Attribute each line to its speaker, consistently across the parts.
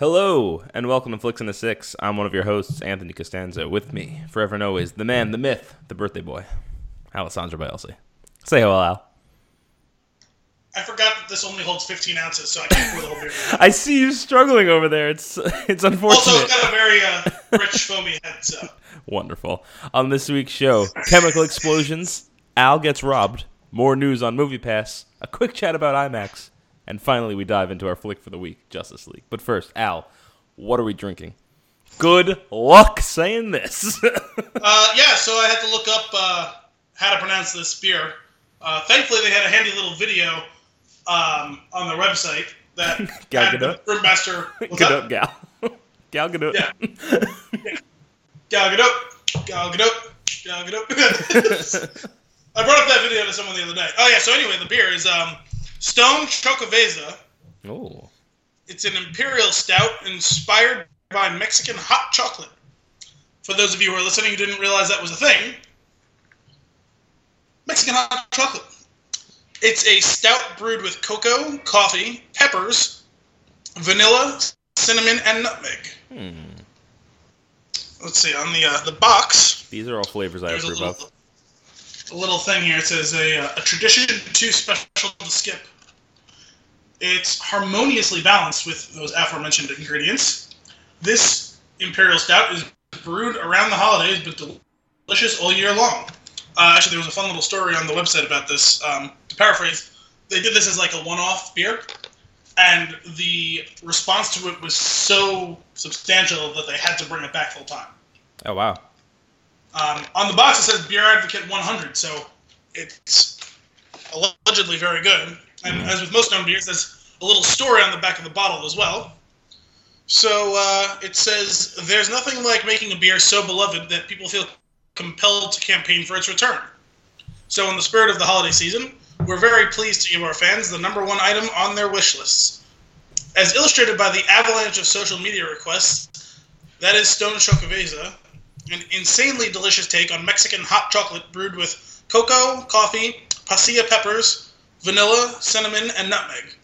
Speaker 1: Hello, and welcome to Flicks in the Six. I'm one of your hosts, Anthony Costanzo. With me, forever and always, the man, the myth, the birthday boy, Alessandro Bielsi. Say hello, Al.
Speaker 2: I forgot that this only holds 15 ounces, so I can't pour the whole beer.
Speaker 1: I see you struggling over there. It's it's unfortunate.
Speaker 2: Also, it's got a very uh, rich, foamy head, so.
Speaker 1: Wonderful. On this week's show, chemical explosions, Al gets robbed, more news on MoviePass, a quick chat about IMAX, and finally we dive into our flick for the week, Justice League. But first, Al, what are we drinking? Good luck saying this.
Speaker 2: Uh, yeah, so I had to look up uh, how to pronounce this beer. Uh, thankfully, they had a handy little video um, on their website that
Speaker 1: Gal
Speaker 2: had the
Speaker 1: Gadot?
Speaker 2: brewmaster.
Speaker 1: Gadot? Gal. Gal Gadot.
Speaker 2: Yeah. Gal Gadot. Gal Gadot. Gal Gadot. I brought up that video to someone the other day. Oh yeah. So anyway, the beer is um, Stone Xocoveza.
Speaker 1: Oh.
Speaker 2: It's an imperial stout inspired by Mexican hot chocolate. For those of you who are listening who didn't realize that was a thing, Mexican hot chocolate. It's a stout brewed with cocoa, coffee, peppers, vanilla, cinnamon, and nutmeg.
Speaker 1: Hmm.
Speaker 2: Let's see on the uh, the box.
Speaker 1: These are all flavors I
Speaker 2: There's a
Speaker 1: approve
Speaker 2: little,
Speaker 1: of.
Speaker 2: a little thing here. It says a, uh, a tradition too special to skip. It's harmoniously balanced with those aforementioned ingredients. This imperial stout is brewed around the holidays, but delicious all year long. Uh, actually, there was a fun little story on the website about this. Um, to paraphrase, they did this as like a one-off beer, and the response to it was so substantial that they had to bring it back full time.
Speaker 1: Oh, wow.
Speaker 2: Um, on the box it says Beer Advocate 100, so it's allegedly very good. And as with most known beers, a little story on the back of the bottle as well. So uh, it says there's nothing like making a beer so beloved that people feel compelled to campaign for its return. So in the spirit of the holiday season, we're very pleased to give our fans the number one item on their wish lists. As illustrated by the avalanche of social media requests, that is Stone Xocoveza, an insanely delicious take on Mexican hot chocolate brewed with cocoa, coffee, pasilla peppers, vanilla, cinnamon, and nutmeg.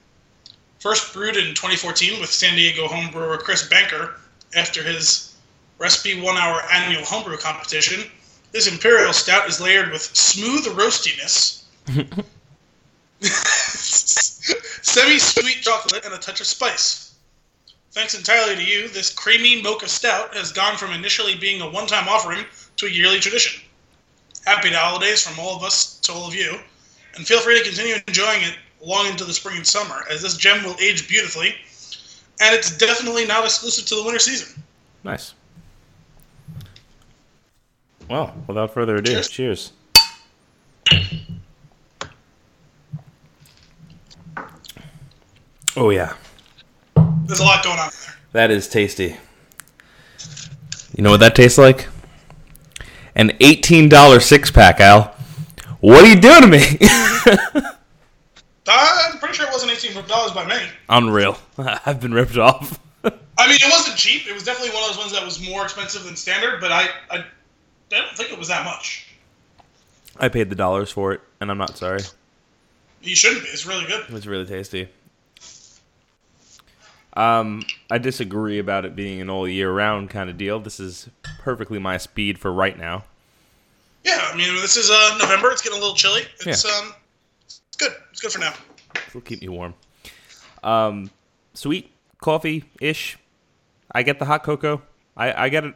Speaker 2: First brewed in 2014 with San Diego homebrewer Chris Banker after his Recipe One Hour annual homebrew competition, this Imperial Stout is layered with smooth roastiness, semi sweet chocolate, and a touch of spice. Thanks entirely to you, this creamy mocha stout has gone from initially being a one time offering to a yearly tradition. Happy holidays from all of us to all of you, and feel free to continue enjoying it long into the spring and summer, as this gem will age beautifully, and it's definitely not exclusive to the winter season.
Speaker 1: Nice. Well, without further ado,
Speaker 2: Cheers.
Speaker 1: cheers. Oh, yeah.
Speaker 2: There's a lot going on there.
Speaker 1: That is tasty. You know what that tastes like? An $18 six pack, Al. What are you doing to me?
Speaker 2: I'm pretty sure it wasn't eighteen dollars by me.
Speaker 1: Unreal. I've been ripped off.
Speaker 2: I mean, it wasn't cheap. It was definitely one of those ones that was more expensive than standard, but I, I, I don't think it was that much.
Speaker 1: I paid the dollars for it, and I'm not sorry.
Speaker 2: You shouldn't be. It's really good.
Speaker 1: It was really tasty. Um, I disagree about it being an all year round kind of deal. This is perfectly my speed for right now.
Speaker 2: Yeah, I mean, this is uh, November. It's getting a little chilly. It's
Speaker 1: Yeah.
Speaker 2: um, it's good. It's good for now.
Speaker 1: It'll keep me warm. Um, sweet coffee ish. I get the hot cocoa. I, I get it.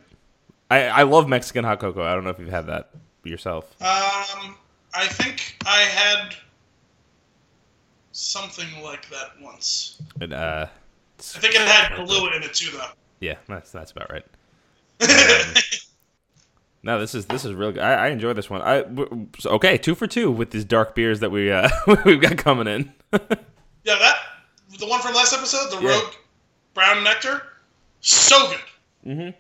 Speaker 1: I, I love Mexican hot cocoa. I don't know if you've had that yourself.
Speaker 2: Um, I think I had something like that once.
Speaker 1: And uh,
Speaker 2: I think it had Kahlua in it too, though.
Speaker 1: yeah, that's that's about right. Um, no, this is this is real good. I, I enjoy this one. I so- okay, two for two with these dark beers that we uh, we've got coming in.
Speaker 2: Yeah, that the one from last episode, the
Speaker 1: Yeah.
Speaker 2: Rogue Brown Nectar, so good.
Speaker 1: Mhm.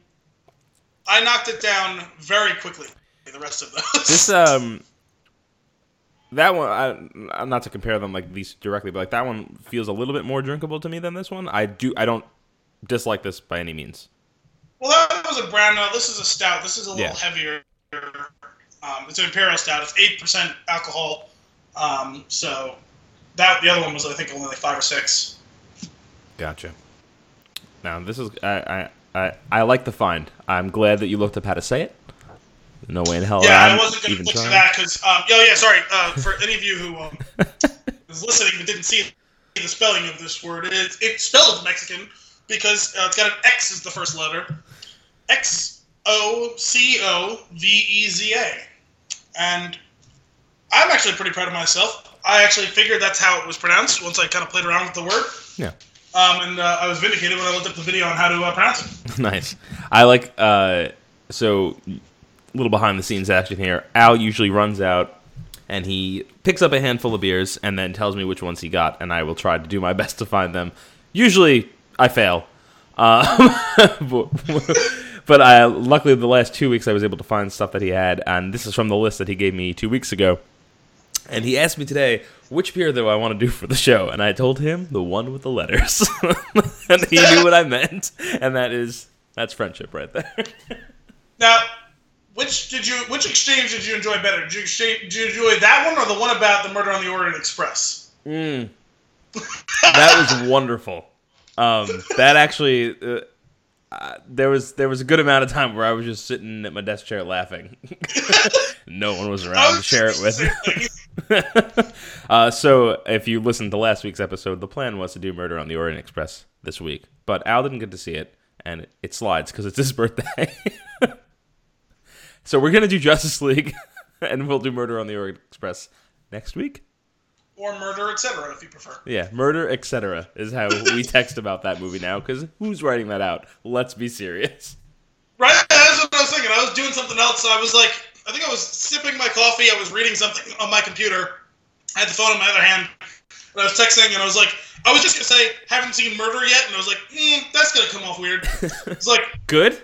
Speaker 2: I knocked it down very quickly. The rest of those.
Speaker 1: This um, that one. I, I'm not to compare them like these directly, but like that one feels a little bit more drinkable to me than this one. I do. I don't dislike this by any means.
Speaker 2: Well, that was a brown. No, this is a stout. This is a little
Speaker 1: Yeah.
Speaker 2: heavier. Um, it's an imperial stout. It's eight percent alcohol. Um, so that the other one was I think only like five or six.
Speaker 1: Gotcha. Now this is I, I I I like the find. I'm glad that you looked up how to say it. No way in hell.
Speaker 2: Yeah,
Speaker 1: I'm
Speaker 2: I wasn't going to
Speaker 1: even
Speaker 2: look
Speaker 1: trying.
Speaker 2: for that because, um, oh yeah, sorry. Uh, for any of you who um, was listening but didn't see the spelling of this word, it, it's spelled Mexican because uh, it's got an X as the first letter. X O C O V E Z A. And I'm actually pretty proud of myself. I actually figured that's how it was pronounced once I kind of played around with the word.
Speaker 1: Yeah.
Speaker 2: Um, and uh, I was vindicated when I looked up the video on how to uh, pronounce it.
Speaker 1: nice. I like uh so a little behind the scenes action here. Al usually runs out and he picks up a handful of beers and then tells me which ones he got, and I will try to do my best to find them. Usually I fail. Um, but, but I, luckily, the last two weeks I was able to find stuff that he had, and this is from the list that he gave me two weeks ago. And he asked me today, which beer do I want to do for the show? And I told him the one with the letters. and he knew what I meant. And that is, that's friendship right there.
Speaker 2: Now, which did you which exchange did you enjoy better? Did you, exchange, did you enjoy that one or the one about the murder on the Orient Express?
Speaker 1: Mm. that was wonderful. Um, that actually, uh, there was there was a good amount of time where I was just sitting at my desk chair laughing. no one was around to share it with. uh, so, if you listened to last week's episode, the plan was to do Murder on the Orient Express this week, but Al didn't get to see it, and it, it slides because it's his birthday. so we're gonna do Justice League, and we'll do Murder on the Orient Express next week.
Speaker 2: Or murder, etc. If you prefer.
Speaker 1: Yeah, murder, etc. is how we text about that movie now. Because who's writing that out? Let's be serious.
Speaker 2: Right, that's what I was thinking. I was doing something else. so I was like, I think I was sipping my coffee. I was reading something on my computer. I had the phone in my other hand, and I was texting, and I was like, I was just gonna say, haven't seen Murder yet, and I was like, mm, that's gonna come off weird. It's like,
Speaker 1: Good.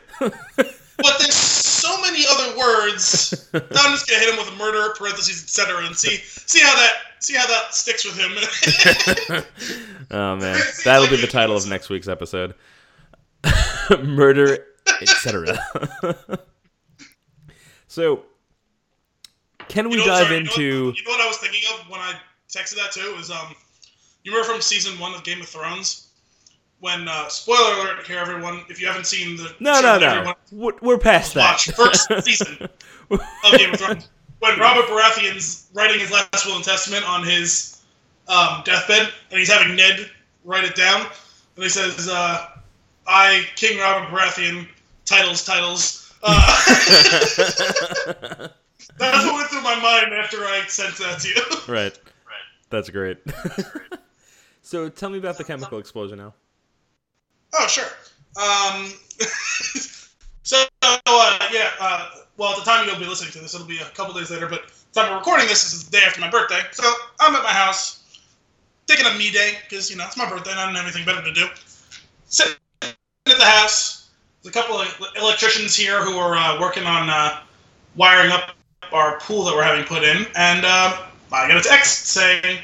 Speaker 2: But there's so many other words. Now I'm just gonna hit him with a murder, parentheses, etc., and see see how that see how that sticks with him.
Speaker 1: oh man, that'll be the title of next week's episode. murder, etc. so, can we
Speaker 2: You know,
Speaker 1: dive
Speaker 2: sorry,
Speaker 1: into?
Speaker 2: You know, what, you know what I was thinking of when I texted that too was um, you remember from season one of Game of Thrones when uh, spoiler alert here, everyone. If you haven't seen the
Speaker 1: No,
Speaker 2: show
Speaker 1: no, no.
Speaker 2: everyone
Speaker 1: We're, we're past that.
Speaker 2: watch first season of Game of Thrones when Robert Baratheon's writing his last will and testament on his um, deathbed, and he's having Ned write it down, and he says, uh, "I, King Robert Baratheon, titles, titles." Uh, that's what went through my mind after I sent that to you.
Speaker 1: right. That's great. so, tell me about the chemical explosion now.
Speaker 2: Oh, sure. Um, so, uh, yeah, uh, well, at the time you'll be listening to this, it'll be a couple days later, but the time we're recording this is the day after my birthday. So I'm at my house, taking a me day, because, you know, it's my birthday and I don't have anything better to do. Sitting at the house, there's a couple of electricians here who are uh, working on uh, wiring up our pool that we're having put in, and uh, I get a text saying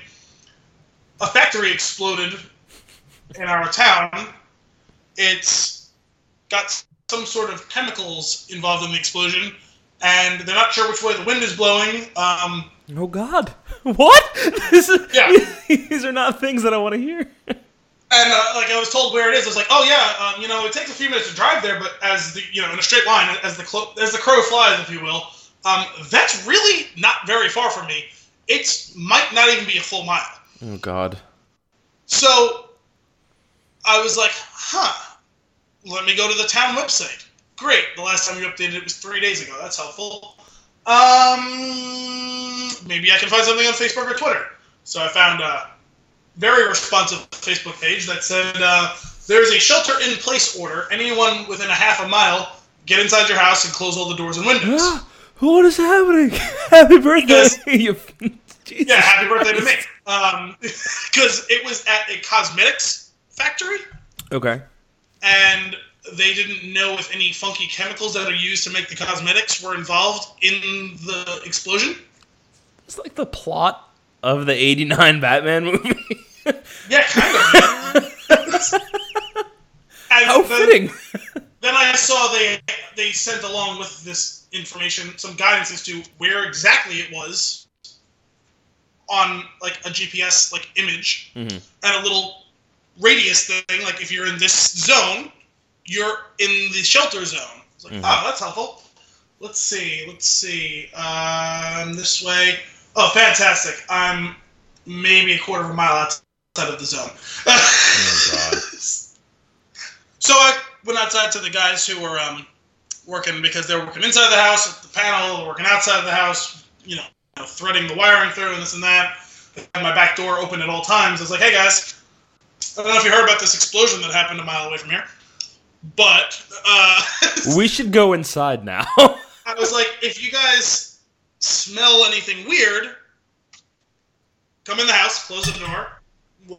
Speaker 2: a factory exploded in our town it's got some sort of chemicals involved in the explosion, and they're not sure which way the wind is blowing. Um,
Speaker 1: Oh God! What? This is,
Speaker 2: Yeah.
Speaker 1: these are not things that I want to hear.
Speaker 2: and uh, like I was told where it is, I was like, oh yeah, um, you know, it takes a few minutes to drive there, but as the you know in a straight line, as the clo- as the crow flies, if you will, um, that's really not very far from me. It's might not even be a full mile.
Speaker 1: Oh God!
Speaker 2: So I was like, huh, let me go to the town website. Great. The last time you updated it was three days ago. That's helpful. Um, maybe I can find something on Facebook or Twitter. So I found a very responsive Facebook page that said uh, there's a shelter in place order. Anyone within a half a mile, get inside your house and close all the doors and windows.
Speaker 1: Ah, what is happening? Happy birthday!
Speaker 2: Because- Yeah, happy birthday to me.
Speaker 1: Christ.
Speaker 2: Um, because it was at a cosmetics factory.
Speaker 1: Okay.
Speaker 2: and they didn't know if any funky chemicals that are used to make the cosmetics were involved in the explosion.
Speaker 1: It's like the plot of the '89 Batman movie.
Speaker 2: Yeah, kind of. And
Speaker 1: How
Speaker 2: then,
Speaker 1: fitting!
Speaker 2: Then I saw they they sent along with this information some guidance as to where exactly it was on like a GPS like image
Speaker 1: Mhm.
Speaker 2: and a little radius thing. Like if you're in this zone, you're in the shelter zone. It's like,
Speaker 1: Mhm.
Speaker 2: oh, that's helpful. Let's see. Let's see. Um, this way. Oh, fantastic. I'm maybe a quarter of a mile outside of the zone.
Speaker 1: Oh, God.
Speaker 2: So I went outside to the guys who were um, working because they were working inside the house at the panel, working outside of the house, you know, you know, threading the wiring through and this and that. I had my back door open at all times. I was like, hey guys, I don't know if you heard about this explosion that happened a mile away from here, but uh,
Speaker 1: We should go inside now.
Speaker 2: I was like, if you guys smell anything weird, come in the house, close the door,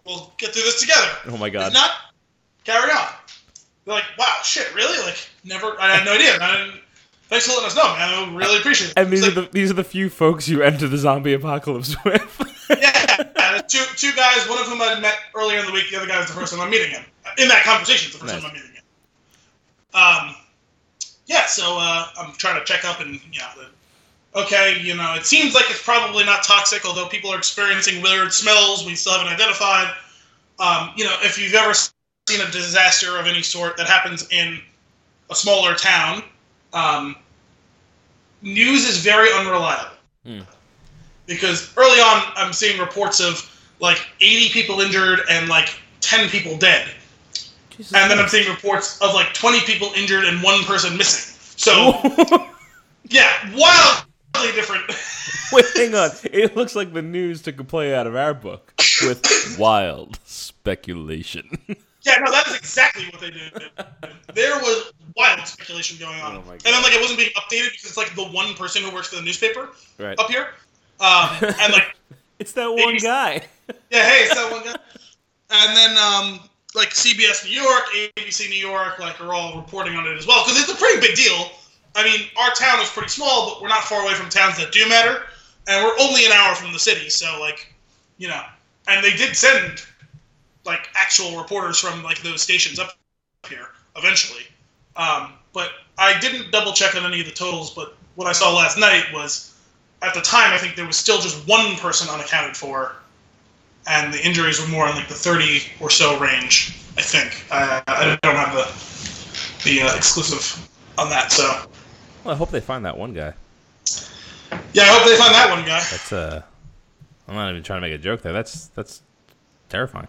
Speaker 2: we'll, get through this together.
Speaker 1: oh my
Speaker 2: If
Speaker 1: god.
Speaker 2: not, carry on. They're like, wow, shit, really? Like, never, I had no idea. I thanks for letting us know, man. I really appreciate it.
Speaker 1: And these
Speaker 2: It's
Speaker 1: are the these are the few folks you enter the zombie apocalypse with.
Speaker 2: yeah, yeah, two, two guys, one of whom I met earlier in the week, the other guy was the first time I'm meeting him. In that conversation, it's the first
Speaker 1: Nice.
Speaker 2: time I'm meeting him. Um, yeah, so uh, I'm trying to check up and, you know, okay, you know, it seems like it's probably not toxic, although people are experiencing weird smells we still haven't identified. Um, you know, if you've ever seen a disaster of any sort that happens in a smaller town, um, news is very unreliable.
Speaker 1: Hmm.
Speaker 2: Because early on, I'm seeing reports of like 80 people injured and like 10 people dead.
Speaker 1: Jesus
Speaker 2: And then I'm seeing reports of like 20 people injured and one person missing. So, yeah, wildly different.
Speaker 1: Wait, hang on. It looks like the news took a play out of our book with wild speculation.
Speaker 2: Yeah, no, that is exactly what they did. There was wild speculation going on,
Speaker 1: Oh
Speaker 2: and then like it wasn't being updated because it's like the one person who works for the newspaper
Speaker 1: right.
Speaker 2: up here, um, and like
Speaker 1: It's that one guy.
Speaker 2: yeah, hey, it's that one guy, and then um, like CBS New York, ABC New York, like are all reporting on it as well because it's a pretty big deal. I mean, our town is pretty small, but we're not far away from towns that do matter, and we're only an hour from the city, so like, you know, and they did send like actual reporters from like those stations up here eventually. Um, but I didn't double check on any of the totals. But what I saw last night was, at the time, I think there was still just one person unaccounted for, and the injuries were more in like the 30 or so range. I think I, I don't have the the uh, exclusive on that. So
Speaker 1: Well, I hope they find that one guy.
Speaker 2: yeah, I hope they find that one guy.
Speaker 1: That's uh I'm not even trying to make a joke there. That's that's terrifying.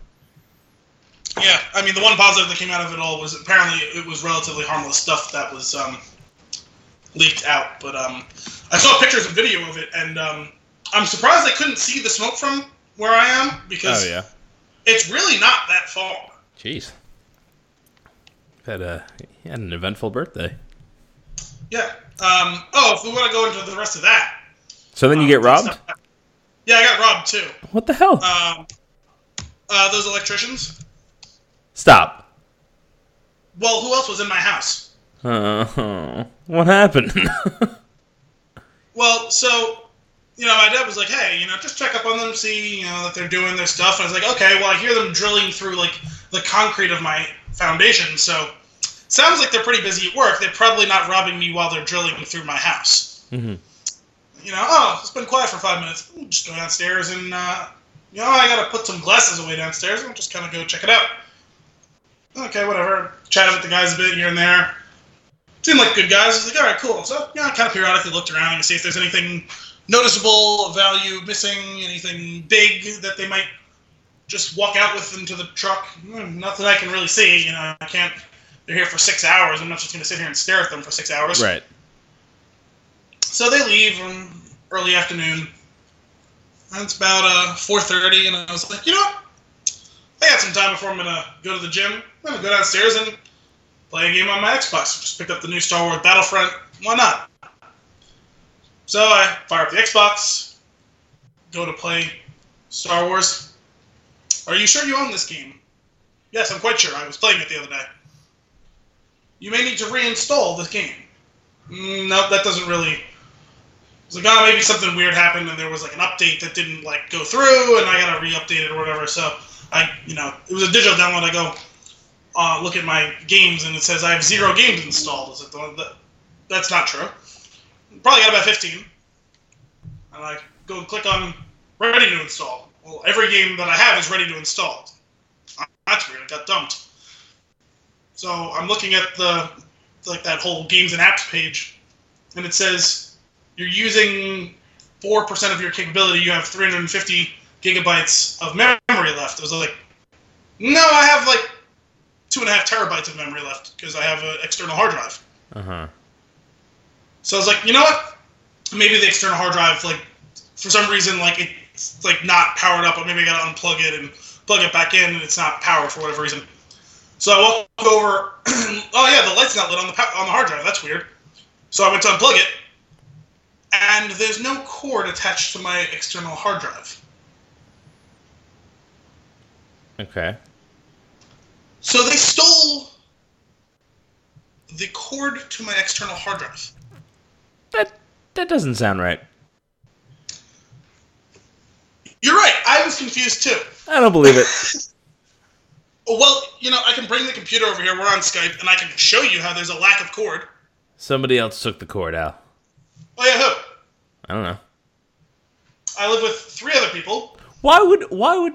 Speaker 2: Yeah, I mean the one positive that came out of it all was apparently it was relatively harmless stuff that was um, leaked out. But um, I saw pictures and video of it, and um, I'm surprised I couldn't see the smoke from where I am because
Speaker 1: Oh yeah.
Speaker 2: it's really not that far.
Speaker 1: Jeez. Had a had an eventful birthday.
Speaker 2: Yeah. Um, oh, if we want to go into the rest of that.
Speaker 1: So then you
Speaker 2: um,
Speaker 1: get robbed?
Speaker 2: Yeah, I got robbed too.
Speaker 1: What the hell?
Speaker 2: Um, uh, those electricians.
Speaker 1: Stop.
Speaker 2: Well, who else was in my house?
Speaker 1: Uh, what happened?
Speaker 2: Well, so you know, my dad was like, "Hey, you know, just check up on them, see, you know, that they're doing their stuff." And I was like, "Okay." Well, I hear them drilling through like the concrete of my foundation, so sounds like they're pretty busy at work. They're probably not robbing me while they're drilling through my house.
Speaker 1: Mhm.
Speaker 2: You know, oh, it's been quiet for five minutes. Ooh, just go downstairs and, uh, you know, I gotta put some glasses away downstairs and just kind of go check it out. Okay, whatever. Chatted with the guys a bit here and there seemed like good guys. I was like, all right, cool. So yeah, I kind of periodically looked around to see if there's anything noticeable, value missing, anything big that they might just walk out with into the truck. Hmm, Nothing I can really see. You know, I can't. They're here for six hours. I'm not just going to sit here and stare at them for six hours.
Speaker 1: right.
Speaker 2: So they leave early afternoon. And it's about uh, 4.30, and I was like, you know what? I got some time before I'm going to go to the gym. I'm going to go downstairs and play a game on my Xbox. Just picked up the new Star Wars Battlefront. Why not? So I fire up the Xbox, go to play Star Wars. Are you sure you own this game? Yes, I'm quite sure. I was playing it the other day. You may need to reinstall this game. Mm, nope, that doesn't really. It's like, oh, maybe something weird happened and there was like an update that didn't like go through and I gotta re-update it or whatever. So I, you know, it was a digital download. I go uh, look at my games and it says I have zero games installed. Is it the one that? That's not true. Probably got about 15. And I go click on ready to install. Well, every game that I have is ready to install. that's weird. It got dumped. So I'm looking at the like that whole games and apps page, and it says you're using four percent of your capability. You have 350 gigabytes of memory left. I was like, no, I have like two and a half terabytes of memory left because I have an external hard drive.
Speaker 1: Uh huh.
Speaker 2: So I was like, you know what? Maybe the external hard drive, like, for some reason, like it's like not powered up, but maybe I gotta unplug it and plug it back in, and it's not powered for whatever reason. So I walked over. oh yeah, the light's not lit on the on the hard drive. That's weird. So I went to unplug it, and there's no cord attached to my external hard drive.
Speaker 1: Okay.
Speaker 2: So they stole the cord to my external hard drive.
Speaker 1: That that doesn't sound right.
Speaker 2: You're right. I was confused too.
Speaker 1: I don't believe it.
Speaker 2: Well, you know, I can bring the computer over here. We're on Skype, and I can show you how there's a lack of cord.
Speaker 1: Somebody else took the cord out.
Speaker 2: Oh yeah, who?
Speaker 1: I don't know.
Speaker 2: I live with three other people.
Speaker 1: Why would why would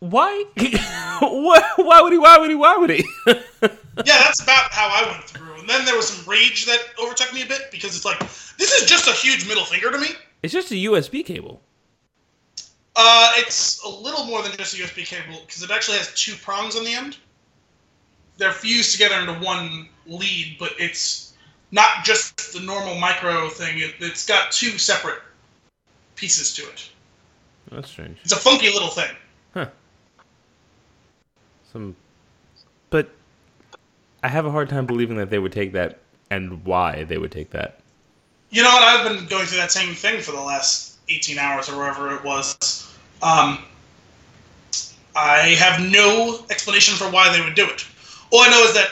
Speaker 1: why why why would he why would he why would he?
Speaker 2: Yeah, that's about how I went through. And then there was some rage that overtook me a bit because it's like this is just a huge middle finger to me.
Speaker 1: it's just a USB cable.
Speaker 2: Uh, it's a little more than just a USB cable because it actually has two prongs on the end. They're fused together into one lead, but it's not just the normal micro thing. It, it's got two separate pieces to it.
Speaker 1: That's strange.
Speaker 2: It's a funky little thing.
Speaker 1: Huh. Some but I have a hard time believing that they would take that and why they would take that.
Speaker 2: You know what? I've been going through that same thing for the last 18 hours or wherever it was. Um, I have no explanation for why they would do it. All I know is that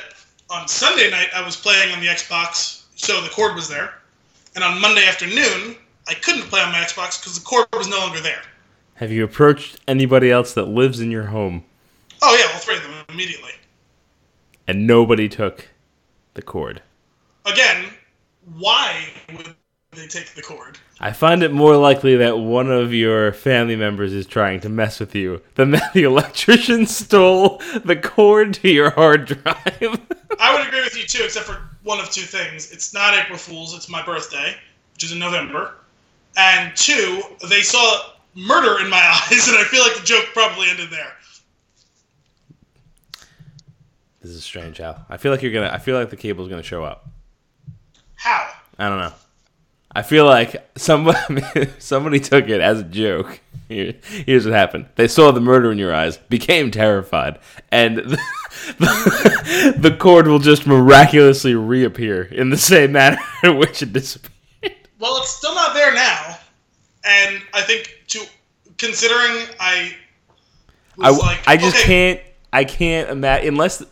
Speaker 2: on Sunday night I was playing on the Xbox, so the cord was there. And on Monday afternoon, I couldn't play on my Xbox because the cord was no longer there.
Speaker 1: Have you approached anybody else that lives in your home
Speaker 2: Oh, yeah, all three of them immediately.
Speaker 1: and nobody took the cord?
Speaker 2: Again, why would they take the cord?
Speaker 1: I find it more likely that one of your family members is trying to mess with you than that the electrician stole the cord to your hard drive.
Speaker 2: I would agree with you too, except for one of two things. It's not April Fool's, it's my birthday, which is in November. And two, they saw murder in my eyes, and I feel like the joke probably ended there.
Speaker 1: This is strange, Al. I feel like you're gonna. I feel like the cable's gonna show up.
Speaker 2: How?
Speaker 1: I don't know. I feel like somebody somebody took it as a joke. Here, here's what happened: they saw the murder in your eyes, became terrified, and the, the cord will just miraculously reappear in the same manner in which it disappeared.
Speaker 2: Well, it's still not there now, and I think to considering I
Speaker 1: I,
Speaker 2: like,
Speaker 1: I just
Speaker 2: okay,
Speaker 1: can't. I can't imagine unless.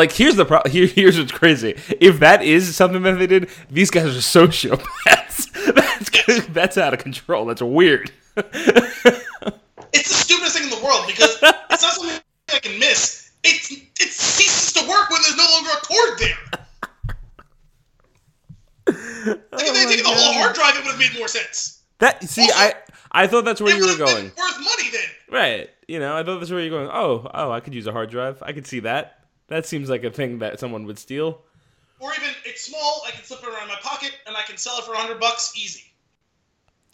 Speaker 1: Like here's the problem. Here, here's what's crazy. If that is something that they did, these guys are sociopaths. That's that's out of control. That's weird.
Speaker 2: It's the stupidest thing in the world because it's not something I can miss. It it ceases to work when there's no longer a cord there. Like if they
Speaker 1: Oh
Speaker 2: taken the whole hard drive, it would have made more sense.
Speaker 1: That see,
Speaker 2: Also,
Speaker 1: I I thought that's where you were going.
Speaker 2: worth money then.
Speaker 1: Right. You know, I thought that's where you're going. Oh, oh, I could use a hard drive. I could see that. That seems like a thing that someone would steal.
Speaker 2: Or even it's small, I can slip it around my pocket and I can sell it for hundred bucks easy.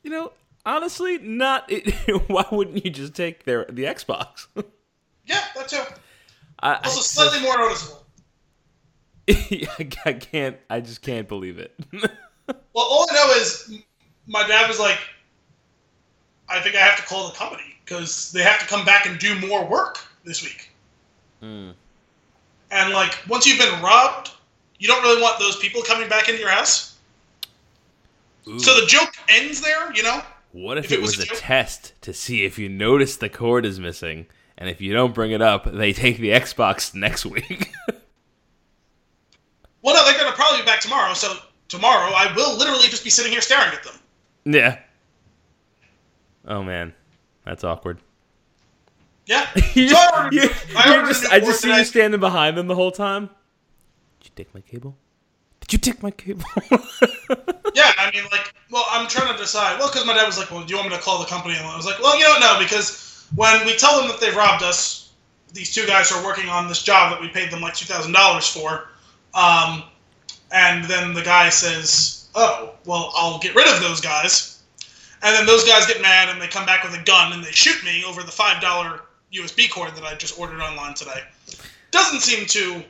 Speaker 1: You know, honestly, not. It, why wouldn't you just take their the Xbox?
Speaker 2: Yeah, that too.
Speaker 1: I,
Speaker 2: Also
Speaker 1: I,
Speaker 2: slightly more noticeable.
Speaker 1: I can't. I just can't believe it.
Speaker 2: Well, all I know is my dad was like, I think I have to call the company because they have to come back and do more work this week.
Speaker 1: Hmm.
Speaker 2: And like, once you've been robbed, you don't really want those people coming back into your house. So the joke ends there, you know?
Speaker 1: What if,
Speaker 2: if
Speaker 1: it
Speaker 2: it was
Speaker 1: was
Speaker 2: a
Speaker 1: a test to see if you notice the cord is missing, and if you don't bring it up, they take the Xbox next week?
Speaker 2: Well, no, they're going to probably be back tomorrow. So tomorrow, I will literally just be sitting here staring at them.
Speaker 1: yeah. Oh man, that's awkward.
Speaker 2: Yeah.
Speaker 1: you
Speaker 2: So I ordered-
Speaker 1: you-
Speaker 2: I
Speaker 1: you're
Speaker 2: ordered
Speaker 1: just, I just see you standing behind them the whole time. Did you take my cable? Did you take my cable?
Speaker 2: Yeah, I mean, like, well, I'm trying to decide. Well, because my dad was like, "Well, do you want me to call the company?" And I was like, "Well, you don't know because when we tell them that they've robbed us, these two guys are working on this job that we paid them like two thousand dollars for, um, and then the guy says, "Oh, well, I'll get rid of those guys," and then those guys get mad and they come back with a gun and they shoot me over the five dollar USB cord that I just ordered online today. Doesn't seem too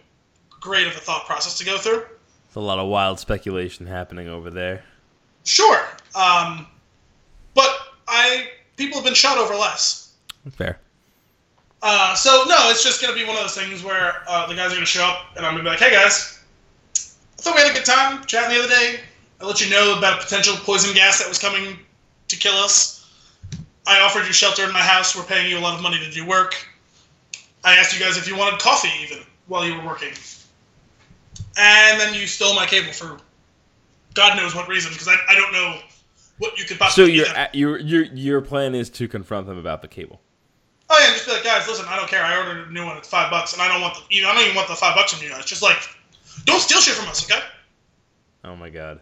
Speaker 2: great of a thought process to go through.
Speaker 1: There's a lot of wild speculation happening over there.
Speaker 2: Sure, um, but I people have been shot over less.
Speaker 1: Fair.
Speaker 2: Uh, so no, it's just gonna be one of those things where uh, the guys are gonna show up, and I'm gonna be like, "Hey guys, I thought we had a good time chatting the other day. I let you know about a potential poison gas that was coming to kill us. I offered you shelter in my house. We're paying you a lot of money to do work. I asked you guys if you wanted coffee even while you were working, and then you stole my cable for God knows what reason because I, I don't know what you could possibly. So your
Speaker 1: your your your plan is to confront them about the cable.
Speaker 2: Oh yeah, just be like, guys, listen, I don't care. I ordered a new one. It's five bucks, and I don't want the. You know, I don't even want the five bucks from you guys. Just like, don't steal shit from us, okay?
Speaker 1: Oh my god.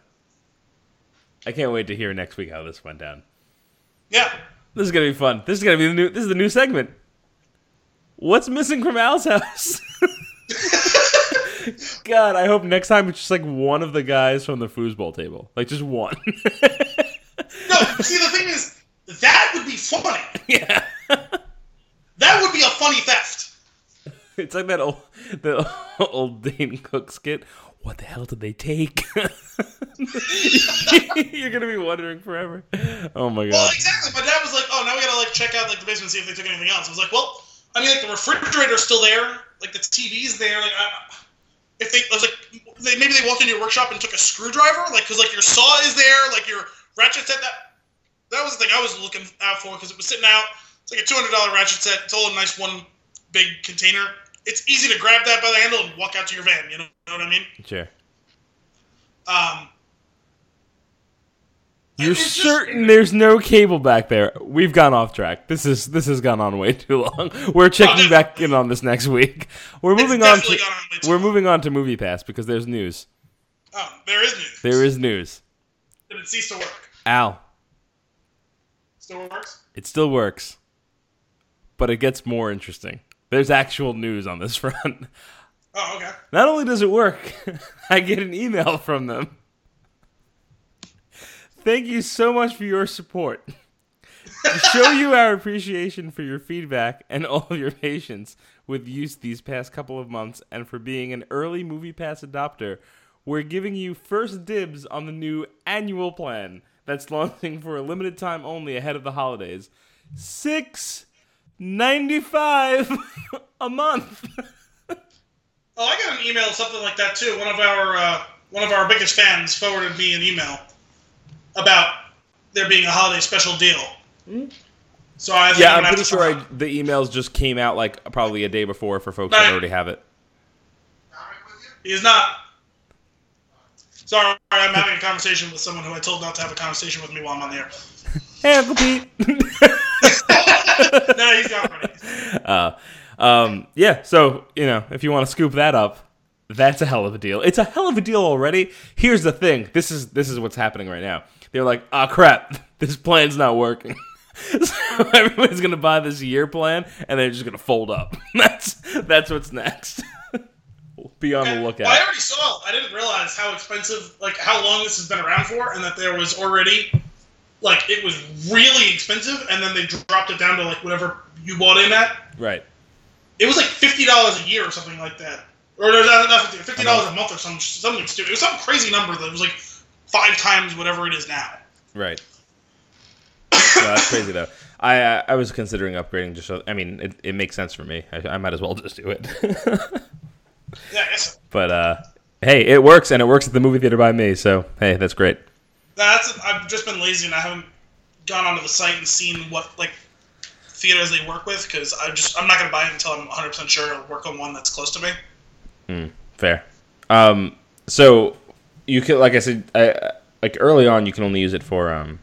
Speaker 1: I can't wait to hear next week how this went down.
Speaker 2: Yeah.
Speaker 1: This is gonna be fun. This is gonna be the new. This is the new segment. What's missing from Al's house? God, I hope next time it's just like one of the guys from the foosball table, like just one.
Speaker 2: No, see, the thing is, that would be funny.
Speaker 1: yeah,
Speaker 2: That would be a funny theft.
Speaker 1: it's like that old the old Dane Cook skit. What the hell did they take? You're gonna be wondering forever. Oh my god.
Speaker 2: Well, exactly. My dad was like, "Oh, now we gotta like check out like the basement and see if they took anything else." I was like, "Well, I mean, like the refrigerator's still there, like the TV's there. Like, I, if they, I was like, they, maybe they walked into your workshop and took a screwdriver, like, cause like your saw is there, like your ratchet set. That that was the thing I was looking out for because it was sitting out. It's like a two hundred dollar ratchet set. It's all a nice one big container. It's easy to grab that by the handle and walk out to your van. You know, know what I mean?
Speaker 1: Sure.
Speaker 2: Um,
Speaker 1: You're
Speaker 2: it's just-
Speaker 1: certain there's no cable back there? We've gone off track. This is this has gone on way too long. We're checking
Speaker 2: Oh,
Speaker 1: back in on this next week. We're moving on to
Speaker 2: on
Speaker 1: we're
Speaker 2: long.
Speaker 1: moving on to MoviePass because there's news.
Speaker 2: Oh, there is news.
Speaker 1: There is news.
Speaker 2: And it ceased to work.
Speaker 1: Al,
Speaker 2: Still works.
Speaker 1: it still works, but it gets more interesting. There's actual news on this front.
Speaker 2: Oh, okay.
Speaker 1: Not only does it work, I get an email from them. Thank you so much for your support. to show you our appreciation for your feedback and all of your patience with use these past couple of months and for being an early movie pass adopter, we're giving you first dibs on the new annual plan that's launching for a limited time only ahead of the holidays. Six ninety five a month.
Speaker 2: Oh, I got an email, something like that too. One of our uh, one of our biggest fans forwarded me an email about there being a holiday special deal. So I think
Speaker 1: Yeah,
Speaker 2: I'm,
Speaker 1: I'm
Speaker 2: gonna have
Speaker 1: pretty sure I, the emails just came out like probably a day before for folks that already have it.
Speaker 2: He's not. Sorry, I'm having a conversation with someone who I told not to have a conversation with me while I'm on the air.
Speaker 1: Hey, Uncle Pete.
Speaker 2: no, he's gone
Speaker 1: uh, um, yeah, so you know, if you want to scoop that up, that's a hell of a deal. It's a hell of a deal already. Here's the thing: this is this is what's happening right now. They're like, ah, crap, this plan's not working. so everybody's gonna buy this year plan, and they're just gonna fold up. that's that's what's next. Be on the lookout.
Speaker 2: Well, I already saw. I didn't realize how expensive, like how long this has been around for, and that there was already, like, it was really expensive, and then they dropped it down to like whatever you bought in at.
Speaker 1: Right.
Speaker 2: It was like fifty dollars a year or something like that, or no, not, not fifty, fifty dollars a month or some something stupid. It was some crazy number that was like five times whatever it is now.
Speaker 1: Right. No, that's crazy though. I uh, I was considering upgrading. Just so, I mean, it, it makes sense for me. I, I might as well just do it.
Speaker 2: Yeah,
Speaker 1: but uh, hey, it works, and it works at the movie theater by me. So hey, that's great.
Speaker 2: That's I've just been lazy and I haven't gone onto the site and seen what like theaters they work with because I just I'm not gonna buy it until I'm 100 percent sure it'll work on one that's close to me.
Speaker 1: Fair. Um, so you can, like I said, I, like early on, you can only use it for um,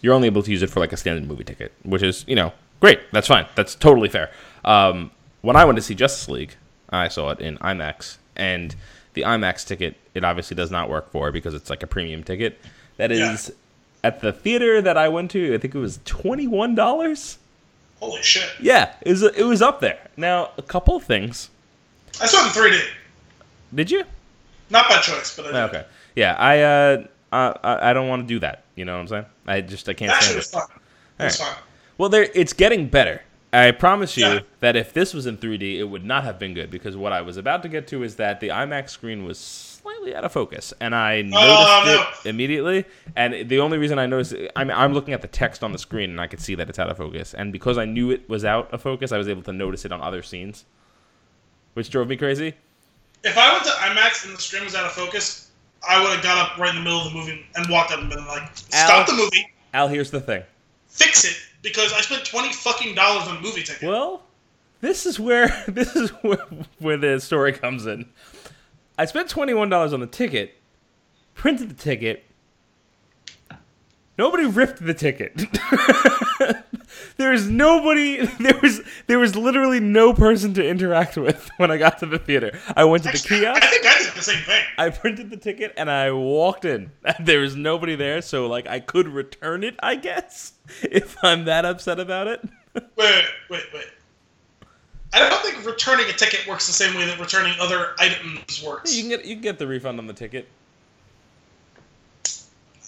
Speaker 1: you're only able to use it for like a standard movie ticket, which is you know great. That's fine. That's totally fair. Um, when I went to see Justice League, I saw it in IMAX, and the IMAX ticket it obviously does not work for because it's like a premium ticket. That
Speaker 2: Yeah.
Speaker 1: at the theater that I went to. I think it was twenty one dollars.
Speaker 2: Holy shit!
Speaker 1: Yeah, it was it was up there. Now a couple of things.
Speaker 2: I saw it in 3D.
Speaker 1: Did you?
Speaker 2: Not by choice, but I did.
Speaker 1: Okay. Yeah, I uh I I don't want to do that. You know what I'm saying? I just I can't
Speaker 2: That
Speaker 1: stand it.
Speaker 2: fun.
Speaker 1: Alright.
Speaker 2: fun.
Speaker 1: Well, there it's getting better. I promise you
Speaker 2: Yeah.
Speaker 1: that if this was in 3D, it would not have been good because what I was about to get to is that the IMAX screen was slightly out of focus, and I oh, noticed
Speaker 2: Oh,
Speaker 1: it immediately. And the only reason I noticed, it, I'm I'm looking at the text on the screen, and I could see that it's out of focus. And because I knew it was out of focus, I was able to notice it on other scenes, which drove me crazy.
Speaker 2: If I went to IMAX and the screen was out of focus, I would have got up right in the middle of the movie and walked up and been like, "Stop the movie,
Speaker 1: Al, here's the thing.
Speaker 2: fix it," because I spent twenty fucking dollars on a movie ticket.
Speaker 1: Well, this is where this is where, where the story comes in. I spent twenty one dollars on the ticket, printed the ticket. Nobody ripped the ticket. there was nobody. There was there was literally no person to interact with when I got to the theater. I went to the kiosk.
Speaker 2: I think I did the same thing.
Speaker 1: I printed the ticket and I walked in. There was nobody there, so like I could return it, I guess, if I'm that upset about it.
Speaker 2: Wait, wait, wait, wait. I don't think returning a ticket works the same way that returning other items works.
Speaker 1: You can get you can get the refund on the ticket.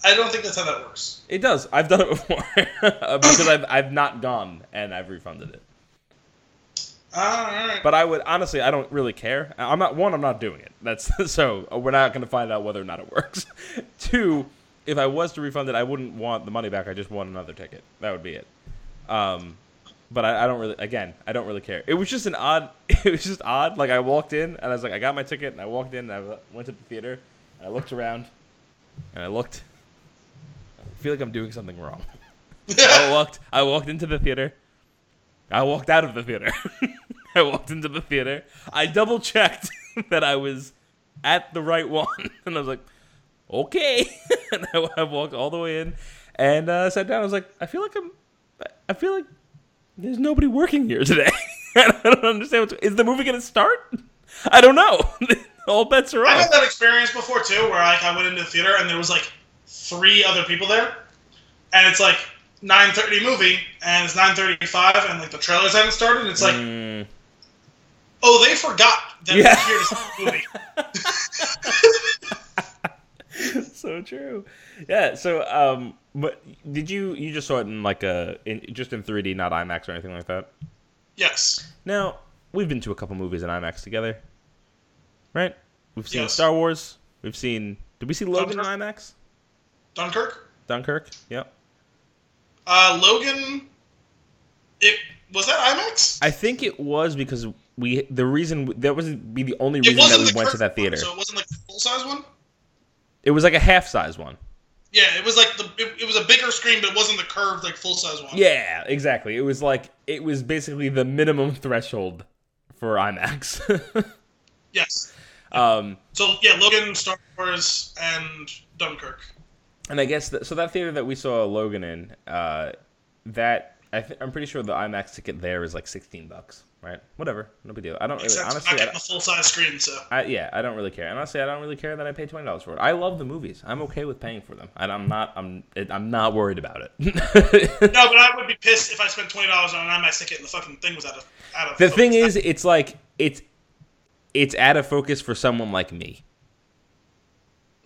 Speaker 2: I don't think that's how that works.
Speaker 1: It does. I've done it before uh, because I've I've not gone and I've refunded it.
Speaker 2: Ah, All right.
Speaker 1: But I would honestly, I don't really care. I'm not one. I'm not doing it. That's so uh, we're not going to find out whether or not it works. Two, if I was to refund it, I wouldn't want the money back. I just want another ticket. That would be it. Um, but I, I don't really. Again, I don't really care. It was just an odd. It was just odd. Like I walked in and I was like, I got my ticket, and I walked in and I went to the theater. And I looked around, and I looked. I feel like I'm doing something wrong. I walked. I walked into the theater. I walked out of the theater. I walked into the theater. I double checked that I was at the right one, and I was like, "Okay." and I, I walked all the way in and uh, sat down. I was like, "I feel like I'm. I feel like there's nobody working here today. I don't understand. What's, is the movie gonna start? I don't know. all bets are off.
Speaker 2: I had that experience before too, where like I went into the theater and there was like three other people there, and it's like 9:30 movie, and it's 9:35, and like the trailers haven't started. And it's like,
Speaker 1: Mm,
Speaker 2: oh, they forgot that
Speaker 1: Yeah.
Speaker 2: we're here to see the movie.
Speaker 1: so true. Yeah. So, um, but did you you just saw it in like a in, just in 3D, not IMAX or anything like that?
Speaker 2: yes.
Speaker 1: Now we've been to a couple movies in IMAX together, right? We've seen
Speaker 2: Yes.
Speaker 1: Star Wars. We've seen. Did we see Logan in IMAX?
Speaker 2: Dunkirk.
Speaker 1: Dunkirk. Yep.
Speaker 2: Uh, Logan. It was that IMAX.
Speaker 1: I think it was because we the reason that was be the only reason that we went to that
Speaker 2: one,
Speaker 1: theater.
Speaker 2: so it wasn't like the full size one.
Speaker 1: It was like a half size one.
Speaker 2: Yeah, it was like the it, it was a bigger screen, but it wasn't the curved like full size one.
Speaker 1: Yeah, exactly. It was like it was basically the minimum threshold for IMAX.
Speaker 2: Yes.
Speaker 1: um,
Speaker 2: So yeah, Logan, Star Wars, and Dunkirk.
Speaker 1: and I guess that, so. That theater that we saw Logan in, uh, that I th- I'm pretty sure the IMAX ticket there is like 16 bucks, right? Whatever, no big deal. I don't really
Speaker 2: Except
Speaker 1: honestly. I,
Speaker 2: the full size screen. So
Speaker 1: I, yeah, I don't really care. And honestly, I don't really care that I pay twenty dollars for it. I love the movies. I'm okay with paying for them, and I'm not. I'm. I'm not worried about it.
Speaker 2: no, but I would be pissed if I spent twenty dollars on an IMAX ticket and the fucking thing was out of out of.
Speaker 1: the
Speaker 2: focus.
Speaker 1: thing is, it's like it's it's out of focus for someone like me.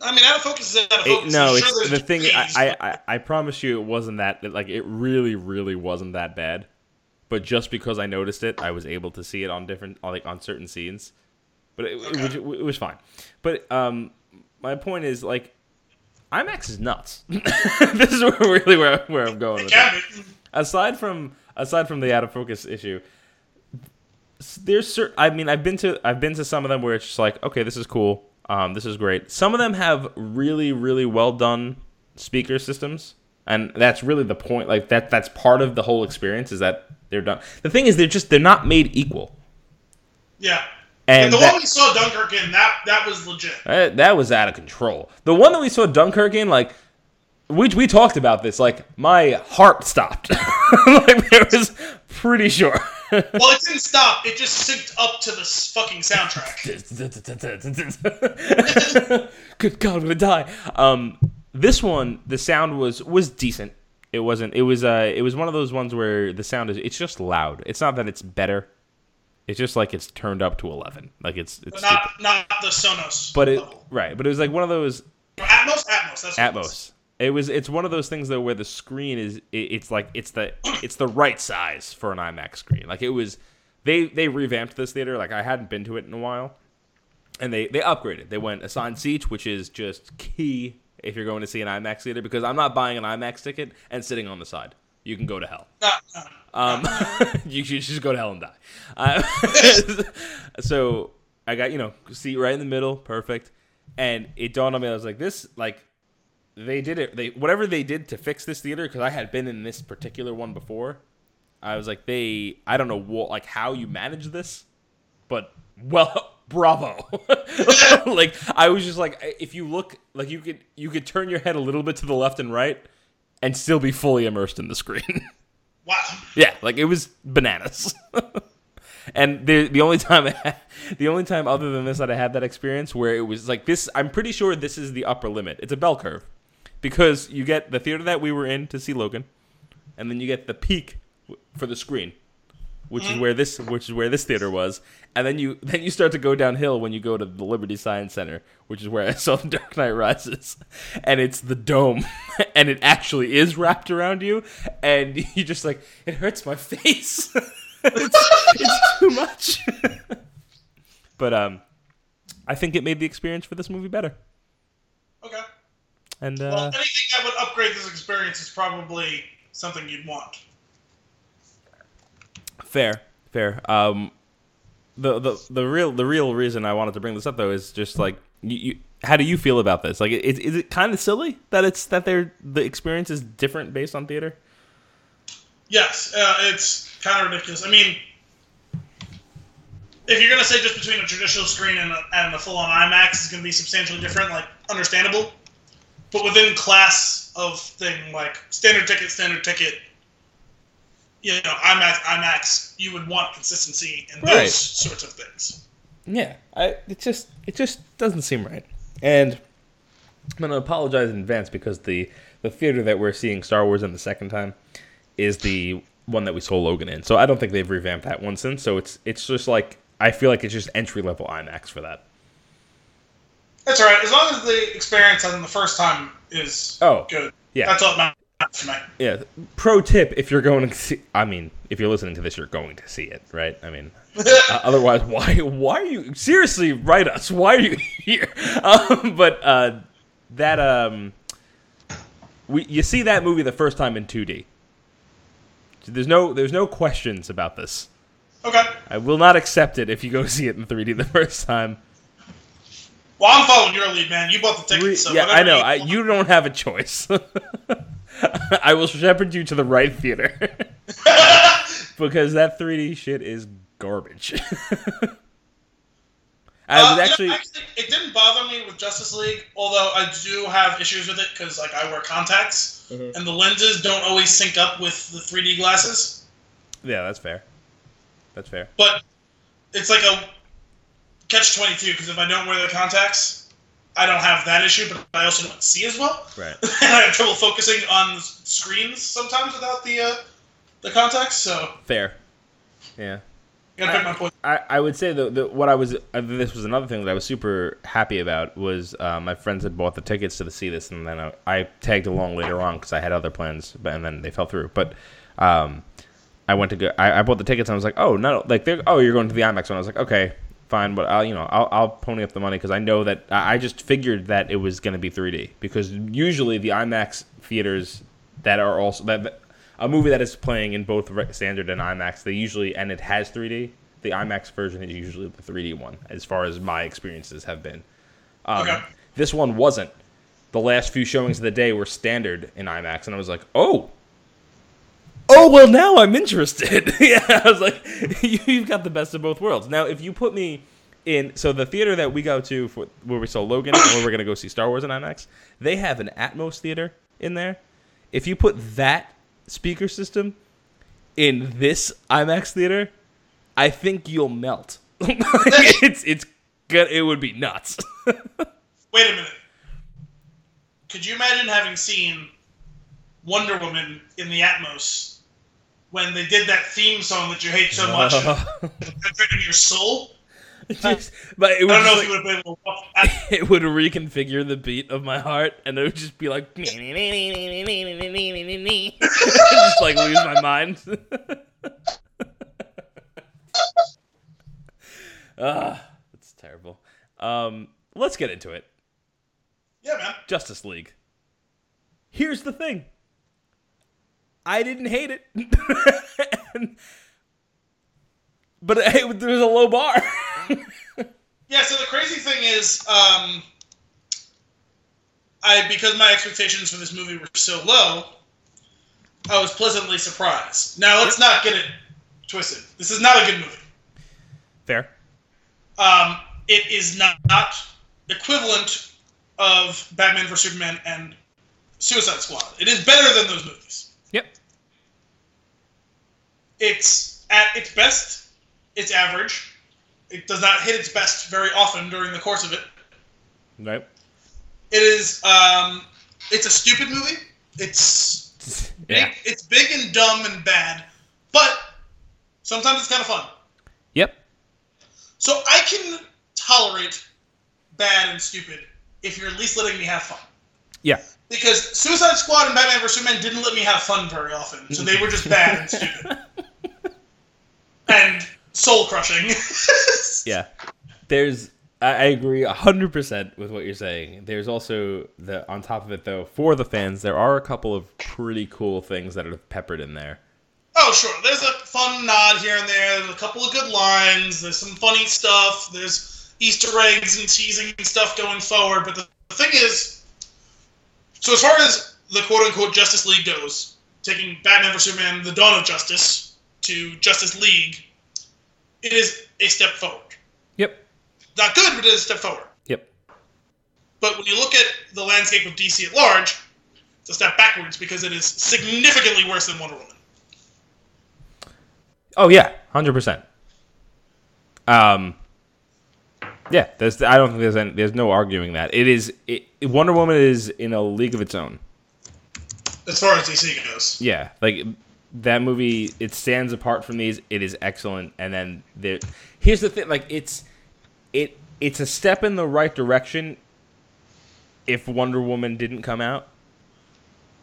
Speaker 2: I mean, out of focus is out of
Speaker 1: It-
Speaker 2: focus.
Speaker 1: no,
Speaker 2: I'm
Speaker 1: it's
Speaker 2: sure
Speaker 1: the thing. I, I I promise you, it wasn't that. Like it really, really wasn't that bad. But just because I noticed it, I was able to see it on different, on, like on certain scenes. But it, it, was, it was fine. But um, my point is like, IMAX is nuts. this is really where, where I'm going with it. aside from aside from the out of focus issue there's certain i mean i've been to i've been to some of them where it's just like okay this is cool um, this is great some of them have really really well done speaker systems and that's really the point like that that's part of the whole experience is that they're done the thing is they're just they're not made equal
Speaker 2: Yeah.
Speaker 1: and
Speaker 2: the
Speaker 1: that,
Speaker 2: one we saw Dunkirk in that that was legit.
Speaker 1: that, that was out of control the one that we saw dunkirk in like we, we talked about this like my heart stopped like there was pretty sure
Speaker 2: Well, it didn't stop. It just synced up to the fucking soundtrack.
Speaker 1: Good God, I'm gonna die. Um, this one, the sound was was decent. It wasn't. It was. Uh. It was one of those ones where the sound is. It's just loud. It's not that it's better. It's just like it's turned up to eleven. Like it's. it's
Speaker 2: But not not the Sonos.
Speaker 1: but it
Speaker 2: level.
Speaker 1: right. But it was like one of those
Speaker 2: Atmos. Atmos. That's what it was.
Speaker 1: Atmos. It was. It's one of those things though where the screen is. It, it's like it's the it's the right size for an IMAX screen. Like it was. They they revamped this theater. Like I hadn't been to it in a while, and they they upgraded. They went assigned seats, which is just key if you're going to see an IMAX theater because I'm not buying an IMAX ticket and sitting on the side. You can go to hell. Um, you should just go to hell and die. Uh, so I got you know seat right in the middle, perfect. And it dawned on me, I was like, this like they did it. They whatever they did to fix this theater because I had been in this particular one before. I was like, they I don't know what like how you manage this, but well, bravo. like I was just like, if you look like you could you could turn your head a little bit to the left and right and still be fully immersed in the screen.
Speaker 2: Wow.
Speaker 1: Yeah, like it was bananas. and the the only time I had, the only time other than this that I had that experience where it was like this, I'm pretty sure this is the upper limit. It's a bell curve because you get the theater that we were in to see Logan, and then you get the peak for the screen, which is where this which is where this theater was, and then you then you start to go downhill when you go to the Liberty Science Center, which is where I saw The Dark Knight Rises, and it's the dome, and it actually is wrapped around you, and you just like it hurts my face. it's, it's too much. but um, I think it made the experience for this movie better,
Speaker 2: Okay.
Speaker 1: and
Speaker 2: Well,
Speaker 1: uh,
Speaker 2: anything that would upgrade this experience is probably something you'd want.
Speaker 1: Fair, fair. Um, the the the real the real reason I wanted to bring this up though is just like you. you how do you feel about this? Like, is, is it kind of silly that it's that they're the experience is different based on theater?
Speaker 2: Yes, uh, it's kind of ridiculous. I mean, if you're gonna say just between a traditional screen and a, and a full-on IMAX is gonna be substantially different, like understandable. But within class of thing like standard ticket, standard ticket, you know, IMAX, IMAX, you would want consistency in those sorts of things.
Speaker 1: Yeah, I it just it just doesn't seem right. And I'm gonna apologize in advance because the the theater that we're seeing Star Wars in the second time is the one that we saw Logan in. So I don't think they've revamped that one since. So it's it's just like I feel like it's just entry level IMAX for that.
Speaker 2: That's all right, as long as the experience on the first time is
Speaker 1: Oh,
Speaker 2: good.
Speaker 1: yeah.
Speaker 2: that's all that
Speaker 1: Yeah. Pro tip: If you're going to see, I mean, if you're listening to this, you're going to see it, right? I mean, uh, otherwise, why? Why are you seriously write us? Why are you here? Um, but uh, that um, we you see that movie the first time in 2D. There's no there's no questions about this.
Speaker 2: okay.
Speaker 1: I will not accept it if you go see it in 3D the first time.
Speaker 2: Well, I'm following your lead, man. You bought the ticket,
Speaker 1: Re-
Speaker 2: so
Speaker 1: yeah, I know.
Speaker 2: you
Speaker 1: I, you don't have a choice. I will shepherd you to the right theater because that 3D shit is garbage. I
Speaker 2: Uh,
Speaker 1: was
Speaker 2: you know,
Speaker 1: actually,
Speaker 2: actually, it didn't bother me with Justice League, although I do have issues with it because like I wear contacts
Speaker 1: Mhm.
Speaker 2: and the lenses don't always sync up with the 3D glasses.
Speaker 1: yeah, that's fair. That's fair.
Speaker 2: But it's like a catch 22 because if I don't wear the contacts, I don't have that issue, but I also don't see as well,
Speaker 1: Right.
Speaker 2: and I have trouble focusing on screens sometimes without the uh, the contacts. So
Speaker 1: Fair. Yeah.
Speaker 2: point.
Speaker 1: I, I would say the, the what I was uh, this was another thing that I was super happy about was uh, my friends had bought the tickets to see this and then I, I tagged along later on because I had other plans but and then they fell through but um, I went to go I, I bought the tickets and I was like oh no like they're oh you're going to the IMAX one I was like okay fine but I'll you know I'll, I'll pony up the money because I know that I just figured that it was going to be 3D because usually the IMAX theaters that are also that that- a movie that is playing in both standard and IMAX they usually and it has 3D the IMAX version is usually the 3D one as far as my experiences have been. Um,
Speaker 2: Okay.
Speaker 1: this one wasn't. The last few showings of the day were standard in IMAX and I was like oh oh well now i'm interested. Yeah i was like you, you've got the best of both worlds. Now if you put me in so the theater that we go to for where we saw logan and where we're going to go see star wars in imax they have an atmos theater in there. If you put that speaker system in this imax theater i think you'll melt. It's it's good it would be nuts.
Speaker 2: Wait a minute. Could you imagine having seen Wonder Woman in the Atmos when they did that theme song that you hate so much, penetrating your soul.
Speaker 1: Just- but it
Speaker 2: I
Speaker 1: would,
Speaker 2: don't know
Speaker 1: just
Speaker 2: if you would have been able to
Speaker 1: it would reconfigure the beat of my heart, and it would just be like, just like lose my mind. ah, that's terrible. Um, let's get into it.
Speaker 2: Yeah, man.
Speaker 1: Justice League. Here's the thing. I didn't hate it, And- but it, there was a low bar.
Speaker 2: Yeah, so the crazy thing is, um, I because my expectations for this movie were so low, I was pleasantly surprised. Now let's not get it twisted. This is not a good movie.
Speaker 1: Fair.
Speaker 2: Um, it is not, not equivalent of Batman vs Superman and Suicide Squad. It is better than those movies.
Speaker 1: Yep.
Speaker 2: It's at its best, it's average. It does not hit its best very often during the course of it.
Speaker 1: Right.
Speaker 2: It is um, it's a stupid movie. It's big,
Speaker 1: Yeah.
Speaker 2: it's big and dumb and bad, but sometimes it's kind of fun.
Speaker 1: Yep.
Speaker 2: So I can tolerate bad and stupid if you're at least letting me have fun.
Speaker 1: Yeah.
Speaker 2: Because Suicide Squad and Batman vs Superman didn't let me have fun very often, so they were just bad and stupid and soul crushing.
Speaker 1: Yeah. There's I agree 100% with what you're saying. There's also the on top of it though, for the fans, there are a couple of pretty cool things that are peppered in there.
Speaker 2: Oh, sure. There's a fun nod here and there. There's a couple of good lines. There's some funny stuff. There's Easter eggs and teasing and stuff going forward. But the thing is, so as far as the quote unquote Justice League goes, taking Batman vs Superman: The Dawn of Justice to Justice League, it is a step forward.
Speaker 1: Yep.
Speaker 2: Not good, but it is a step forward.
Speaker 1: Yep.
Speaker 2: But when you look at the landscape of DC at large, it's a step backwards because it is significantly worse than Wonder Woman.
Speaker 1: Oh yeah, 100%. Um yeah, there's I don't think there's any, there's no arguing that. It is it, Wonder Woman is in a league of its own.
Speaker 2: As far as DC goes.
Speaker 1: Yeah, like that movie, it stands apart from these. It is excellent, and then there. Here's the thing: like it's it it's a step in the right direction. If Wonder Woman didn't come out,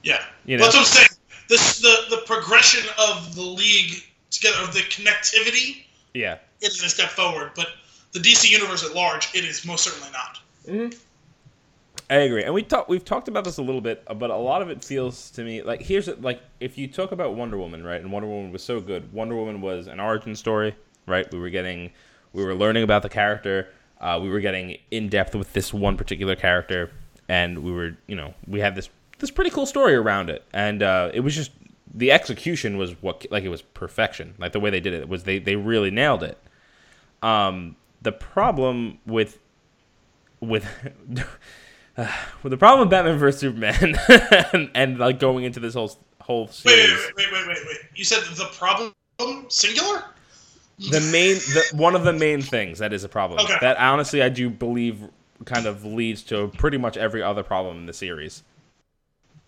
Speaker 2: Yeah,
Speaker 1: You
Speaker 2: Well, that's what I'm saying. This the the progression of the league together, of the connectivity,
Speaker 1: yeah,
Speaker 2: it is a step forward. But the DC universe at large, it is most certainly not.
Speaker 1: I agree. And we talked we've talked about this a little bit, but a lot of it feels to me like here's like if you talk about Wonder Woman, right? And Wonder Woman was so good. Wonder Woman was an origin story, right? We were getting we were learning about the character. Uh, we were getting in depth with this one particular character, and we were you know we had this this pretty cool story around it, and uh, it was just the execution was what like it was perfection. Like the way they did it was they they really nailed it. Um, the problem with with well, the problem with Batman vs Superman and, and like going into this whole whole
Speaker 2: Wait,
Speaker 1: series,
Speaker 2: wait, wait, wait, wait, wait. You said the problem singular?
Speaker 1: the main the, one of the main things that is a problem
Speaker 2: Okay.
Speaker 1: that honestly I do believe kind of leads to pretty much every other problem in the series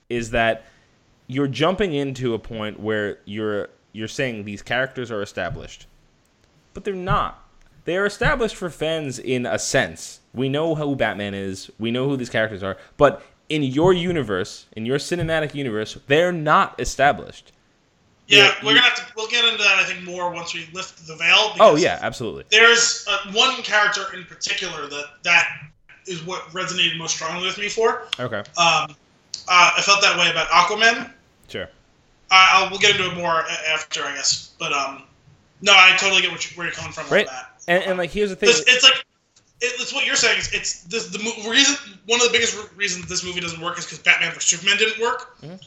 Speaker 1: is that you're jumping into a point where you're you're saying these characters are established, but they're not. They are established for fans in a sense. We know who Batman is. We know who these characters are. But in your universe, in your cinematic universe, they're not established.
Speaker 2: Yeah,
Speaker 1: Yeah,
Speaker 2: we're
Speaker 1: you-
Speaker 2: gonna have to. We'll get into that. I think more once we lift the veil.
Speaker 1: Oh yeah, absolutely.
Speaker 2: There's uh, one character in particular that that is what resonated most strongly with me for.
Speaker 1: Okay,
Speaker 2: Um, uh, I felt that way about Aquaman.
Speaker 1: sure.
Speaker 2: Uh, I'll, we'll get into it more after, I guess. But um, no, I totally get what you, where you're coming from
Speaker 1: Right.
Speaker 2: on that.
Speaker 1: And, and like here's the thing.
Speaker 2: It's, it's like it's what you're saying. It's, it's this, the reason. One of the biggest reasons this movie doesn't work is because Batman vs Superman didn't work.
Speaker 1: Mhm.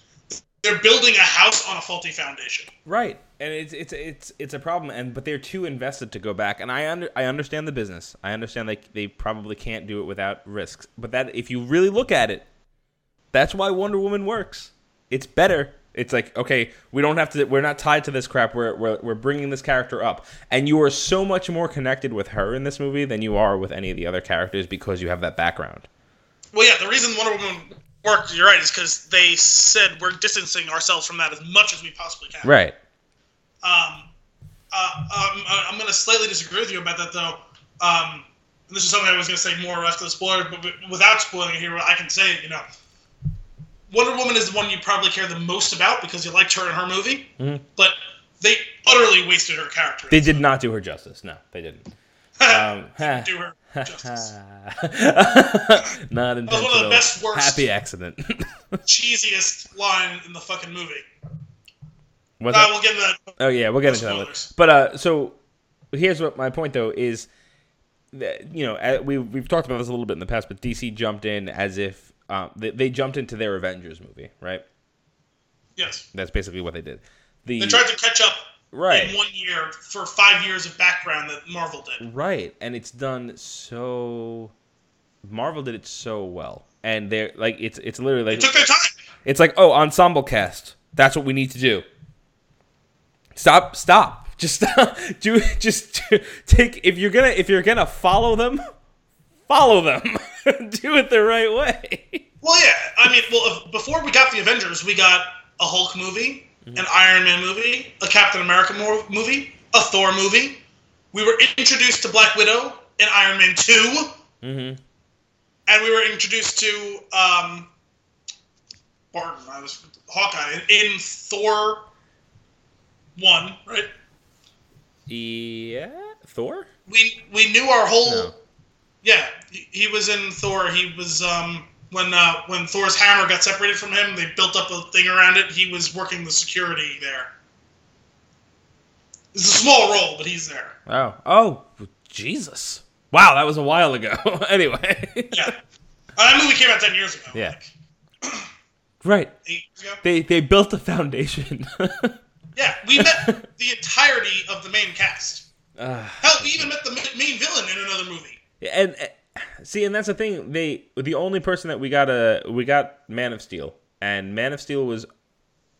Speaker 2: They're building a house on a faulty foundation.
Speaker 1: Right, and it's it's it's it's a problem, and but they're too invested to go back. And I under I understand the business. I understand they they probably can't do it without risks. But that if you really look at it, that's why Wonder Woman works. It's better. It's like okay, we don't have to. We're not tied to this crap. We're we're we're bringing this character up, and you are so much more connected with her in this movie than you are with any of the other characters because you have that background.
Speaker 2: Well, yeah, the reason Wonder Woman worked, you're right, is because they said we're distancing ourselves from that as much as we possibly can.
Speaker 1: Right.
Speaker 2: Um, uh, um, I- I'm going to slightly disagree with you about that, though. Um, this is something I was going to say more after the spoiler, but without spoiling it here, I can say, you know, Wonder Woman is the one you probably care the most about because you liked her in her movie,
Speaker 1: Mhm.
Speaker 2: but they utterly wasted her character.
Speaker 1: They did not do her justice. No, they didn't. Um,
Speaker 2: do her justice.
Speaker 1: not intentional.
Speaker 2: That was one of the best worst-
Speaker 1: Happy accident.
Speaker 2: Cheesiest line in the fucking movie. Uh, we'll get into that.
Speaker 1: Oh yeah, we'll get into that. later. But uh, so here's what my point though is that you know uh, we we've talked about this a little bit in the past, but DC jumped in as if um, they, they jumped into their Avengers movie, right?
Speaker 2: Yes.
Speaker 1: That's basically what they did. The
Speaker 2: They tried to catch up
Speaker 1: right,
Speaker 2: in one year for five years of background that Marvel did.
Speaker 1: right, and it's done so. Marvel did it so well, and they're like it's it's literally
Speaker 2: They
Speaker 1: like
Speaker 2: took their time.
Speaker 1: It's like, oh, ensemble cast. That's what we need to do. Stop, stop. Just stop. Do just take if you're gonna if you're gonna follow them, follow them. do it the right way.
Speaker 2: Well, yeah. I mean, well, if, before we got the Avengers, we got a Hulk movie, an Iron Man movie, a Captain America movie, a Thor movie. We were introduced to Black Widow in Iron Man 2,
Speaker 1: Mm-hmm.
Speaker 2: and we were introduced to um, Barton. I was Hawkeye in, in Thor 1, right?
Speaker 1: Yeah, Thor.
Speaker 2: We we knew our whole
Speaker 1: No.
Speaker 2: Yeah, he, was in Thor. He was um, when uh, when Thor's hammer got separated from him. They built up a thing around it. He was working the security there. It's a small role, but he's there.
Speaker 1: Oh, oh, Jesus! Wow, that was a while ago. anyway,
Speaker 2: Yeah, uh, that movie came out ten years ago.
Speaker 1: Yeah.
Speaker 2: like,
Speaker 1: right.
Speaker 2: eight years ago.
Speaker 1: They they built a foundation.
Speaker 2: Yeah, we met the entirety of the main cast.
Speaker 1: Ah.
Speaker 2: Hell, we even met the main villain in another movie.
Speaker 1: And uh, see, and that's the thing. They the only person that we got a we got Man of Steel, and Man of Steel was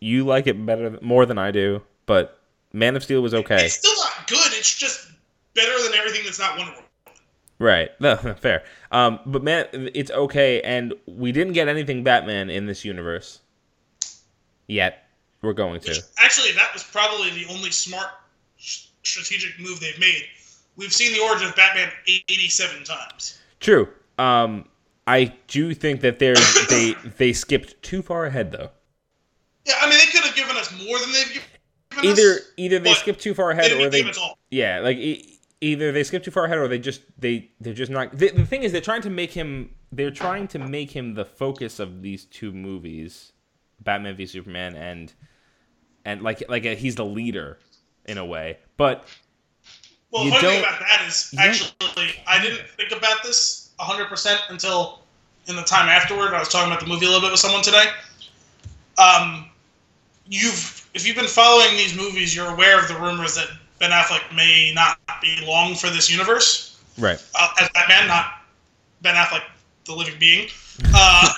Speaker 1: you like it better more than I do, but Man of Steel was okay.
Speaker 2: It's still not good. It's just better than everything that's not Wonder Woman.
Speaker 1: Right, no, fair. Um, but man, it's okay, and we didn't get anything Batman in this universe yet. We're going to.
Speaker 2: Actually, that was probably the only smart strategic move they've made. We've seen the origin of Batman 87 times.
Speaker 1: True. Um, I do think that there's they they skipped too far ahead though.
Speaker 2: Yeah, I mean, they could have given us more than they've given
Speaker 1: Either
Speaker 2: us.
Speaker 1: either either
Speaker 2: they
Speaker 1: skipped too far ahead
Speaker 2: didn't
Speaker 1: or they yeah like e- either they skip too far ahead or they just they they're just not the, the thing is they're trying to make him they're trying to make him the focus of these two movies batman v superman and and like like uh, he's the leader in a way but
Speaker 2: Well,
Speaker 1: you
Speaker 2: the funny thing
Speaker 1: don't-
Speaker 2: about that is,
Speaker 1: you don't-
Speaker 2: actually, I didn't think about this 100% until in the time afterward. I was talking about the movie a little bit with someone today. Um, you've, if you've been following these movies, you're aware of the rumors that Ben Affleck may not be long for this universe
Speaker 1: right
Speaker 2: uh, as Batman, not Ben Affleck, the living being. Uh,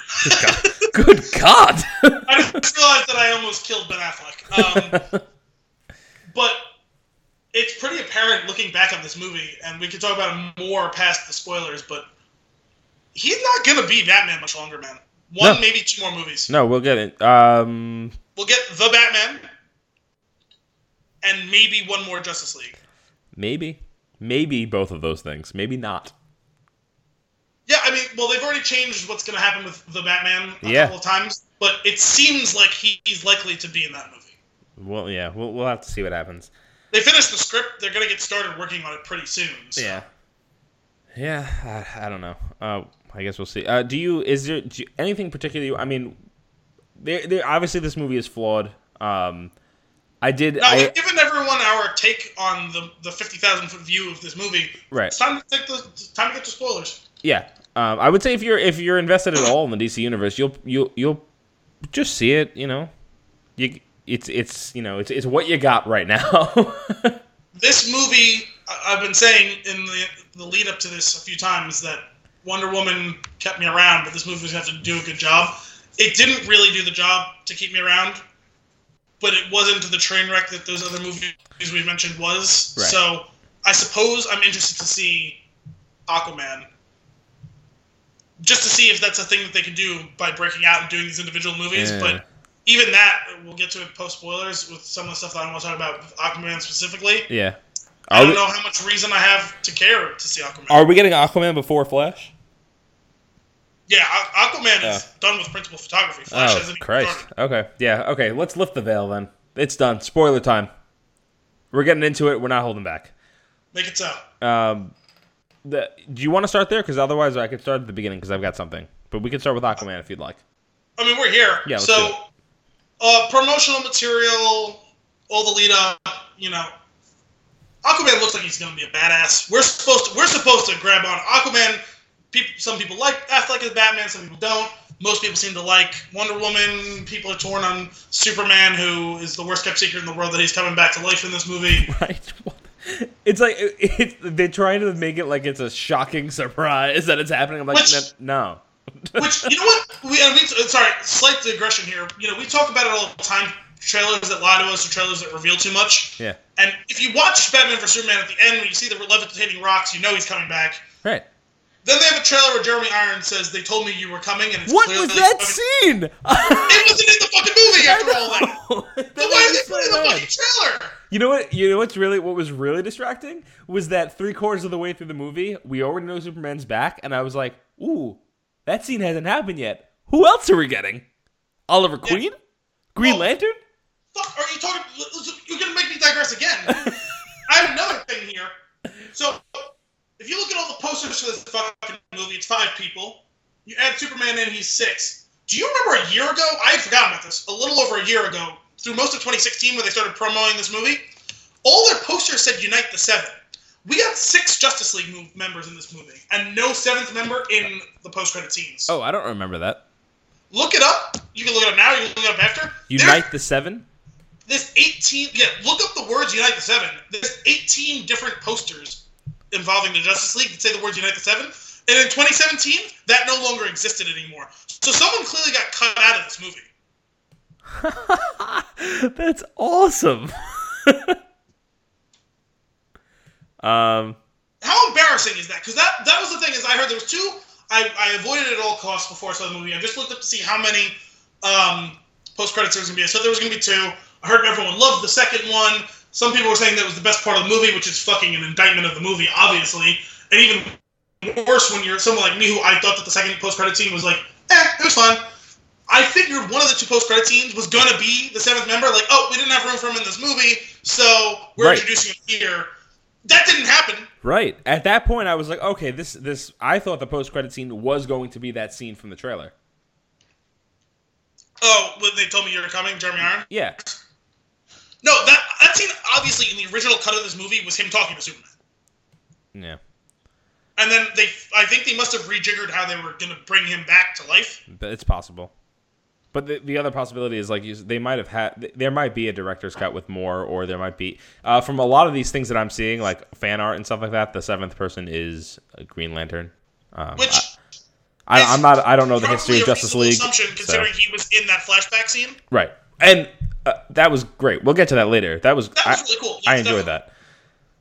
Speaker 1: good god
Speaker 2: I just realized that I almost killed Ben Affleck. Um, but it's pretty apparent looking back on this movie, and we can talk about it more past the spoilers, but he's not going to be Batman much longer, man. One,
Speaker 1: No.
Speaker 2: maybe two more movies.
Speaker 1: no we'll get it um
Speaker 2: We'll get The Batman, and maybe one more Justice League.
Speaker 1: maybe maybe both of those things maybe not
Speaker 2: Yeah, I mean, well, they've already changed what's going to happen with The Batman a
Speaker 1: Yeah.
Speaker 2: couple of times, but it seems like he, he's likely to be in that movie.
Speaker 1: well yeah we'll, we'll have to see what happens
Speaker 2: They finished the script. They're going to get started working on it pretty soon. So.
Speaker 1: Yeah. Yeah, I, I don't know. Uh, I guess we'll see. Uh, do you is there do you, anything particularly? I mean, there, there. Obviously, this movie is flawed. Um, I did.
Speaker 2: Now
Speaker 1: I
Speaker 2: we've given everyone our take on the the fifty thousand foot view of this movie.
Speaker 1: right.
Speaker 2: It's time to take the time to get to spoilers.
Speaker 1: Yeah. Um, I would say if you're if you're invested at all in the DC universe, you'll you'll you'll just see it. You know, you it's it's you know it's it's what you got right now.
Speaker 2: This movie, I've been saying in the the lead up to this a few times that Wonder Woman kept me around, but this movie was going to have to do a good job. It didn't really do the job to keep me around, but it wasn't the train wreck that those other movies we mentioned was.
Speaker 1: Right.
Speaker 2: So I suppose I'm interested to see Aquaman. just to see if that's a thing that they can do by breaking out and doing these individual movies.
Speaker 1: Yeah.
Speaker 2: But even that, we'll get to it post spoilers with some of the stuff that I want to talk about with Aquaman specifically.
Speaker 1: Yeah.
Speaker 2: I
Speaker 1: Are
Speaker 2: don't
Speaker 1: we,
Speaker 2: know how much reason I have to care to see Aquaman.
Speaker 1: are we getting Aquaman before Flash?
Speaker 2: yeah, Aquaman
Speaker 1: Yeah.
Speaker 2: is done with principal photography. Flash
Speaker 1: Oh,
Speaker 2: hasn't
Speaker 1: Christ. Okay. Yeah. Okay. Let's lift the veil then. It's done. Spoiler time. We're getting into it. We're not holding back.
Speaker 2: Make it so.
Speaker 1: Um, the, do you want to start there? Because otherwise, I could start at the beginning because I've got something. But we can start with Aquaman if you'd like.
Speaker 2: I mean, we're here.
Speaker 1: Yeah,
Speaker 2: so. Uh, promotional material, all the lead up, you know. Aquaman looks like he's going to be a badass. We're supposed to we're supposed to grab on Aquaman. People, some people like Affleck as Batman, some people don't. Most people seem to like Wonder Woman. People are torn on Superman, who is the worst kept secret in the world that he's coming back to life in this movie.
Speaker 1: Right. It's like it, they're trying to make it like it's a shocking surprise that it's happening. I'm like,
Speaker 2: Which-
Speaker 1: no.
Speaker 2: Which you know what? We, and we uh, sorry, slight digression here. You know, we talk about it all the time. Trailers that lie to us or trailers that reveal too much.
Speaker 1: Yeah.
Speaker 2: And if you watch Batman vs Superman at the end, when you see the levitating rocks, you know he's coming back.
Speaker 1: Right.
Speaker 2: Then they have a trailer where Jeremy Irons says, "They told me you were coming," and it's
Speaker 1: What was that
Speaker 2: fucking-
Speaker 1: scene?
Speaker 2: It wasn't in the fucking movie after all that.
Speaker 1: That
Speaker 2: why did they put it in the fucking trailer?
Speaker 1: You know what? You know what's really what was really distracting was that three quarters of the way through the movie, we already know Superman's back, and I was like, "Ooh, that scene hasn't happened yet. Who else are we getting? Oliver Queen, Green
Speaker 2: Oh.
Speaker 1: Lantern?
Speaker 2: Fuck, are you talking? You're gonna make me digress again. I have another thing here. So, if you look at all the posters for this fucking movie, it's five people. You add Superman in, he's six. Do you remember a year ago? I had forgotten about this. A little over a year ago, through most of 2016, when they started promoting this movie, all their posters said "Unite the Seven. We got six Justice League move- members in this movie, and no seventh member in the post-credit scenes.
Speaker 1: Oh, I don't remember that.
Speaker 2: Look it up. You can look it up now. You can look it up after. There's-
Speaker 1: Unite the Seven.
Speaker 2: there's 18 yeah look up the words unite the seven there's 18 different posters involving the justice league that say the words unite the seven and in 2017 that no longer existed anymore so someone clearly got cut out of this movie
Speaker 1: That's awesome. um,
Speaker 2: how embarrassing is that because that that was the thing is i heard there was two I, I avoided it at all costs before i saw the movie i just looked up to see how many um, post-credits there was going to be i said there was going to be two i heard everyone loved the second one some people were saying that was the best part of the movie which is fucking an indictment of the movie obviously and even worse when you're someone like me who I thought that the second post-credit scene was like, eh, it was fun. I figured one of the two post-credit scenes was gonna be the seventh member. Like, oh, we didn't have room for him in this movie, so we're
Speaker 1: Right.
Speaker 2: introducing him here. That didn't happen.
Speaker 1: right at that point, I was like, okay, this this. I thought the post credit scene was going to be that scene from the trailer.
Speaker 2: Oh, when they told me you were coming, Jeremy Iron.
Speaker 1: Yeah.
Speaker 2: No, that that scene obviously in the original cut of this movie was him talking to Superman.
Speaker 1: Yeah.
Speaker 2: And then they, I think they must have rejiggered how they were gonna bring him back to life.
Speaker 1: But it's possible. But the, the other possibility is like you, they might have had there might be a director's cut with more, or there might be uh, from a lot of these things that I'm seeing, like fan art and stuff like that. The seventh person is a Green Lantern. Um,
Speaker 2: Which
Speaker 1: I, I, I'm not. I don't know the history of Justice League.
Speaker 2: Assumption,
Speaker 1: so-
Speaker 2: considering he was in that flashback scene.
Speaker 1: right, and uh, that was great. We'll get to that later. That was,
Speaker 2: That
Speaker 1: I,
Speaker 2: was really cool.
Speaker 1: I enjoyed
Speaker 2: definitely.
Speaker 1: that.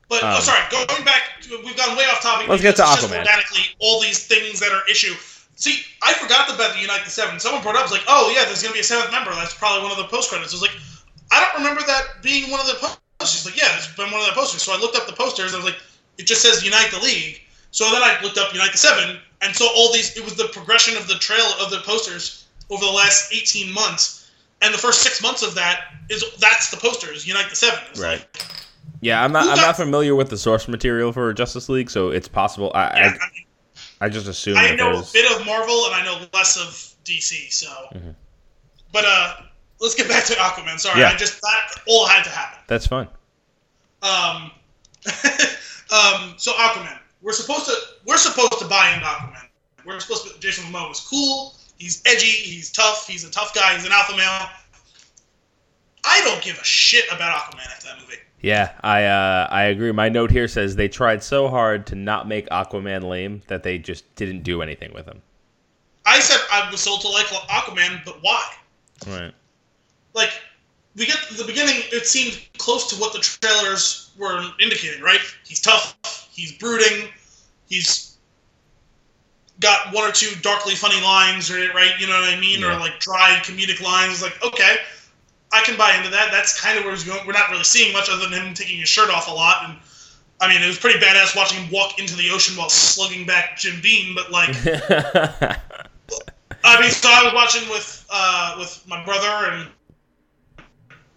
Speaker 2: But
Speaker 1: Um,
Speaker 2: oh, sorry, going back, we've gone way off topic.
Speaker 1: Let's get to Aquaman.
Speaker 2: Organically, all these things that are issue. See, I forgot about the Unite the Seven. Someone brought it up, was like, oh yeah, there's gonna be a seventh member. That's probably one of the post credits. I was like, I don't remember that being one of the posters. Like, yeah, it's been one of the posters. So I looked up the posters. and I was like, it just says Unite the League. So then I looked up Unite the Seven, and so all these, it was the progression of the trail of the posters over the last 18 months. And the first six months of that is that's the posters, Unite the Seven.
Speaker 1: Right.
Speaker 2: like,
Speaker 1: Yeah, I'm not. I'm not familiar with the source material for Justice League, so it's possible. I
Speaker 2: yeah, I mean,
Speaker 1: I, just assume
Speaker 2: I know a bit of Marvel and I know less of DC. So,
Speaker 1: Mhm.
Speaker 2: but uh, let's get back to Aquaman. Sorry,
Speaker 1: Yeah.
Speaker 2: I just that all had to happen.
Speaker 1: That's fine.
Speaker 2: Um, um, so Aquaman, we're supposed to we're supposed to buy into Aquaman. We're supposed to. Jason Momoa is cool. He's edgy. He's tough. He's a tough guy. He's an alpha male. I don't give a shit about Aquaman after that movie.
Speaker 1: Yeah, I uh, I agree. My note here says they tried so hard to not make Aquaman lame that they just didn't do anything with him.
Speaker 2: I said I was sold to like Aquaman, but why?
Speaker 1: Right.
Speaker 2: like we get the beginning it seemed close to what the trailers were indicating right he's tough he's brooding he's got one or two darkly funny lines, right, you know what I mean,
Speaker 1: Yeah.
Speaker 2: or like dry comedic lines. Like okay, I can buy into that. That's kind of where he's going. We're not really seeing much other than him taking his shirt off a lot, and I mean, it was pretty badass watching him walk into the ocean while slugging back Jim Beam. But like, I mean, so I was watching with uh, with my brother and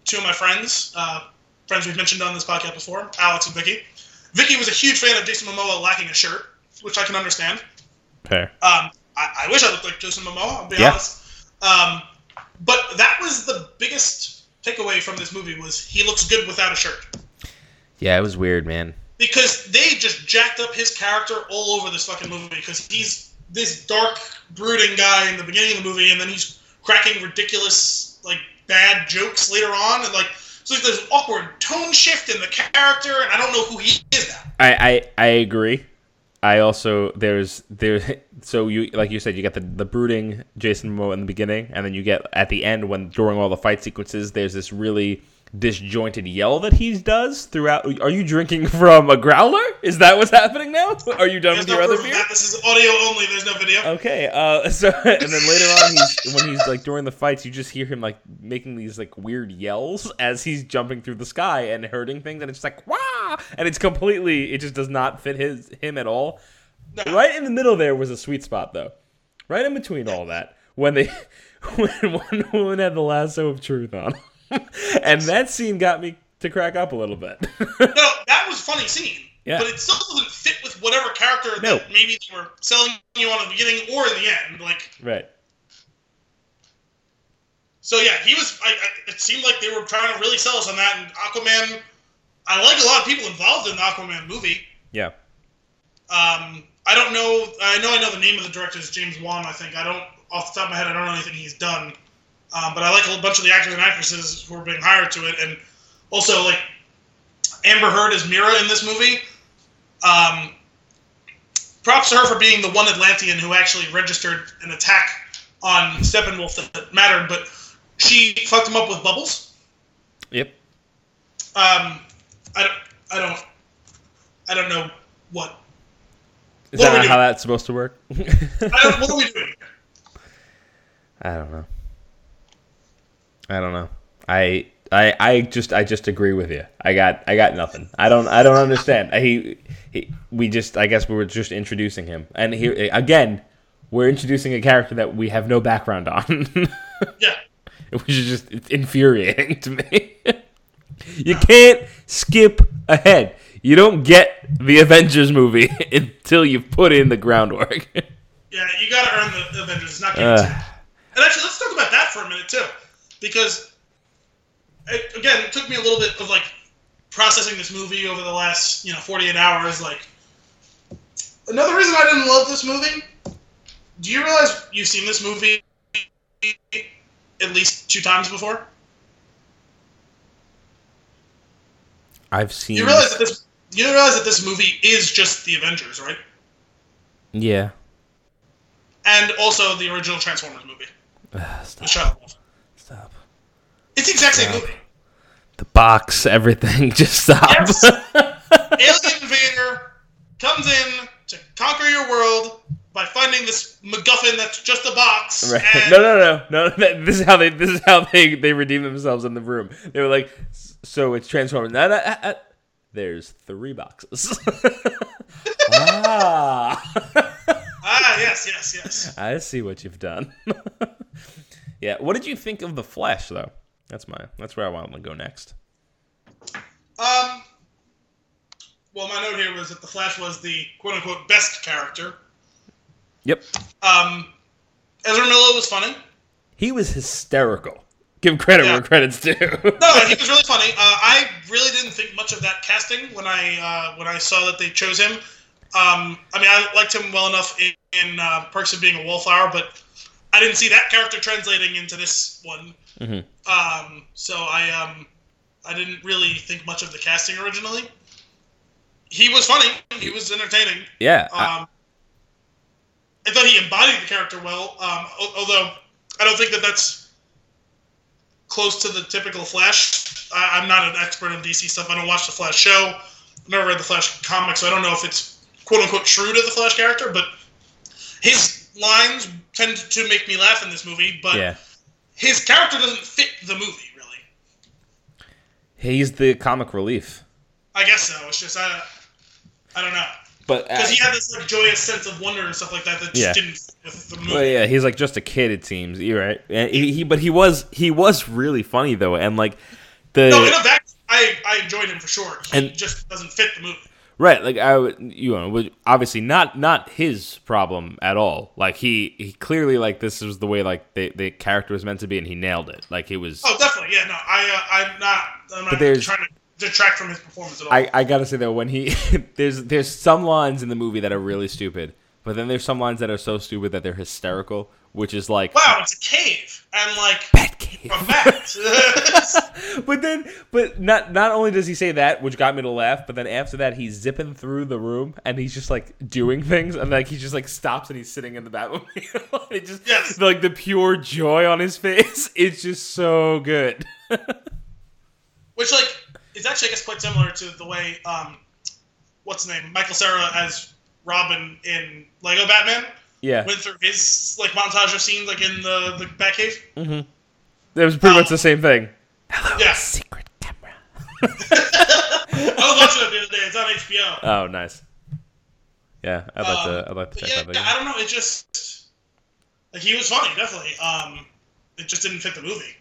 Speaker 2: two of my friends, uh, friends we've mentioned on this podcast before, Alex and Vicky. Vicky was a huge fan of Jason Momoa lacking a shirt, which I can understand.
Speaker 1: Fair.
Speaker 2: Um, I, I wish I looked like Jason Momoa. I'll be
Speaker 1: Yeah.
Speaker 2: honest. Um, but that was the biggest takeaway from this movie was he looks good without a shirt
Speaker 1: Yeah, it was weird, man.
Speaker 2: because they just jacked up his character all over this fucking movie because he's this dark, brooding guy in the beginning of the movie, and then he's cracking ridiculous, like bad jokes later on, and like so there's an awkward tone shift in the character, and I don't know who he is now.
Speaker 1: I, I I agree. I also there's there so you like you said you get the the brooding Jason Momoa in the beginning and then you get at the end when during all the fight sequences there's this really disjointed yell that he does throughout. Are you drinking from a growler? Is that what's happening now? Are you done
Speaker 2: There's
Speaker 1: with
Speaker 2: no
Speaker 1: your other beer?
Speaker 2: that. This is audio only. There's no video.
Speaker 1: Okay, uh, so and then later on, he's when he's like during the fights, you just hear him like making these like weird yells as he's jumping through the sky and hurting things, and it's just like wow, and it's completely, it just does not fit his him at all.
Speaker 2: No.
Speaker 1: Right in the middle there was a sweet spot though, right in between all that when they when one woman had the lasso of truth on, and that scene got me to crack up a little bit.
Speaker 2: No, that was a funny scene.
Speaker 1: Yeah.
Speaker 2: But it still doesn't fit with whatever character
Speaker 1: No.
Speaker 2: that maybe they were selling you on in the beginning or in the end. Like,
Speaker 1: right.
Speaker 2: so yeah, he was. I, I, it seemed like they were trying to really sell us on that. And Aquaman, I like a lot of people involved in the Aquaman movie.
Speaker 1: Yeah.
Speaker 2: Um, I don't know. I know. I know the name of the director is James Wan. I think. I don't off the top of my head. I don't know anything he's done. Um, but I like a bunch of the actors and actresses who are being hired to it, and also like Amber Heard as Mera in this movie. Um, props to her for being the one Atlantean who actually registered an attack on Steppenwolf that, that mattered, but she fucked him up with bubbles.
Speaker 1: Yep.
Speaker 2: Um, I don't. I don't. I don't know what.
Speaker 1: Is
Speaker 2: What
Speaker 1: that how that's supposed to work?
Speaker 2: I don't, what are we doing?
Speaker 1: I don't know. I don't know. I I I just I just agree with you. I got I got nothing. I don't I don't understand. He, he we just I guess we were just introducing him. And here again, we're introducing a character that we have no background on.
Speaker 2: Yeah.
Speaker 1: Which is just it's infuriating to me. you can't skip ahead. You don't get the Avengers movie until you've put in the groundwork.
Speaker 2: Yeah, you gotta earn the Avengers. It's not guaranteed.
Speaker 1: Ugh.
Speaker 2: and actually, let's talk about that for a minute too, because it, again, it took me a little bit of like processing this movie over the last you know 48 hours. Like another reason I didn't love this movie. Do you realize you've seen this movie at least two times before?
Speaker 1: I've seen
Speaker 2: You realize that this you realize that this movie is just the Avengers, right?
Speaker 1: Yeah.
Speaker 2: And also the original Transformers movie
Speaker 1: Ugh, stop.
Speaker 2: Shia LaBeouf. It's the exact same movie.
Speaker 1: The box, everything, just stop.
Speaker 2: Yes. Alien invader comes in to conquer your world by finding this MacGuffin that's just a box.
Speaker 1: right. No, no, no, no. This is how they. This is how they they redeem themselves in the room. They were like, so it's transforming. No, no, uh, uh, there's three boxes. ah,
Speaker 2: Ah, yes, yes, yes.
Speaker 1: I see what you've done. yeah. What did you think of the Flash, though? That's my. That's where I want them to go next.
Speaker 2: Um. Well, my note here was that the Flash was the quote unquote best character.
Speaker 1: Yep.
Speaker 2: Um, Ezra Miller was funny.
Speaker 1: He was hysterical. Give credit
Speaker 2: Yeah.
Speaker 1: where credit's due.
Speaker 2: No, he was really funny. Uh, I really didn't think much of that casting when I uh, when I saw that they chose him. Um, I mean, I liked him well enough in, in uh, Perks of Being a Wallflower, but I didn't see that character translating into this one.
Speaker 1: Mhm.
Speaker 2: Um, so I um, I didn't really think much of the casting originally. He was funny. He was entertaining.
Speaker 1: yeah. I-
Speaker 2: Um, I thought he embodied the character well. Um, al- although I don't think that that's close to the typical Flash. I, I'm not an expert on DC stuff. I don't watch the Flash show. I've never read the Flash comic, so I don't know if it's quote unquote true to the Flash character. But his lines tend to make me laugh in this movie, but
Speaker 1: Yeah.
Speaker 2: His character doesn't fit the movie really.
Speaker 1: He's the comic relief.
Speaker 2: I guess so. It's just I, I don't know
Speaker 1: But
Speaker 2: because he uh, had this like joyous sense of wonder and stuff like that that just
Speaker 1: Yeah.
Speaker 2: didn't fit with the movie.
Speaker 1: Well, yeah, he's like just a kid. It seems. You're right. And he, he, but he was he was really funny though, and like the
Speaker 2: no, in a vacuum, I I enjoyed him for sure. He
Speaker 1: And-
Speaker 2: just doesn't fit the movie.
Speaker 1: Right, like I would, you know, would- obviously not not his problem at all. Like he he clearly like this was the way like the the character was meant to be, and he nailed it. Like it was.
Speaker 2: Oh, definitely. Yeah, no, I uh, I'm not. I'm not
Speaker 1: there's-
Speaker 2: trying to detract from his performance at all.
Speaker 1: I, I gotta say though, when he there's there's some lines in the movie that are really stupid, but then there's some lines that are so stupid that they're hysterical, which is like
Speaker 2: wow, it's a cave and like bat.
Speaker 1: but then, but not not only does he say that, which got me to laugh, but then after that, he's zipping through the room and he's just like doing things, and like he just like stops and he's sitting in the Batmobile. it just
Speaker 2: Yes.
Speaker 1: like the pure joy on his face. It's just so good.
Speaker 2: Which like is actually I guess quite similar to the way um, what's his name Michael Cera as Robin in Lego Batman
Speaker 1: yeah,
Speaker 2: went through his like montage of scenes like in the the Batcave. Mm-hmm.
Speaker 1: It was pretty much the same thing.
Speaker 2: Yeah,
Speaker 1: Secret camera.
Speaker 2: I was watching it the other day. It's on HBO.
Speaker 1: Oh, nice. Yeah, I'd like
Speaker 2: Um,
Speaker 1: to. I'd like to check
Speaker 2: yeah,
Speaker 1: that. Again.
Speaker 2: I don't know. It just like he was funny, definitely. Um, it just didn't fit the movie.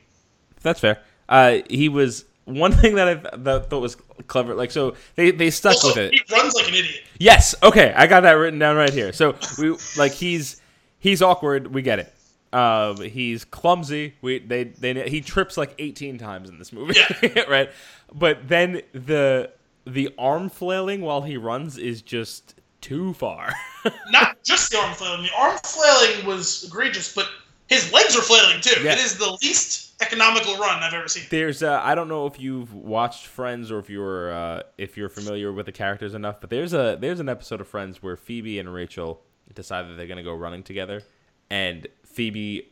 Speaker 1: That's fair. Uh, he was one thing that I th- that thought was clever. Like, so they they stuck
Speaker 2: Also,
Speaker 1: with it.
Speaker 2: he runs like an idiot.
Speaker 1: Yes. Okay, I got that written down right here. So we like he's he's awkward. We get it. Um, he's clumsy. We they they he trips like eighteen times in this movie.
Speaker 2: Yeah.
Speaker 1: right. But then the the arm flailing while he runs is just too far.
Speaker 2: Not just the arm flailing. The arm flailing was egregious, but his legs are flailing too.
Speaker 1: Yeah.
Speaker 2: It is the least economical run I've ever seen.
Speaker 1: there's uh, I don't know if you've watched Friends or if you're uh, if you're familiar with the characters enough, but there's a there's an episode of Friends where Phoebe and Rachel decide that they're gonna go running together, and Phoebe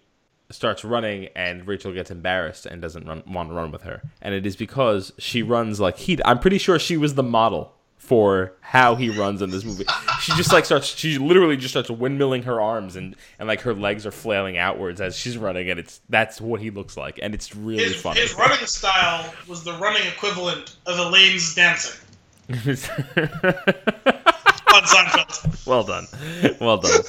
Speaker 1: starts running and Rachel gets embarrassed and doesn't run, want to run with her, and it is because she runs like he. I'm pretty sure she was the model for how he runs in this movie. She just like starts. She literally just starts windmilling her arms and and like her legs are flailing outwards as she's running, and it's that's what he looks like, and it's really
Speaker 2: His,
Speaker 1: funny.
Speaker 2: his running style was the running equivalent of Elaine's dancing on Seinfeld.
Speaker 1: well done, well done.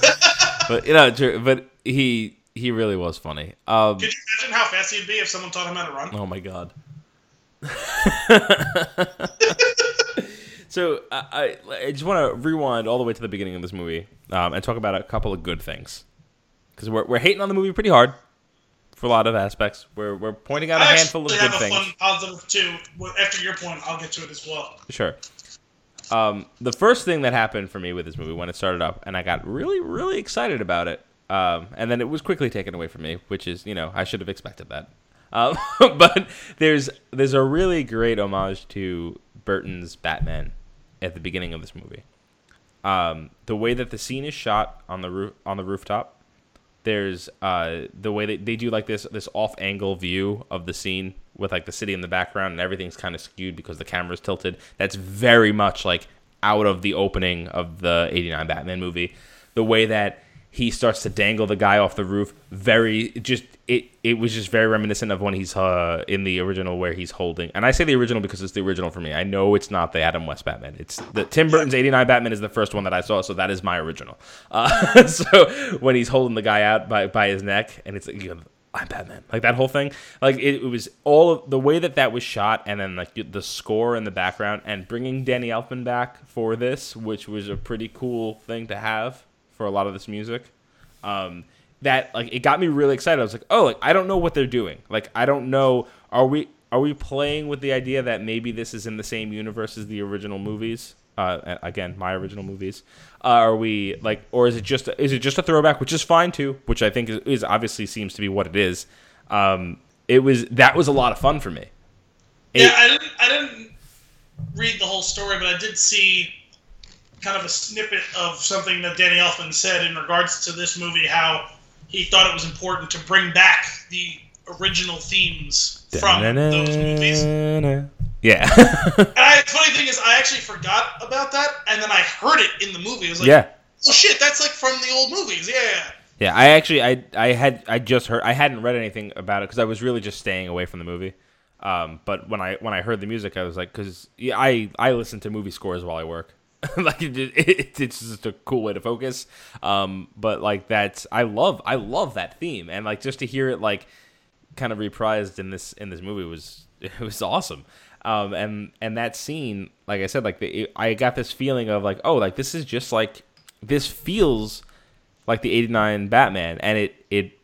Speaker 1: but you know, but he he really was funny. Um,
Speaker 2: Could you imagine how fast he'd be if someone taught him how to run?
Speaker 1: oh my god. so I, I, I just want to rewind all the way to the beginning of this movie um, and talk about a couple of good things because we're we're hating on the movie pretty hard for a lot of aspects. We're we're pointing out a
Speaker 2: I
Speaker 1: handful of good
Speaker 2: a
Speaker 1: things.
Speaker 2: fun positive too. After your point, I'll get to it as well.
Speaker 1: Sure. Um, the first thing that happened for me with this movie when it started up, and I got really, really excited about it, um, and then it was quickly taken away from me, which is, you know, I should have expected that. Um, but there's there's a really great homage to Burton's Batman at the beginning of this movie. Um, the way that the scene is shot on the roof on the rooftop, there's uh, the way that they do like this this off angle view of the scene with like the city in the background and everything's kind of skewed because the camera's tilted. That's very much like out of the opening of the 89 Batman movie. The way that he starts to dangle the guy off the roof, very just it it was just very reminiscent of when he's uh in the original where he's holding. And I say the original because it's the original for me. I know it's not the Adam West Batman. It's the Tim Burton's 89 Batman is the first one that I saw, so that is my original. Uh, so when he's holding the guy out by by his neck and it's like you know, I'm Batman. Like that whole thing. Like it, it was all of the way that that was shot, and then like the score in the background, and bringing Danny Elfman back for this, which was a pretty cool thing to have for a lot of this music. Um, that like it got me really excited. I was like, oh, like I don't know what they're doing. Like I don't know. Are we are we playing with the idea that maybe this is in the same universe as the original movies? Uh, again, my original movies. Uh, are we like, or is it just is it just a throwback, which is fine too, which I think is, is obviously seems to be what it is. Um, it was that was a lot of fun for me. It-
Speaker 2: yeah, I didn't. I didn't read the whole story, but I did see kind of a snippet of something that Danny Elfman said in regards to this movie. How he thought it was important to bring back the original themes from those movies.
Speaker 1: Yeah,
Speaker 2: And I, the funny thing is, I actually forgot about that, and then I heard it in the movie. I was like,
Speaker 1: yeah.
Speaker 2: oh shit, that's like from the old movies. Yeah, yeah.
Speaker 1: Yeah, I actually I I had I just heard I hadn't read anything about it because I was really just staying away from the movie. Um, but when I when I heard the music, I was like, because yeah, I I listen to movie scores while I work. like it, it, it's just a cool way to focus. Um, but like that's I love I love that theme and like just to hear it like kind of reprised in this in this movie was it was awesome. Um, and and that scene, like I said, like the, it, I got this feeling of like, oh, like this is just like this feels like the '89 Batman, and it it.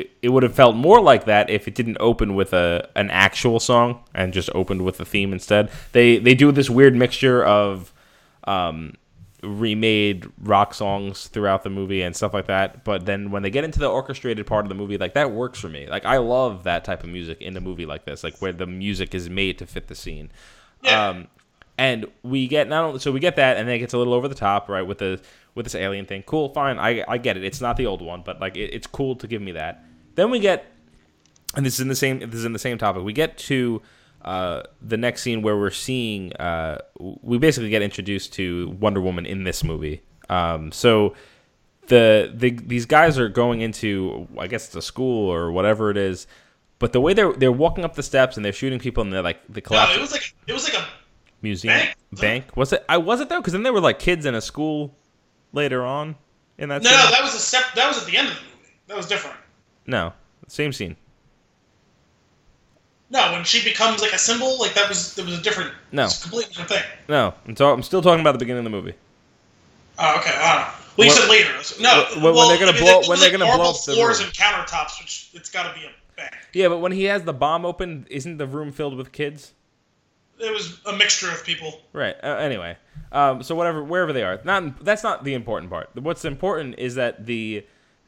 Speaker 1: It, it would have felt more like that if it didn't open with a an actual song and just opened with a theme instead. They they do this weird mixture of um, remade rock songs throughout the movie and stuff like that. But then when they get into the orchestrated part of the movie, like that works for me. Like I love that type of music in a movie like this, like where the music is made to fit the scene.
Speaker 2: Yeah.
Speaker 1: Um, and we get not only so we get that, and then it gets a little over the top, right, with the with this alien thing. Cool, fine, I I get it. It's not the old one, but like it, it's cool to give me that. Then we get, and this is in the same this is in the same topic. We get to uh, the next scene where we're seeing uh, we basically get introduced to Wonder Woman in this movie. Um, so the, the these guys are going into I guess it's a school or whatever it is, but the way they're they're walking up the steps and they're shooting people and they're like the
Speaker 2: No,
Speaker 1: collapse
Speaker 2: it was like it was like a
Speaker 1: museum
Speaker 2: Bank?
Speaker 1: bank was it? I was it though because then there were like kids in a school later on in that
Speaker 2: no, no, that was a step. That was at the end of the movie. That was different.
Speaker 1: No same scene.
Speaker 2: No, when she becomes like a symbol, like that was that was a different,
Speaker 1: No.
Speaker 2: it's a completely different thing.
Speaker 1: No, I'm, ta- I'm still talking about the beginning of the movie.
Speaker 2: Oh, okay. I don't know. Well, you said later. No,
Speaker 1: when- when
Speaker 2: well,
Speaker 1: they're gonna
Speaker 2: I mean,
Speaker 1: blow-
Speaker 2: they-
Speaker 1: when they're gonna blow
Speaker 2: marble
Speaker 1: up the
Speaker 2: floors
Speaker 1: room.
Speaker 2: and countertops, which it's got to be a.
Speaker 1: Yeah, but when he has the bomb open, isn't the room filled with kids?
Speaker 2: It was a mixture of people.
Speaker 1: Right. Uh, anyway, um, so whatever, wherever they are, not that's not the important part. What's important is that the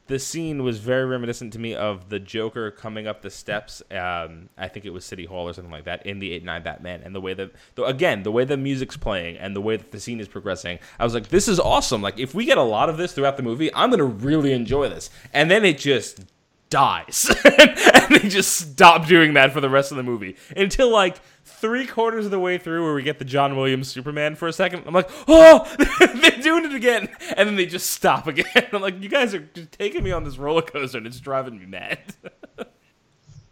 Speaker 1: the scene was very reminiscent to me of the Joker coming up the steps. Um, I think it was City Hall or something like that in the '89 Batman, and the way that the, again the way the music's playing and the way that the scene is progressing. I was like, this is awesome. Like if we get a lot of this throughout the movie, I'm gonna really enjoy this. And then it just dies, and they just stop doing that for the rest of the movie until like three quarters of the way through, where we get the John Williams Superman for a second. I'm like, oh, they're doing it again, and then they just stop again. I'm like, you guys are just taking me on this roller coaster, and it's driving me mad.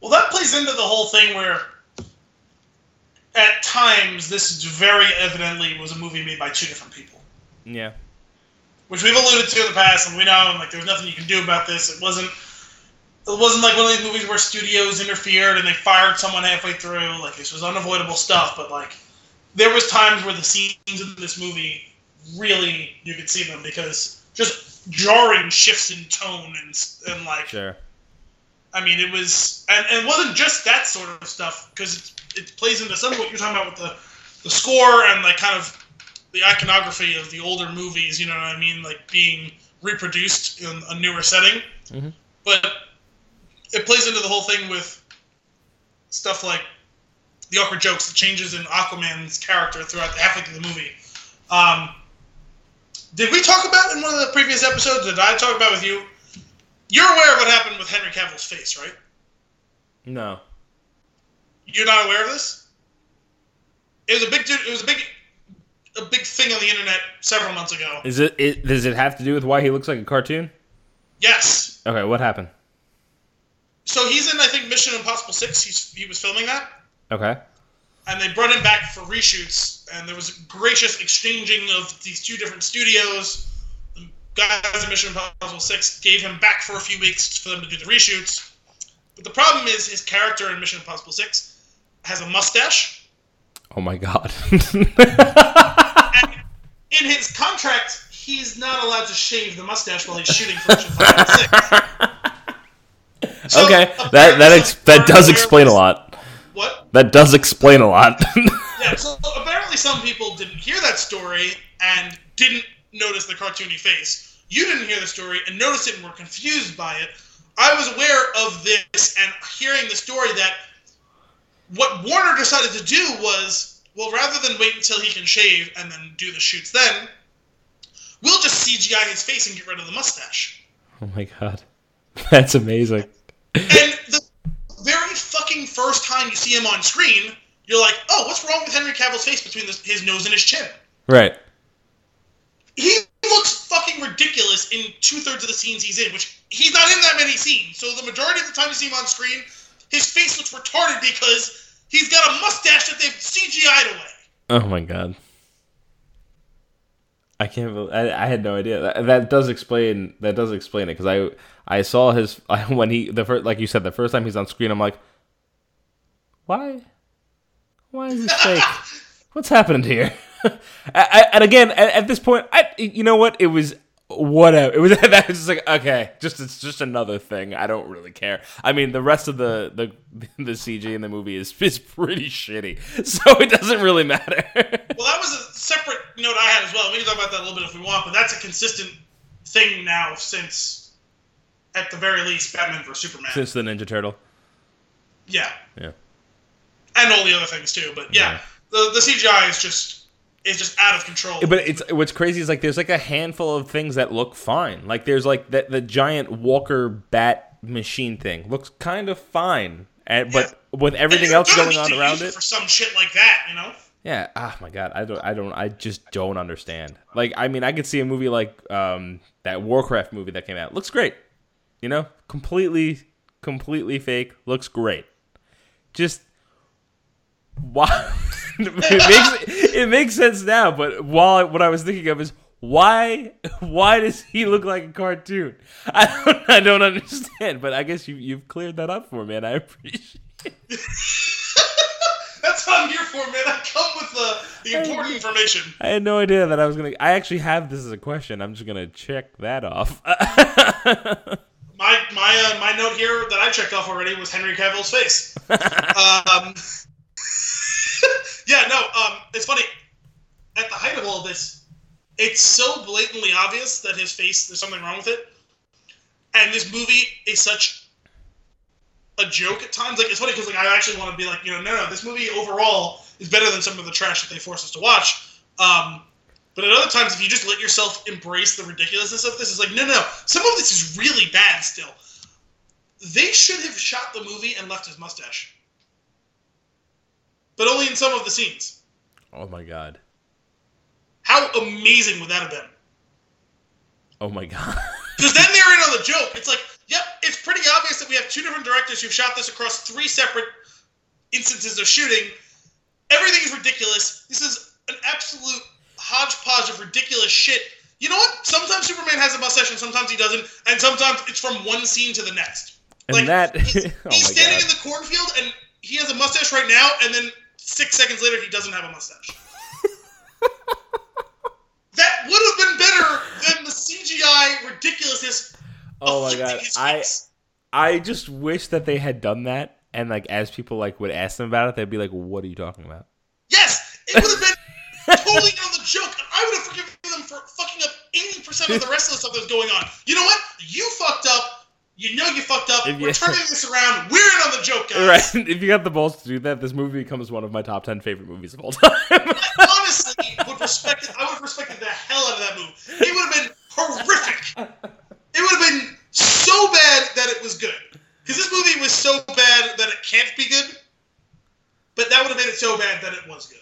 Speaker 2: Well, that plays into the whole thing where, at times, this very evidently was a movie made by two different people,
Speaker 1: yeah,
Speaker 2: which we've alluded to in the past, and we know, and like, there's nothing you can do about this. It wasn't. It wasn't like one of these movies where studios interfered and they fired someone halfway through. Like this was unavoidable stuff, but like there was times where the scenes in this movie really you could see them because just jarring shifts in tone and and like
Speaker 1: sure.
Speaker 2: I mean, it was, and, and it wasn't just that sort of stuff because it, it plays into some of what you're talking about with the, the score and like kind of the iconography of the older movies. You know what I mean? Like being reproduced in a newer setting.
Speaker 1: Mhm.
Speaker 2: But it plays into the whole thing with stuff like the awkward jokes, the changes in Aquaman's character throughout the halfway through the movie. Um, did we talk about in one of the previous episodes? Did I talk about with you? You're aware of what happened with Henry Cavill's face, right?
Speaker 1: No.
Speaker 2: You're not aware of this? It was a big, it was a big, a big thing on the internet several months ago.
Speaker 1: Is it, it? Does it have to do with why he looks like a cartoon?
Speaker 2: Yes.
Speaker 1: Okay, what happened?
Speaker 2: So he's in, I think, Mission Impossible Six. He's he was filming that,
Speaker 1: Okay.
Speaker 2: and they brought him back for reshoots, and there was a gracious exchanging of these two different studios. The guys in Mission Impossible Six gave him back for a few weeks for them to do the reshoots. But the problem is his character in Mission Impossible Six has a mustache.
Speaker 1: Oh my god.
Speaker 2: And in his contract, he's not allowed to shave the mustache while he's shooting for Mission Impossible Six. So,
Speaker 1: okay, that that ex- that does explain a lot.
Speaker 2: What?
Speaker 1: That does explain a lot.
Speaker 2: Yeah. So apparently, some people didn't hear that story and didn't notice the cartoony face. You didn't hear the story and noticed it and were confused by it. I was aware of this and hearing the story that what Warner decided to do was, well, rather than wait until he can shave and then do the shoots then, we'll just CGI his face and get rid of the mustache.
Speaker 1: oh my god, that's amazing.
Speaker 2: And the very fucking first time you see him on screen, you're like, oh, what's wrong with Henry Cavill's face between this, his nose and his chin?
Speaker 1: Right.
Speaker 2: He looks fucking ridiculous in two thirds of the scenes he's in, which he's not in that many scenes. So the majority of the time you see him on screen, his face looks retarded because he's got a mustache that they've CGI'd away.
Speaker 1: Oh my god. I can't. Believe, I, I had no idea. That, that does explain. That does explain it because I I saw his when he the first like you said the first time he's on screen. I'm like, why, why is this fake? What's happened here? I, and again, at, at, this point, I you know what? It was whatever. It was that was just like okay, just it's just another thing. I don't really care. I mean, the rest of the the the CG in the movie is is pretty shitty, so it doesn't really matter.
Speaker 2: well, that was a separate note I had as well. We can talk about that a little bit if we want, but that's a consistent thing now since, at the very least, Batman vs Superman.
Speaker 1: Since the Ninja Turtle.
Speaker 2: Yeah.
Speaker 1: Yeah.
Speaker 2: And all the other things too, but yeah, yeah. the the CGI is just is just out of control.
Speaker 1: But it's what's crazy is like there's like a handful of things that look fine. Like there's like that the giant Walker bat machine thing looks kind of fine, and but with everything else going on around it
Speaker 2: for some shit like that, you know.
Speaker 1: Yeah. Ah, my God. I don't. I don't. I just don't understand. Like, I mean, I could see a movie like um that Warcraft movie that came out. Looks great. You know, completely, completely fake. Looks great. Just why? it makes it makes sense now. But while what I was thinking of is why why does he look like a cartoon? I don't I don't understand. But I guess you you've cleared that up for me, and I appreciate. it.
Speaker 2: That's what I'm here for, man. I come with the, the important information.
Speaker 1: I had no idea that I was gonna. I actually have this as a question. I'm just gonna check that off.
Speaker 2: my my uh, my note here that I checked off already was Henry Cavill's face. um, yeah, no, um, it's funny. At the height of all this, it's so blatantly obvious that his face, there's something wrong with it. And this movie is such a joke at times. Like, it's funny because like, I actually want to be like, you know, no, no, this movie overall is better than some of the trash that they force us to watch. Um, but at other times, if you just let yourself embrace the ridiculousness of this, it's like, no, no, some of this is really bad still. They should have shot the movie and left his mustache but only in some of the scenes.
Speaker 1: Oh my god.
Speaker 2: How amazing would that have been?
Speaker 1: Oh my god.
Speaker 2: Because then they're in on the joke. It's like, yep, it's pretty obvious that we have two different directors who've shot this across three separate instances of shooting. Everything is ridiculous. This is an absolute hodgepodge of ridiculous shit. You know what? Sometimes Superman has a mustache and sometimes he doesn't, and sometimes it's from one scene to the next.
Speaker 1: And like, that,
Speaker 2: he's, oh he's standing God. in the cornfield and he has a mustache right now, and then Six seconds later, he doesn't have a mustache. that would have been better than the CGI ridiculousness.
Speaker 1: Oh my god, I I just wish that they had done that, and like as people like would ask them about it, they'd be like, "What are you talking about?"
Speaker 2: Yes, it would have been totally on the joke, I would have forgiven them for fucking up eighty percent of the rest of the stuff that's going on. You know what? You fucked up you know you fucked up. If We're you, turning this around. We're in on the joke, guys.
Speaker 1: Right. If you got the balls to do that, this movie becomes one of my top ten favorite movies of all time.
Speaker 2: honestly would respect it. I would have respected the hell out of that movie. It would have been horrific. It would have been so bad that it was good. Because this movie was so bad that it can't be good. But that would have made it so bad that it was good.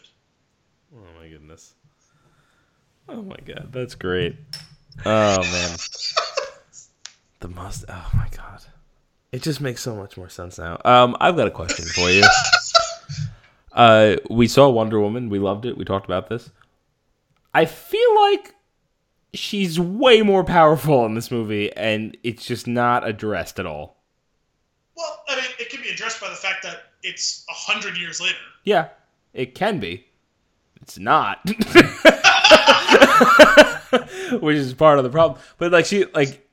Speaker 1: Oh my goodness. Oh my god, that's great. Oh man. The must. Oh my god, it just makes so much more sense now. Um, I've got a question for you. uh, we saw Wonder Woman. We loved it. We talked about this. I feel like she's way more powerful in this movie, and it's just not addressed at all.
Speaker 2: Well, I mean, it can be addressed by the fact that it's a hundred years later.
Speaker 1: Yeah, it can be. It's not, which is part of the problem. But like she, like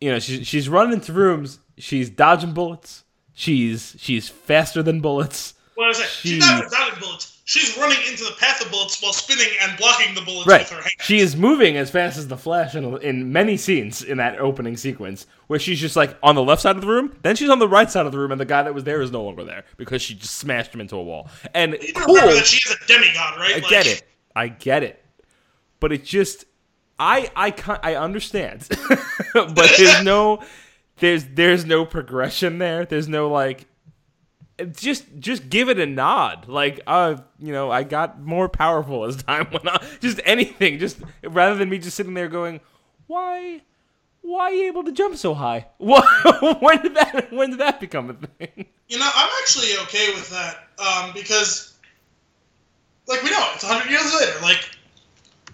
Speaker 1: you know, she's she's running into rooms. She's dodging bullets. She's she's faster than bullets.
Speaker 2: What is it? She, she's not dodging bullets. She's running into the path of bullets while spinning and blocking the bullets
Speaker 1: right.
Speaker 2: with her hands.
Speaker 1: She is moving as fast as the Flash in, in many scenes in that opening sequence, where she's just like on the left side of the room, then she's on the right side of the room, and the guy that was there is no longer there because she just smashed him into a wall. And
Speaker 2: cool, remember that she is a demigod, right?
Speaker 1: I like, get it. I get it. But it just I I I understand, but there's no there's there's no progression there. There's no like just just give it a nod. Like uh you know i got more powerful as time went on. Just anything. Just rather than me just sitting there going why why are you able to jump so high? What when did that when did that become a thing?
Speaker 2: You know, I'm actually okay with that um, because, like, we know it's 100 years later. Like,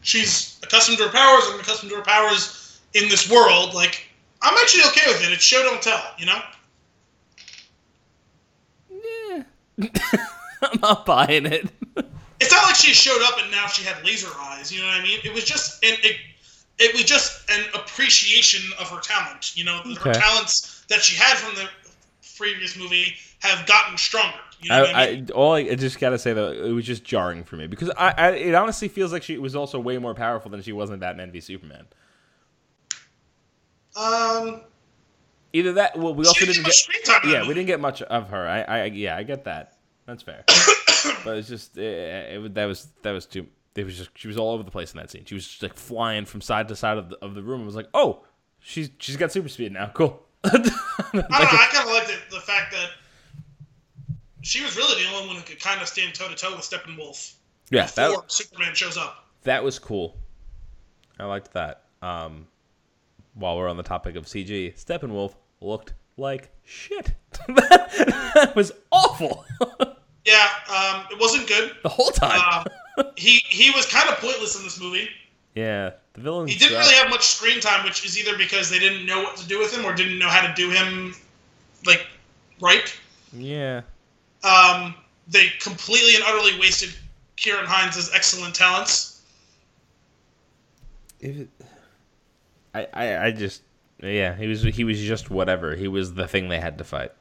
Speaker 2: she's accustomed to her powers and accustomed to her powers in this world. Like, I'm actually okay with it. It's show don't tell. You know.
Speaker 1: yeah i'm not buying it
Speaker 2: It's not like she showed up and now she had laser eyes. You know what I mean? It was just an it, it was just an appreciation of her talent. You know, her talents that she had from the previous movie have gotten stronger. You know I
Speaker 1: I,
Speaker 2: mean?
Speaker 1: I all I, I just gotta say though, it was just jarring for me because I, I it honestly feels like she was also way more powerful than she was in Batman v Superman.
Speaker 2: um,
Speaker 1: Either that, well, we also didn't get,
Speaker 2: get much screen time.
Speaker 1: yeah, we didn't get much of her. I, I, yeah, I get that. That's fair. but it's just, it, it, that was that was too. It was just she was all over the place in that scene. She was just like flying from side to side of the of the room. I was like, oh, she's she's got super speed now. Cool.
Speaker 2: I don't know. I kind of liked it, the fact that she was really the only one who could kind of stand toe to toe with Steppenwolf
Speaker 1: yeah,
Speaker 2: before
Speaker 1: that
Speaker 2: Superman shows up.
Speaker 1: that was cool. I liked that. Um, while we're on the topic of CG, Steppenwolf looked like shit. that, was awful
Speaker 2: Yeah, um, it wasn't good.
Speaker 1: the whole time.
Speaker 2: Um, he he was kind of pointless in this movie.
Speaker 1: yeah, the villain.
Speaker 2: He didn't really have much screen time, which is either because they didn't know what to do with him or didn't know how to do him like right.
Speaker 1: Yeah.
Speaker 2: Um, they completely and utterly wasted Kieran Hinds' excellent talents.
Speaker 1: If it, I, I I just yeah he was he was just whatever he was the thing they had to fight.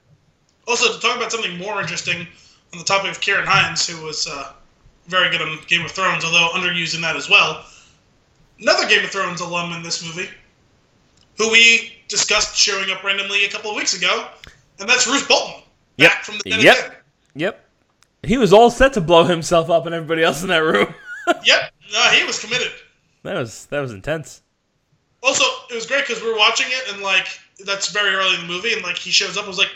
Speaker 2: Also, to talk about something more interesting on the topic of Kieran Hinds, who was uh, very good on Game of Thrones, although underused in that as well. Another Game of Thrones alum in this movie, who we discussed showing up randomly a couple of weeks ago, and that's Roose Bolton,
Speaker 1: Yep.
Speaker 2: from the dead
Speaker 1: Yep.
Speaker 2: again.
Speaker 1: Yep. He was all set to blow himself up and everybody else in that room.
Speaker 2: Yep, no, he was committed.
Speaker 1: that was that was intense.
Speaker 2: Also, it was great because we were watching it, and like that's very early in the movie, and like he shows up, I was like,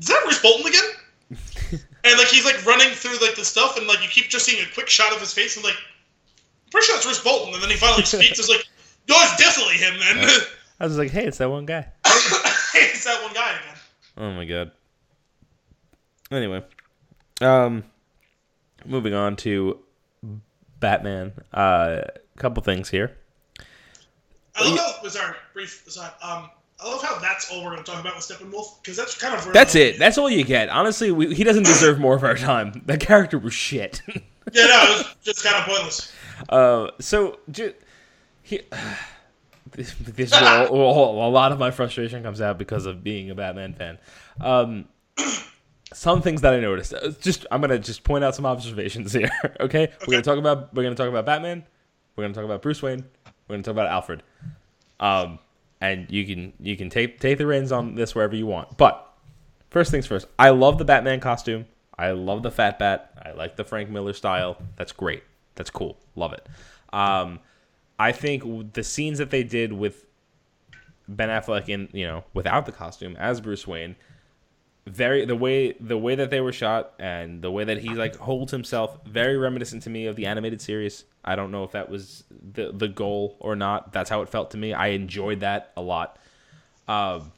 Speaker 2: "Is that Bruce Bolton again?" and like he's like running through like the stuff, and like you keep just seeing a quick shot of his face, and like, I'm pretty sure it's Bruce Bolton, and then he finally speaks. It's like, no, it's definitely him. Then
Speaker 1: I was like, hey, it's that one guy.
Speaker 2: it's that one guy again.
Speaker 1: Oh my god. Anyway, um, moving on to Batman. Uh, couple things here.
Speaker 2: I love how. Sorry, brief aside. Um, I love how that's all we're going to talk about with Steppenwolf because that's kind of
Speaker 1: That's it. That's all you get. Honestly, we, he doesn't deserve more of our time. That character was shit.
Speaker 2: Yeah, no, it was just kind of pointless.
Speaker 1: Uh, so ju- he, this, this is where a, a lot of my frustration comes out because of being a Batman fan. Um, some things that I noticed. uh, Just I'm gonna just point out some observations here. Okay, we're gonna talk about we're gonna talk about Batman. We're gonna talk about Bruce Wayne. We're gonna talk about Alfred. Um, and you can you can take take the reins on this wherever you want. But first things first, I love the Batman costume. I love the Fat Bat. I like the Frank Miller style. That's great. That's cool. Love it. Um, I think the scenes that they did with Ben Affleck in you know without the costume as Bruce Wayne, very the way the way that they were shot and the way that he like holds himself, very reminiscent to me of the animated series. I don't know if that was the the goal or not. That's how it felt to me. I enjoyed that a lot. Um,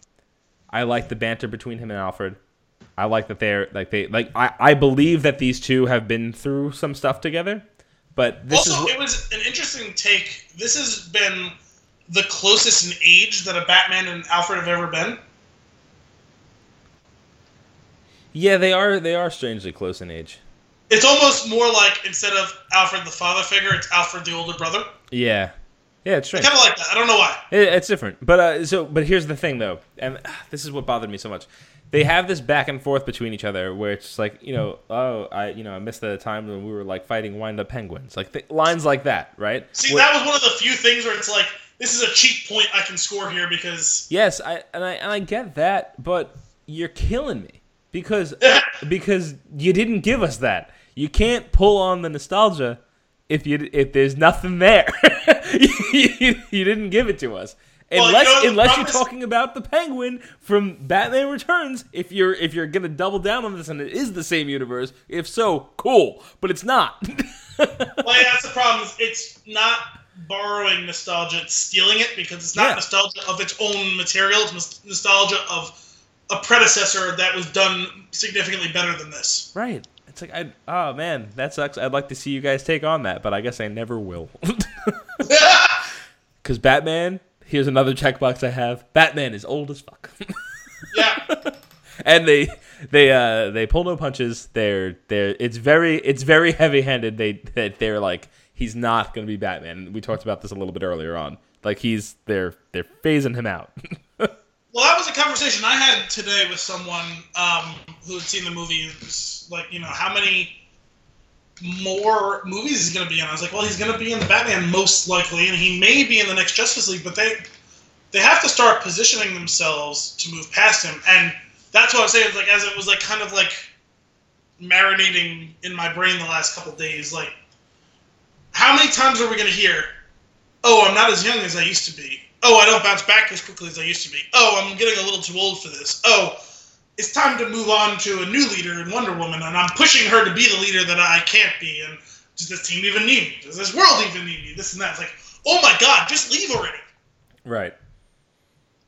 Speaker 1: I like the banter between him and Alfred. I like that they're like they like I, I believe that these two have been through some stuff together. But this
Speaker 2: also,
Speaker 1: is
Speaker 2: it was an interesting take. This has been the closest in age that a Batman and Alfred have ever been.
Speaker 1: Yeah, they are they are strangely close in age.
Speaker 2: It's almost more like instead of Alfred the father figure, it's Alfred the older brother.
Speaker 1: Yeah, yeah, it's strange.
Speaker 2: kind of like that. I don't know why.
Speaker 1: It, it's different, but uh, so but here's the thing though, and uh, this is what bothered me so much. They have this back and forth between each other, where it's like you know, oh, I you know, I missed the time when we were like fighting wind up penguins, like th- lines like that, right?
Speaker 2: See,
Speaker 1: Where-
Speaker 2: that was one of the few things where it's like, this is a cheap point I can score here because
Speaker 1: Yes, I and I and I get that, but you're killing me because because you didn't give us that. You can't pull on the nostalgia if you if there's nothing there. you, you, you didn't give it to us,
Speaker 2: Well,
Speaker 1: unless
Speaker 2: you know,
Speaker 1: unless you're talking about the Penguin from Batman Returns, if you're if you're gonna double down on this and it is the same universe, if so, cool. But it's not.
Speaker 2: Well, yeah, that's the problem. It's not borrowing nostalgia; it's stealing it because it's not
Speaker 1: Yeah.
Speaker 2: nostalgia of its own material. It's nostalgia of a predecessor that was done significantly better than this.
Speaker 1: right. It's like I oh man, that sucks. I'd like to see you guys take on that, but I guess I never will. Because Batman, here's another checkbox I have. Batman is old as fuck.
Speaker 2: yeah,
Speaker 1: and they they uh they pull no punches. They're they're it's very it's very heavy handed. They that they're like he's not gonna be Batman. We talked about this a little bit earlier on. Like he's they're they're phasing him out.
Speaker 2: Well, that was a conversation I had today with someone um, who had seen the movie. Like, you know, how many more movies is he going to be in? I was like, well, he's going to be in the Batman most likely, and he may be in the next Justice League, but they they have to start positioning themselves to move past him, and that's what I was saying. Like, as it was like kind of like marinating in my brain the last couple days, like, how many times are we going to hear, "Oh, I'm not as young as I used to be." Oh, I don't bounce back as quickly as I used to be. Oh, I'm getting a little too old for this. Oh, it's time to move on to a new leader in Wonder Woman, and I'm pushing her to be the leader that I can't be. And does this team even need me? Does this world even need me? This and that. It's like, oh my god, just leave already.
Speaker 1: right.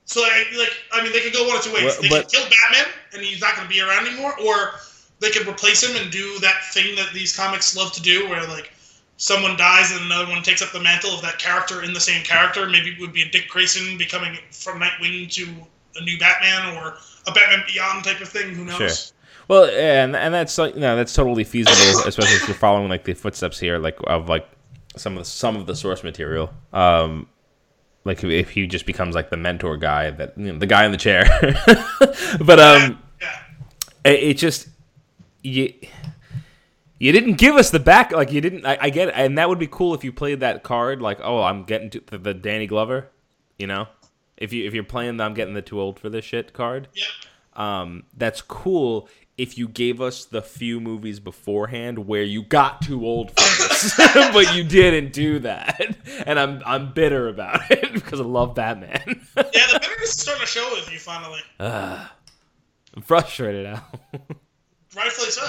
Speaker 2: So, I, like, I mean, they could go one of two ways.
Speaker 1: Well,
Speaker 2: they
Speaker 1: but-
Speaker 2: could kill Batman, and he's not going to be around anymore, or they could replace him and do that thing that these comics love to do, where like someone dies and another one takes up the mantle of that character in the same character. Maybe it would be a Dick Grayson becoming from Nightwing to a new Batman, or a Batman Beyond type of thing. Who knows?
Speaker 1: Sure. Well, yeah, and and that's like no, that's totally feasible, especially if you're following like the footsteps here, like of like some of the, some of the source material. Um, like if, he just becomes like the mentor guy, that you know, the guy in the chair. but um,
Speaker 2: Yeah.
Speaker 1: it, it just you you didn't give us the back like you didn't I, I get it. And that would be cool if you played that card like oh i'm getting to the, the danny glover you know? If you if you're playing the i'm getting the too old for this shit card.
Speaker 2: Yep.
Speaker 1: um that's cool if you gave us the few movies beforehand where you got too old for this but you didn't do that. And i'm i'm bitter about it because i love batman.
Speaker 2: Yeah, the bitterness is starting to show with you finally.
Speaker 1: i'm frustrated now
Speaker 2: Rightfully so.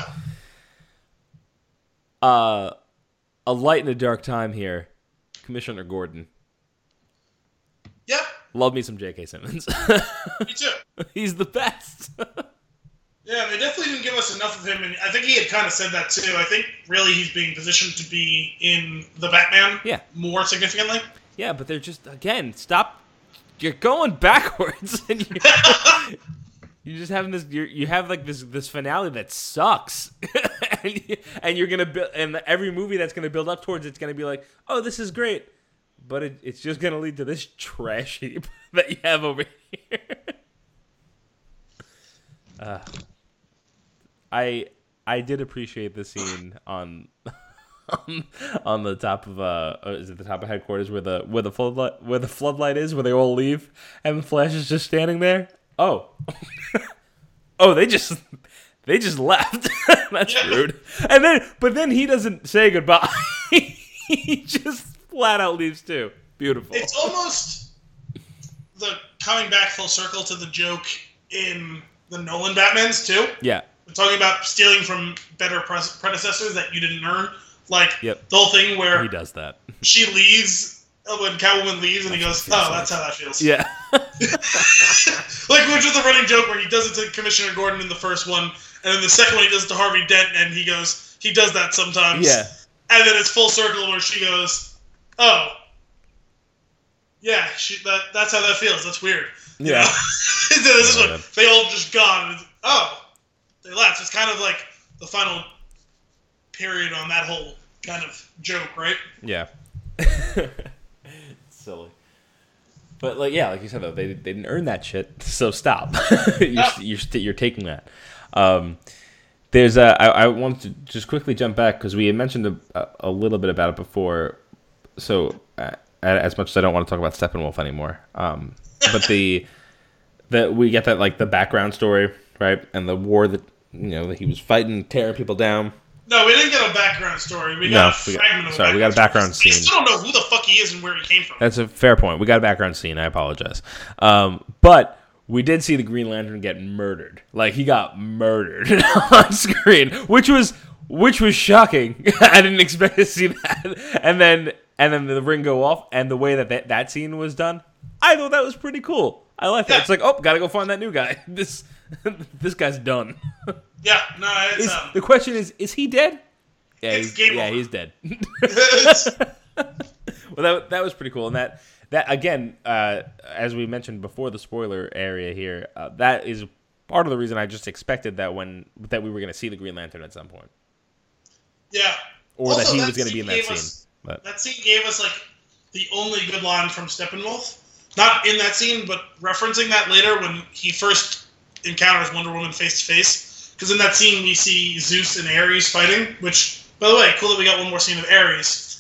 Speaker 1: Uh, a light in a dark time here. Commissioner Gordon.
Speaker 2: Yeah,
Speaker 1: Love me some J.K. Simmons.
Speaker 2: me too.
Speaker 1: He's the best.
Speaker 2: Yeah, they definitely didn't give us enough of him, and I think he had kind of said that too. I think really he's being positioned to be in the Batman
Speaker 1: Yeah.
Speaker 2: more significantly.
Speaker 1: yeah, but they're just again stop. You're going backwards, and you you're just having this. You're, you have like this this finale that sucks, and, and you're gonna build. And every movie that's gonna build up towards it's gonna be like, oh, this is great, but it, it's just gonna lead to this trash heap that you have over here. Uh, I I did appreciate the scene on on, the top of uh, is it the top of headquarters where the where the floodlight where the floodlight is where they all leave and Flash is just standing there. Oh, oh, they just they just left. That's
Speaker 2: Yeah.
Speaker 1: rude. And then but then he doesn't say goodbye. he just flat out leaves too. Beautiful.
Speaker 2: It's almost the coming back full circle to the joke in the Nolan Batmans too.
Speaker 1: yeah.
Speaker 2: We're talking about stealing from better predecessors that you didn't earn. Like
Speaker 1: Yep.
Speaker 2: the whole thing where
Speaker 1: He does that.
Speaker 2: she leaves uh, when Catwoman leaves, and he goes, "Oh,
Speaker 1: like-
Speaker 2: that's how that feels."
Speaker 1: Yeah.
Speaker 2: like which is the running joke where he does it to Commissioner Gordon in the first one, and then the second one he does it to Harvey Dent, and he goes, he does that sometimes.
Speaker 1: Yeah.
Speaker 2: And then it's full circle where she goes, "Oh, yeah, she, that that's how that feels. That's weird." You
Speaker 1: Yeah.
Speaker 2: know? And then this
Speaker 1: Oh,
Speaker 2: one, they all just gone. And it's, oh, they left. It's kind of like the final period on that whole kind of joke, right?
Speaker 1: Yeah. Silly. But like yeah, like you said though, they, they didn't earn that shit, so stop. you're, you're you're taking that. Um, there's a I, I want to just quickly jump back because we had mentioned a, a little bit about it before. So uh, as much as I don't want to talk about Steppenwolf anymore, um, but the that we get that like the background story right and the war that you know that he was fighting, tearing people down.
Speaker 2: No, we didn't get a background story. We
Speaker 1: No,
Speaker 2: got a
Speaker 1: we got-
Speaker 2: fragment of a
Speaker 1: sorry, we got a background
Speaker 2: story. We
Speaker 1: scene.
Speaker 2: still don't know who the fuck he is and where he came from.
Speaker 1: That's a fair point. We got a background scene. I apologize. Um, but we did see the Green Lantern get murdered. Like he got murdered on screen, which was which was shocking. I didn't expect to see that. And then and then the ring go off, and the way that that, that scene was done, I thought that was pretty cool. I like that.
Speaker 2: Yeah.
Speaker 1: It's like, oh, gotta go find that new guy. This this guy's done.
Speaker 2: yeah, no, it's,
Speaker 1: Is,
Speaker 2: um,
Speaker 1: the question is, is he dead? Yeah, he's, yeah,
Speaker 2: over.
Speaker 1: he's dead. well, that that was pretty cool, and that that again, uh, as we mentioned before, the spoiler area here, uh, that is part of the reason I just expected that when that we were going to see the Green Lantern at some point,
Speaker 2: yeah.
Speaker 1: or that he
Speaker 2: that
Speaker 1: was going to be in that scene.
Speaker 2: us-
Speaker 1: but
Speaker 2: That scene gave us like the only good line from Steppenwolf. Not in that scene, but referencing that later when he first encounters Wonder Woman face to face. Because in that scene we see Zeus and Ares fighting. Which, by the way, cool that we got one more scene of Ares.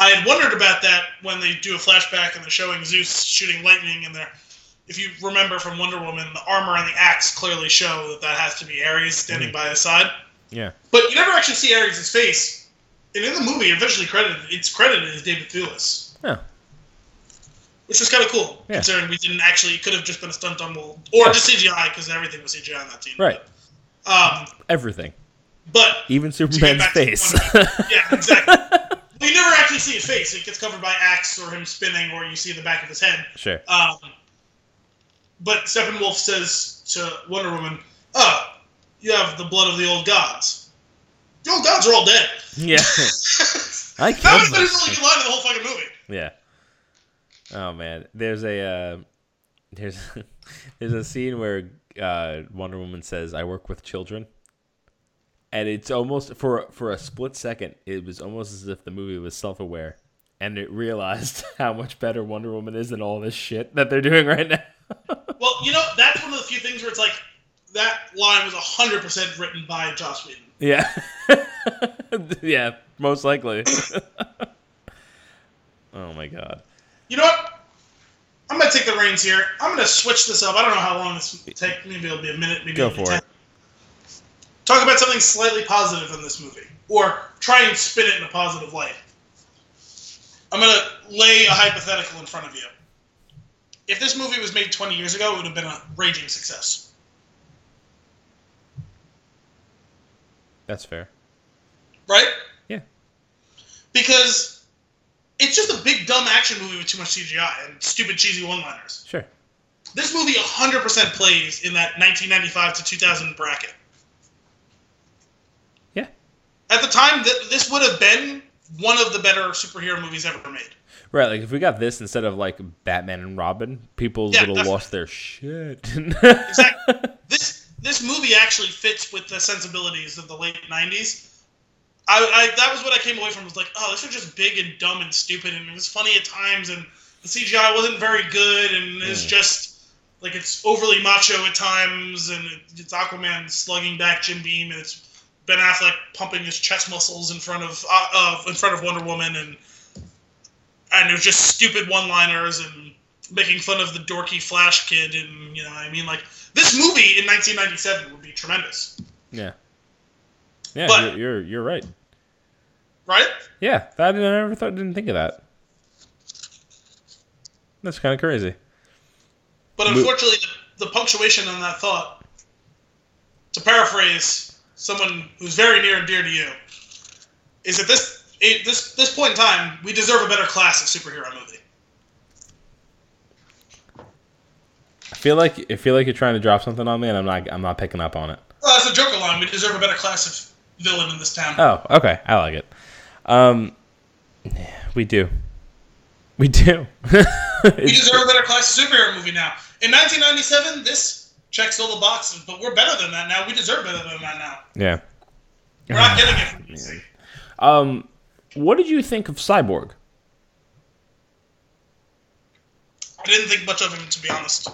Speaker 2: I had wondered about that when they do a flashback and they're showing Zeus shooting lightning, and they're if you remember from Wonder Woman, the armor and the axe clearly show that that has to be Ares standing by his side.
Speaker 1: yeah,
Speaker 2: But you never actually see Ares' face. And in the movie, eventually credited, it's credited as David Thewlis,
Speaker 1: yeah,
Speaker 2: which was kind of cool,
Speaker 1: Yeah.
Speaker 2: considering we didn't actually. It could have just been a stunt double or
Speaker 1: Yeah.
Speaker 2: just CGI because everything was CGI on that team.
Speaker 1: right,
Speaker 2: Um,
Speaker 1: everything,
Speaker 2: but
Speaker 1: even Superman's face.
Speaker 2: Wonder yeah, exactly. Well, you never actually see his face. It gets covered by axe or him spinning, or you see the back of his head.
Speaker 1: sure,
Speaker 2: Um, but Steppenwolf says to Wonder Woman, "Oh, you have the blood of the old gods. The old gods are all dead."
Speaker 1: yeah, I
Speaker 2: that was the
Speaker 1: them.
Speaker 2: only good line of the whole fucking movie.
Speaker 1: Yeah. Oh man, there's a uh, there's there's a scene where uh, Wonder Woman says, "I work with children," and it's almost for for a split second, it was almost as if the movie was self aware and it realized how much better Wonder Woman is than all this shit that they're doing right now.
Speaker 2: Well, you know, that's one of the few things where it's like that line was hundred percent written by Joss Whedon.
Speaker 1: yeah, yeah, most likely. oh my god.
Speaker 2: You know what? I'm gonna take the reins here. I'm gonna switch this up. I don't know how long this will take. Maybe it'll be a minute. Maybe
Speaker 1: Go
Speaker 2: it'll be
Speaker 1: for
Speaker 2: 10. Talk about something slightly positive in this movie, or try and spin it in a positive light. I'm gonna lay a hypothetical in front of you. If this movie was made 20 years ago, it would have been a raging success.
Speaker 1: That's fair.
Speaker 2: right?
Speaker 1: Yeah.
Speaker 2: Because it's just a big dumb action movie with too much CGI and stupid cheesy one-liners.
Speaker 1: Sure.
Speaker 2: This movie 100% plays in that 1995 to 2000 bracket. At the time, th- this would have been one of the better superhero movies ever made.
Speaker 1: Right, like if we got this instead of like Batman and Robin, people
Speaker 2: Yeah,
Speaker 1: would have lost their shit.
Speaker 2: Exactly. this this movie actually fits with the sensibilities of the late 90s. I, I that was what I came away from was like, oh, this was just big and dumb and stupid, and it was funny at times, and the CGI wasn't very good, and it's
Speaker 1: Mm.
Speaker 2: just like it's overly macho at times, and it, it's Aquaman slugging back Jim Beam, and it's Ben Affleck pumping his chest muscles in front of uh, uh, in front of Wonder Woman, and and it was just stupid one-liners and making fun of the dorky Flash kid, and you know, I mean, like this movie in 1997 would be tremendous,
Speaker 1: yeah. Yeah,
Speaker 2: But-
Speaker 1: you're, you're you're right.
Speaker 2: right?
Speaker 1: Yeah, that I never thought didn't think of that. That's kind of crazy.
Speaker 2: But unfortunately, the, the punctuation on that thought, to paraphrase someone who's very near and dear to you, is at this at this this point in time, we deserve a better class of superhero movie.
Speaker 1: I feel like I feel like you're trying to drop something on me, and I'm not I'm not picking up on it.
Speaker 2: Well, that's a Joker line. We deserve a better class of villain in this town.
Speaker 1: Oh, okay, I like it. Um, we do, we do.
Speaker 2: we deserve a better class of superhero movie now. In 1997, this checks all the boxes, but we're better than that now. We deserve better than that now.
Speaker 1: yeah.
Speaker 2: We're not getting it.
Speaker 1: Um, what did you think of Cyborg?
Speaker 2: I didn't think much of him, to be honest.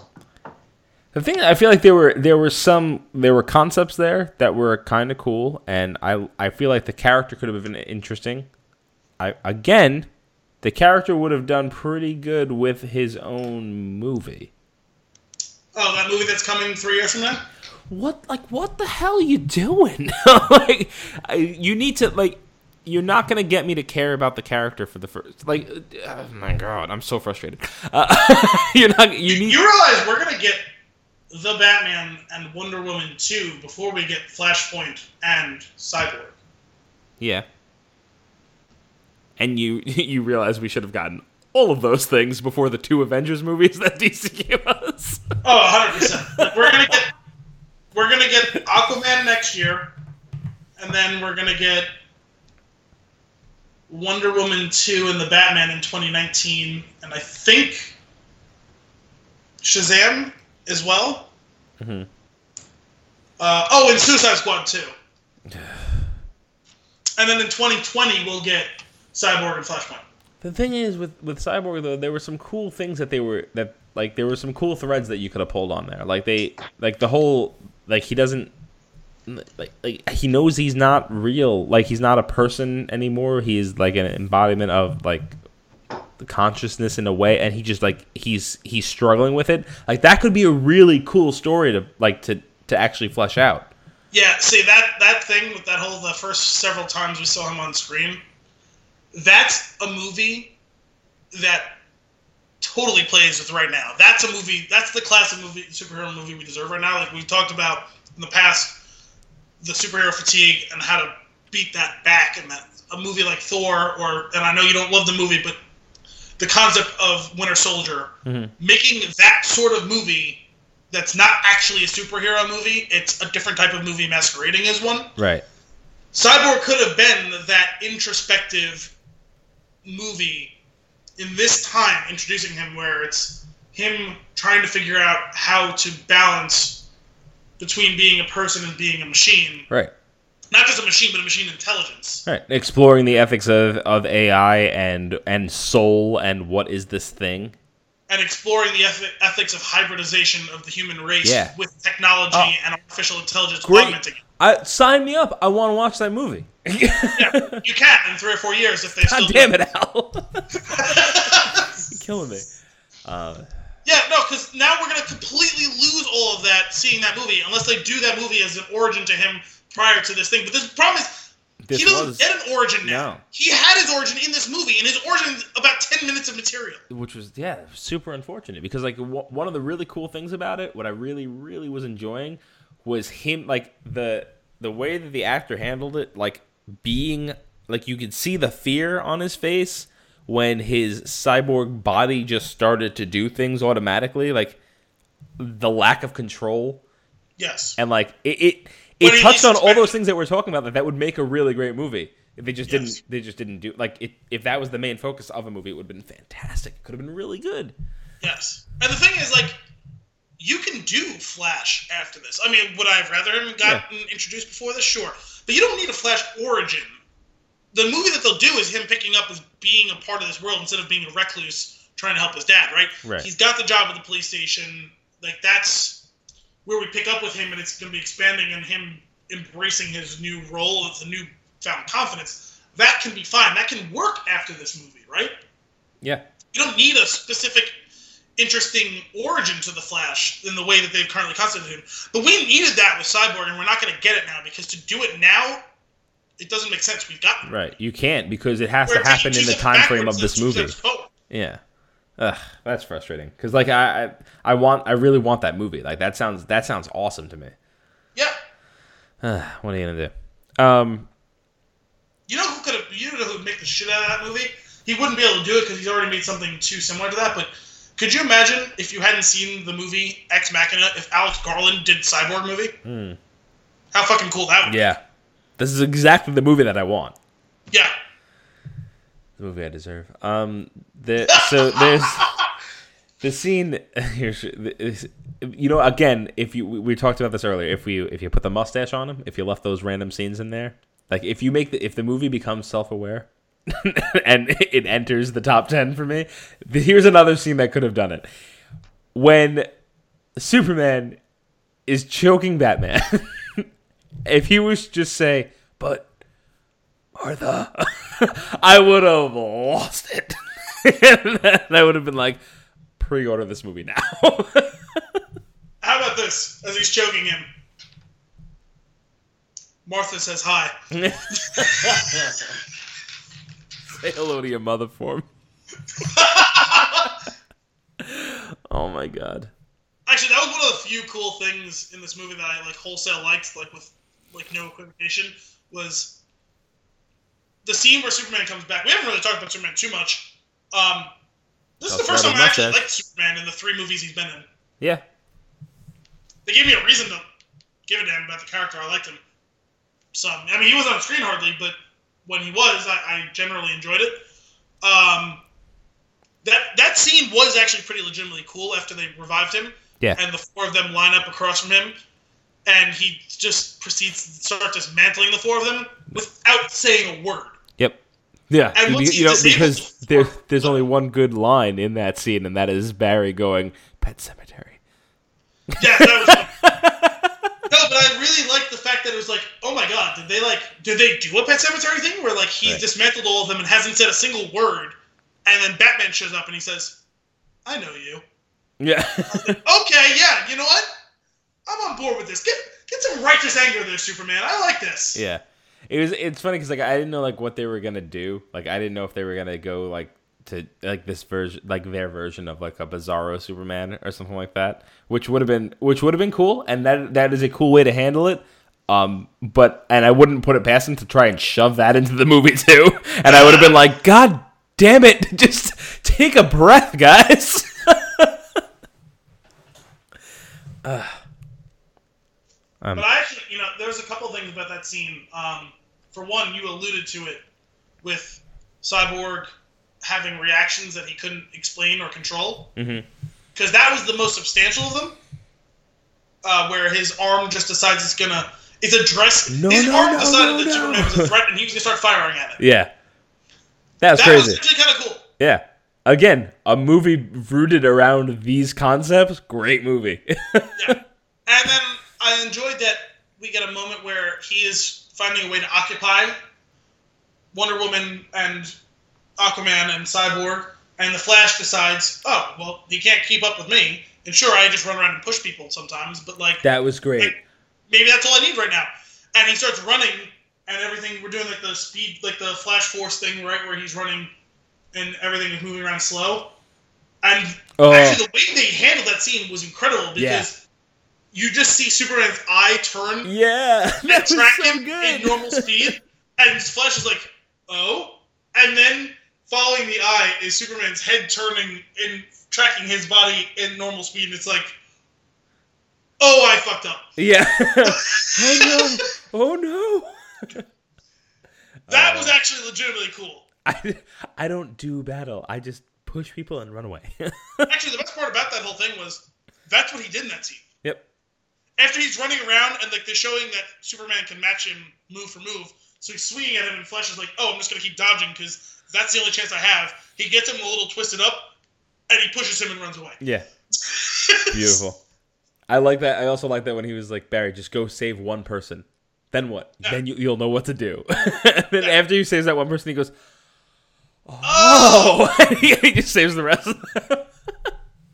Speaker 1: The thing I feel like there were there were some there were concepts there that were kind of cool, and I I feel like the character could have been interesting. I again, the character would have done pretty good with his own movie.
Speaker 2: Oh, that movie that's coming three years from now?
Speaker 1: what like what the hell are you doing? like I, you need to like you're not gonna get me to care about the character for the first like oh my god i'm so frustrated uh, you're not you need
Speaker 2: You realize we're gonna get the Batman and Wonder Woman 2 before we get Flashpoint and Cyborg.
Speaker 1: yeah and you you realize we should have gotten all of those things before the two avengers movies that dc gave us
Speaker 2: Oh, 100 percent. We're gonna get we're gonna get Aquaman next year, and then we're gonna get Wonder Woman 2 and the Batman in 2019, and I think Shazam as well.
Speaker 1: Mhm.
Speaker 2: Uh, oh, and Suicide Squad 2. and then in 2020 we'll get Cyborg and Flashpoint.
Speaker 1: The thing is with with Cyborg though, there were some cool things that they were that like there were some cool threads that you could have pulled on there. Like they like the whole like he doesn't like like he knows he's not real. Like he's not a person anymore. He's like an embodiment of like the consciousness in a way and he just like he's he's struggling with it. Like that could be a really cool story to like to to actually flesh out.
Speaker 2: Yeah, see that that thing with that whole the first several times we saw him on screen, that's a movie that totally plays with right now. That's a movie. That's the classic movie, superhero movie we deserve right now. Like we talked about in the past, the superhero fatigue and how to beat that back. And that a movie like Thor, or and I know you don't love the movie, but the concept of Winter Soldier, mm-hmm. making that sort of movie that's not actually a superhero movie. It's a different type of movie masquerading as one.
Speaker 1: Right.
Speaker 2: Cyborg could have been that introspective movie in this time, introducing him where it's him trying to figure out how to balance between being a person and being a machine.
Speaker 1: Right.
Speaker 2: Not just a machine, but a machine intelligence.
Speaker 1: Right. Exploring the ethics of, of AI and and soul and what is this thing.
Speaker 2: And exploring the ethi- ethics of hybridization of the human race
Speaker 1: Yeah.
Speaker 2: with technology
Speaker 1: Oh.
Speaker 2: and artificial intelligence
Speaker 1: Great.
Speaker 2: augmenting it.
Speaker 1: I sign me up. I want to watch that movie.
Speaker 2: Yeah, you can in three or four years if they still
Speaker 1: God
Speaker 2: do
Speaker 1: damn it, Al. You're killing me. Uh,
Speaker 2: Yeah, no, because now we're gonna completely lose all of that seeing that movie unless they do that movie as an origin to him prior to this thing. But this problem is
Speaker 1: this
Speaker 2: he doesn't
Speaker 1: was,
Speaker 2: get an origin now.
Speaker 1: No.
Speaker 2: He had his origin in this movie, and his origin is about ten minutes of material.
Speaker 1: which was yeah, super unfortunate because like w- one of the really cool things about it, what I really really was enjoying was him like the the way that the actor handled it, like being like you could see the fear on his face when his cyborg body just started to do things automatically, like the lack of control
Speaker 2: Yes.
Speaker 1: and like it it, it
Speaker 2: he
Speaker 1: touched on all those things that we're talking about that that would make a really great movie if they just
Speaker 2: Yes.
Speaker 1: didn't they just didn't do like it, if that was the main focus of a movie it would have been fantastic it could have been really good
Speaker 2: Yes. And the thing is, like, you can do Flash after this. I mean, would I have rather him gotten introduced before this? Sure. But you don't need a Flash origin. The movie that they'll do is him picking up as being a part of this world instead of being a recluse trying to help his dad, right?
Speaker 1: Right.
Speaker 2: He's got the job at the police station. Like, that's where we pick up with him, and it's going to be expanding and him embracing his new role with a new found confidence. That can be fine. That can work after this movie, right?
Speaker 1: yeah
Speaker 2: you don't need a specific interesting origin to the Flash in the way that they've currently constituted him. But we needed that with Cyborg, and we're not going to get it now because to do it now, it doesn't make sense. We've got
Speaker 1: right you can't because it has
Speaker 2: we're
Speaker 1: to happen in the time frame of this movie yeah Ugh, that's frustrating because like I, I i want i really want that movie like that sounds that sounds awesome to me
Speaker 2: Yeah,
Speaker 1: Ugh, what are you gonna do um
Speaker 2: you know who could have? You know who would make the shit out of that movie? He wouldn't be able to do it because he's already made something too similar to that. But could you imagine if you hadn't seen the movie Ex Machina? If Alex Garland did Cyborg movie, how fucking cool that would! be.
Speaker 1: yeah this is exactly the movie that i want
Speaker 2: Yeah.
Speaker 1: the movie I deserve. Um, the so there's the scene. Here's you know again if you we, talked about this earlier. If we if you put the mustache on him, if you left those random scenes in there, like if you make the if the movie becomes self aware. and it enters the top 10 for me. Here's another scene that could have done it. When Superman is choking Batman, if he was just say, but Martha, I would have lost it. and I would have been like, pre-order this movie now.
Speaker 2: How about this? As he's choking him, Martha says hi.
Speaker 1: Say hello to your mother for me. oh my god.
Speaker 2: Actually, that was one of the few cool things in this movie that I like wholesale liked, like with like no equivocation, was the scene where Superman comes back. We haven't really talked about Superman too much. Um, this is the first time I actually
Speaker 1: mustache.
Speaker 2: liked Superman in the three movies he's been in.
Speaker 1: Yeah.
Speaker 2: They gave me a reason to give a damn about the character. I liked him. Some. I mean, he wasn't on screen hardly, but when he was, I, I generally enjoyed it. Um, that that scene was actually pretty legitimately cool after they revived him.
Speaker 1: Yeah.
Speaker 2: And the four of them line up across from him, and he just proceeds to start dismantling the four of them without saying a word.
Speaker 1: Yep. Yeah.
Speaker 2: And
Speaker 1: You, you know, because there, there's only one good line in that scene, and that is Barry going, Pet Sematary.
Speaker 2: Yeah, that was. no, but I really liked the fact that it was like, oh my god, did they like, did they do a Pet Sematary thing where like he
Speaker 1: Right.
Speaker 2: dismantled all of them and hasn't said a single word, and then Batman shows up and he says, "I know you."
Speaker 1: Yeah.
Speaker 2: Okay, yeah, you know what? I'm on board with this. Get get some righteous anger there, Superman. I like this.
Speaker 1: yeah. It was. It's funny because like I didn't know like what they were gonna do. Like I didn't know if they were gonna go like to like this version, like their version of like a Bizarro Superman or something like that, which would have been which would have been cool, and that that is a cool way to handle it. Um, but and I wouldn't put it past them to try and shove that into the movie too. And I would have been like, God damn it, just take a breath, guys.
Speaker 2: But I actually, you know, there's a couple things about that scene. Um, for one, you alluded to it with Cyborg having reactions that he couldn't explain or control.
Speaker 1: Mhm.
Speaker 2: Because that was the most substantial of them. Uh, where his arm just decides it's gonna. It's a dress.
Speaker 1: No,
Speaker 2: his
Speaker 1: no,
Speaker 2: arm
Speaker 1: no,
Speaker 2: decided
Speaker 1: no,
Speaker 2: that. Superman was a threat, and he was gonna start firing at it.
Speaker 1: yeah, that was
Speaker 2: that
Speaker 1: crazy.
Speaker 2: was actually kind of cool.
Speaker 1: Yeah. Again, a movie rooted around these concepts. Great movie.
Speaker 2: Yeah. And then I enjoyed that we get a moment where he is finding a way to occupy Wonder Woman and Aquaman and Cyborg, and the Flash decides, oh, well, he can't keep up with me. And sure, I just run around and push people sometimes, but like,
Speaker 1: that was great.
Speaker 2: like maybe that's all I need right now. And he starts running, and everything. We're doing like the speed, like the Flash Force thing, right, where he's running, and everything is moving around slow. And
Speaker 1: Oh,
Speaker 2: Actually, the way they handled that scene was incredible because
Speaker 1: Yeah.
Speaker 2: you just see Superman's eye turn
Speaker 1: yeah,
Speaker 2: and
Speaker 1: that was
Speaker 2: track
Speaker 1: so
Speaker 2: him
Speaker 1: good.
Speaker 2: in normal speed, and Flash is like, "Oh," and then following the eye is Superman's head turning and tracking his body in normal speed, and it's like, "Oh, I fucked up."
Speaker 1: yeah. oh no! Oh no!
Speaker 2: That
Speaker 1: Uh,
Speaker 2: was actually legitimately cool.
Speaker 1: I, I don't do battle. I just push people and run away.
Speaker 2: Actually, the best part about that whole thing was that's what he did in that scene.
Speaker 1: yep.
Speaker 2: after he's running around and like they're showing that Superman can match him move for move, so he's swinging at him and Flash is like, "Oh, I'm just gonna keep dodging because that's the only chance I have." He gets him a little twisted up, and he pushes him and runs away.
Speaker 1: Yeah. Beautiful. I like that. I also like that when he was like, Barry, just go save one person. Then what?
Speaker 2: Yeah.
Speaker 1: Then you, you'll know what to do. then
Speaker 2: Yeah.
Speaker 1: after he saves that one person, he goes,
Speaker 2: Oh!
Speaker 1: "Oh!" he just saves the rest. of them.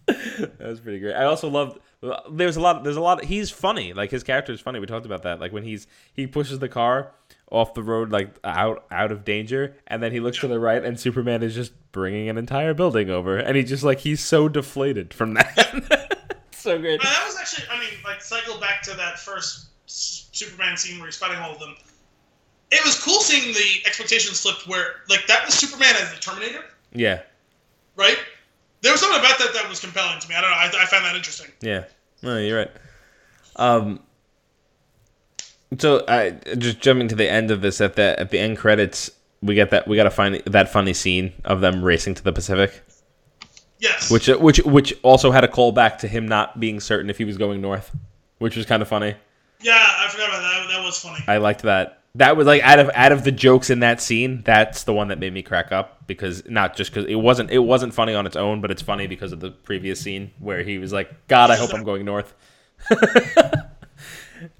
Speaker 1: that was pretty great. I also loved. There's a lot. There's a lot. He's funny. Like his character is funny. We talked about that. Like when he's he pushes the car off the road, like out out of danger, and then he looks to the right, and Superman is just bringing an entire building over, and he just like he's so deflated from that. so great.
Speaker 2: That was actually, I mean, like cycle back to that first Superman scene where he's fighting all of them. It was cool seeing the expectations flipped, where like that was Superman as the Terminator,
Speaker 1: Yeah.
Speaker 2: right? There was something about that that was compelling to me. I don't know. I, I found that interesting.
Speaker 1: Yeah. No, you're right. Um. So I just jumping to the end of this at the at the end credits, we get that we got to find that funny scene of them racing to the Pacific,
Speaker 2: Yes.
Speaker 1: which uh, which which also had a callback to him not being certain if he was going north, which was kind of funny.
Speaker 2: Yeah, I forgot about that. That was funny.
Speaker 1: I liked that. That was like out of out of the jokes in that scene, that's the one that made me crack up because not just because it wasn't it wasn't funny on its own, but it's funny because of the previous scene where he was like, "God, I hope I'm going north."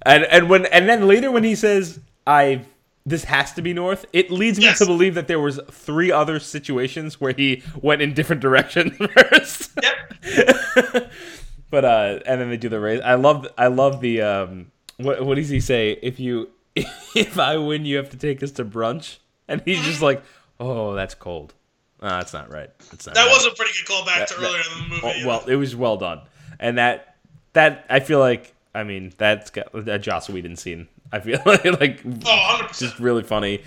Speaker 1: and and when and then later when he says, "I this has to be north," it leads me
Speaker 2: Yes.
Speaker 1: to believe that there was three other situations where he went in different directions first.
Speaker 2: Yep.
Speaker 1: but uh and then they do the race i love i love the um what what does he say if you if I win, you have to take us to brunch, and he's just like, oh, that's cold. No, that's not right. That's not
Speaker 2: That
Speaker 1: right.
Speaker 2: was a pretty good callback to
Speaker 1: That-
Speaker 2: earlier in the movie.
Speaker 1: well, well, it was well done, and that that I feel like I mean that's got a Joss Whedon scene. I feel like, like
Speaker 2: oh,
Speaker 1: just really funny.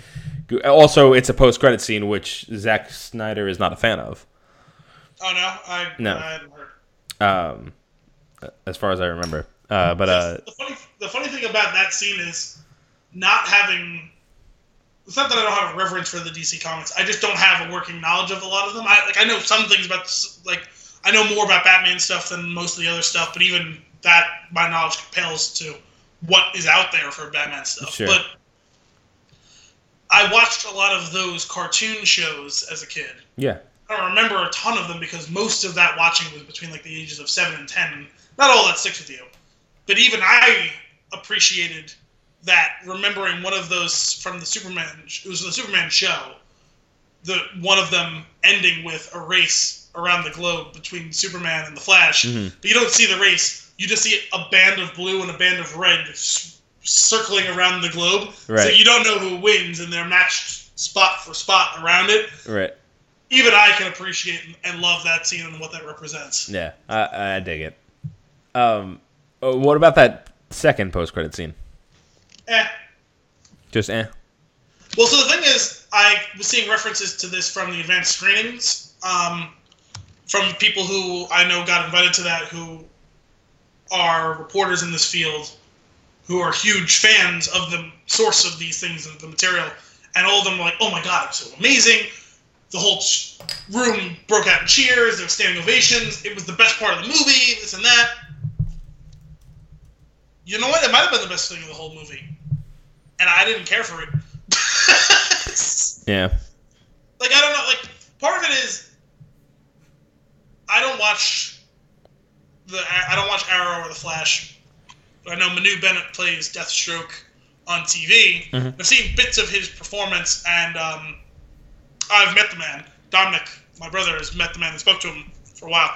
Speaker 1: Also, it's a post credit scene which Zack Snyder is not a fan of.
Speaker 2: oh, no? I,
Speaker 1: No.
Speaker 2: I.
Speaker 1: Um, as far as I remember, uh, but uh,
Speaker 2: the funny the funny thing about that scene is not having it's not that I don't have a reverence for the DC comics. I just don't have a working knowledge of a lot of them. I like I know some things about like I know more about Batman stuff than most of the other stuff, but even that my knowledge compels to what is out there for Batman stuff.
Speaker 1: Sure.
Speaker 2: But I watched a lot of those cartoon shows as a kid.
Speaker 1: yeah,
Speaker 2: I don't remember a ton of them because most of that watching was between like the ages of seven and ten. and Not all that sticks with you, but even I appreciated that remembering one of those from the Superman. It was the Superman show. The one of them ending with a race around the globe between Superman and the Flash,
Speaker 1: Mhm.
Speaker 2: but you don't see the race. You just see a band of blue and a band of red circling around the globe. So you don't know who wins, and they're matched spot for spot around it
Speaker 1: right.
Speaker 2: even I can appreciate and love that scene and what that represents.
Speaker 1: Yeah, I, I dig it. Um, uh, what about that second post credit scene?
Speaker 2: Eh.
Speaker 1: Just eh.
Speaker 2: Well, so the thing is, I was seeing references to this from the advanced screenings, um, from people who I know got invited to that who are reporters in this field, who are huge fans of the source of these things and the material, and all of them were like, "Oh my god, it's so amazing!" The whole room broke out in cheers. There were standing ovations. It was the best part of the movie. This and that. You know what? It might have been the best thing of the whole movie, and I didn't care for it.
Speaker 1: Yeah.
Speaker 2: like I don't know. Like part of it is I don't watch the I don't watch Arrow or the Flash. But I know Manu Bennett plays Deathstroke on TV.
Speaker 1: Mhm.
Speaker 2: I've seen bits of his performance, and um, I've met the man. Dominic, my brother, has met the man and spoke to him for a while.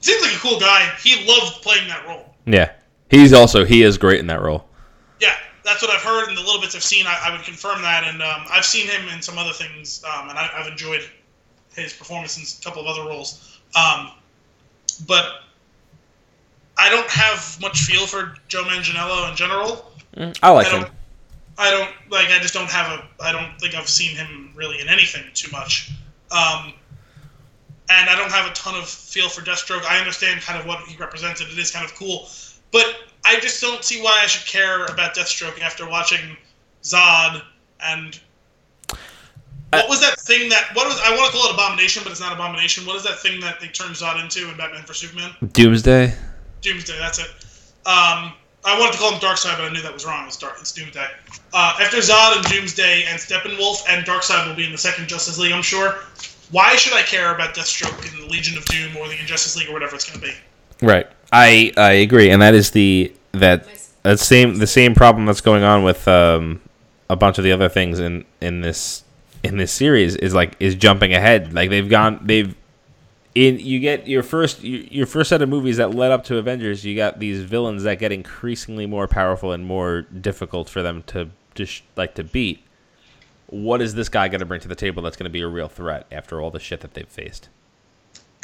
Speaker 2: Seems like a cool guy. He loved playing that role.
Speaker 1: Yeah. He's also he is great in that role.
Speaker 2: Yeah, that's what I've heard, and the little bits I've seen, I, I would confirm that. And um, I've seen him in some other things, um, and I, I've enjoyed his performance in a couple of other roles. Um, but I don't have much feel for Joe Manganiello in general.
Speaker 1: I like
Speaker 2: I
Speaker 1: him.
Speaker 2: don't, I don't like. I just don't have a. I don't think I've seen him really in anything too much. Um, and I don't have a ton of feel for Deathstroke. I understand kind of what he represented. It is kind of cool, but I just don't see why I should care about Deathstroke after watching Zod and. What was that thing that? What was I want to call it Abomination, but it's not Abomination. What is that thing that they turned Zod into in Batman for Superman?
Speaker 1: Doomsday.
Speaker 2: Doomsday. That's it. Um, I wanted to call him Darkseid, but I knew that was wrong. It's Dark. It's Doomsday. Uh, after Zod and Doomsday and Steppenwolf and Darkseid will be in the second Justice League, I'm sure. Why should I care about Deathstroke in the Legion of Doom or the Injustice League or whatever it's going to be?
Speaker 1: Right. I I agree, and that is the that that same the same problem that's going on with um, a bunch of the other things in in this in this series is like is jumping ahead. Like they've gone they've in you get your first your, your first set of movies that led up to Avengers. You got these villains that get increasingly more powerful and more difficult for them to just like to beat. What is this guy going to bring to the table that's going to be a real threat after all the shit that they've faced?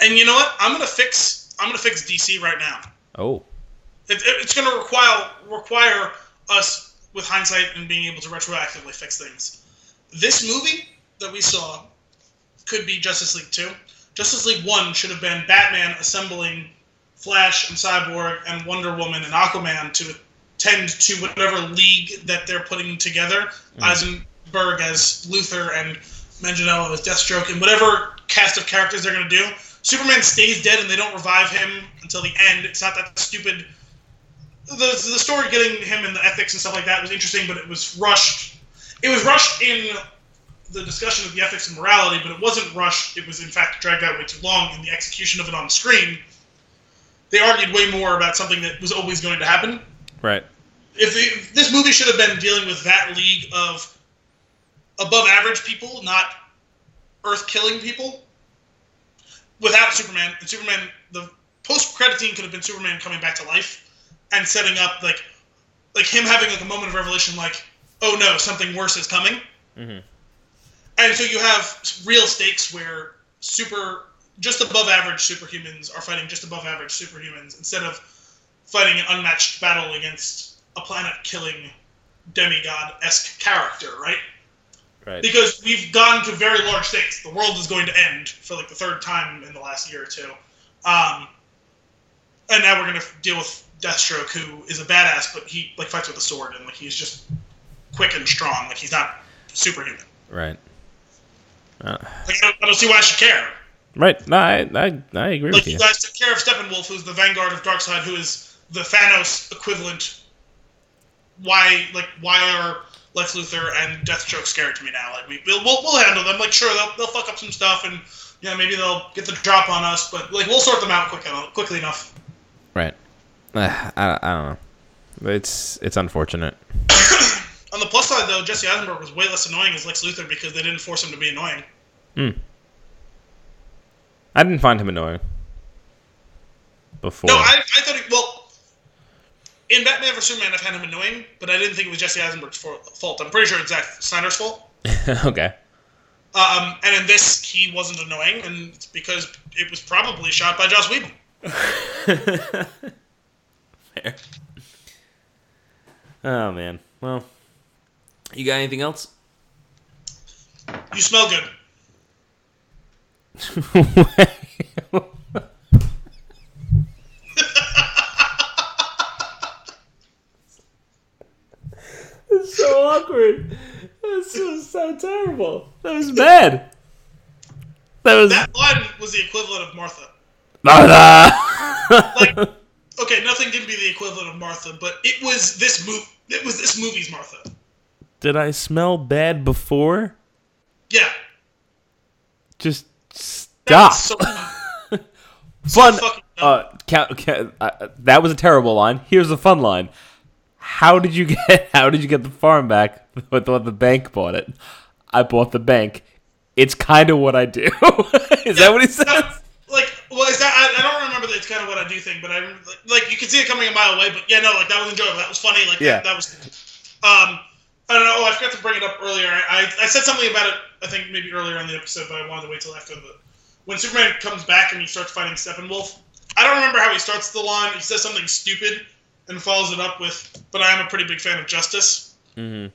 Speaker 2: And you know what? I'm going to fix. I'm going to fix DC right now.
Speaker 1: Oh,
Speaker 2: It, it- it's going to require require us with hindsight and being able to retroactively fix things. This movie that we saw could be Justice League Two. Justice League One should have been Batman assembling Flash and Cyborg and Wonder Woman and Aquaman to tend to whatever league that they're putting together. Hmm. Eisenberg as Luthor and Manganiello as Deathstroke and whatever cast of characters they're going to do. Superman stays dead and they don't revive him until the end. It's not that stupid the, the story getting him and the ethics and stuff like that was interesting, but it was rushed. It was rushed in the discussion of the ethics and morality, but it wasn't rushed. It was in fact dragged out way too long in the execution of it on screen. They argued way more about something that was always going to happen.
Speaker 1: right.
Speaker 2: If, the, if this movie should have been dealing with that league of above average people, not Earth killing people, without Superman, and Superman, the post credit scene could have been Superman coming back to life and setting up like like him having like a moment of revelation, like oh no, something worse is coming.
Speaker 1: Mm Mhm.
Speaker 2: And so you have real stakes where super, just above average superhumans are fighting just above average superhumans instead of fighting an unmatched battle against a planet killing demigod esque character, right?
Speaker 1: Right.
Speaker 2: because we've gone to very large stakes. The world is going to end for like the third time in the last year or two, um, and now we're going to deal with Deathstroke, who is a badass, but he like fights with a sword and like he's just quick and strong. Like he's not superhuman.
Speaker 1: Right. Uh,
Speaker 2: I don't, I don't see why I should care.
Speaker 1: right. No, I, I, I agree
Speaker 2: Like
Speaker 1: with you.
Speaker 2: you guys took care of Steppenwolf, who's the vanguard of Darkseid, who is the Thanos equivalent. Why, like, why are Lex Luthor and Deathstroke scared to me now? Like, we, we'll, we'll, we'll handle them. Like, sure, they'll, they'll fuck up some stuff, and you know, maybe they'll get the drop on us, but like, we'll sort them out quick enough, quickly enough.
Speaker 1: Right. Uh, I, I don't know. It's it's unfortunate.
Speaker 2: On the plus side, though, Jesse Eisenberg was way less annoying as Lex Luthor because they didn't force him to be annoying. Hmm.
Speaker 1: I didn't find him annoying. Before.
Speaker 2: No, I, I thought he, well, in Batman vs Superman, I found him annoying, but I didn't think it was Jesse Eisenberg's fault. I'm pretty sure it's Zack Snyder's fault.
Speaker 1: okay.
Speaker 2: Um, and in this, he wasn't annoying, and it's because it was probably shot by Joss Whedon.
Speaker 1: Fair. Oh man. Well, you got anything else?
Speaker 2: You smell good.
Speaker 1: It's so awkward. This was so terrible. That was bad. That was.
Speaker 2: That line was the equivalent of Martha.
Speaker 1: Martha!
Speaker 2: Like, okay, nothing can be the equivalent of Martha, but it was this move. It was this movie's Martha.
Speaker 1: Did I smell bad before?
Speaker 2: Yeah.
Speaker 1: Just stop.
Speaker 2: So,
Speaker 1: fun.
Speaker 2: dumb.
Speaker 1: Uh, ca- ca- uh, that was a terrible line. Here's a fun line. How did you get? How did you get the farm back? What the bank bought it. I bought the bank. It's kind of what I do. Is that what he says?
Speaker 2: No, like, well, is that I, I don't remember the it's kind of what I do thing, but I like, like you can see it coming a mile away. But yeah, no, like that was enjoyable. That was funny. Like
Speaker 1: Yeah.
Speaker 2: that, that was. Um, I don't know. Oh, I forgot to bring it up earlier. I, I, said something about it. I think maybe earlier in the episode, but I wanted to wait till after the when Superman comes back and he starts fighting Steppenwolf. I don't remember how he starts the line. He says something stupid and follows it up with, "But I am a pretty big fan of justice."
Speaker 1: Mhm.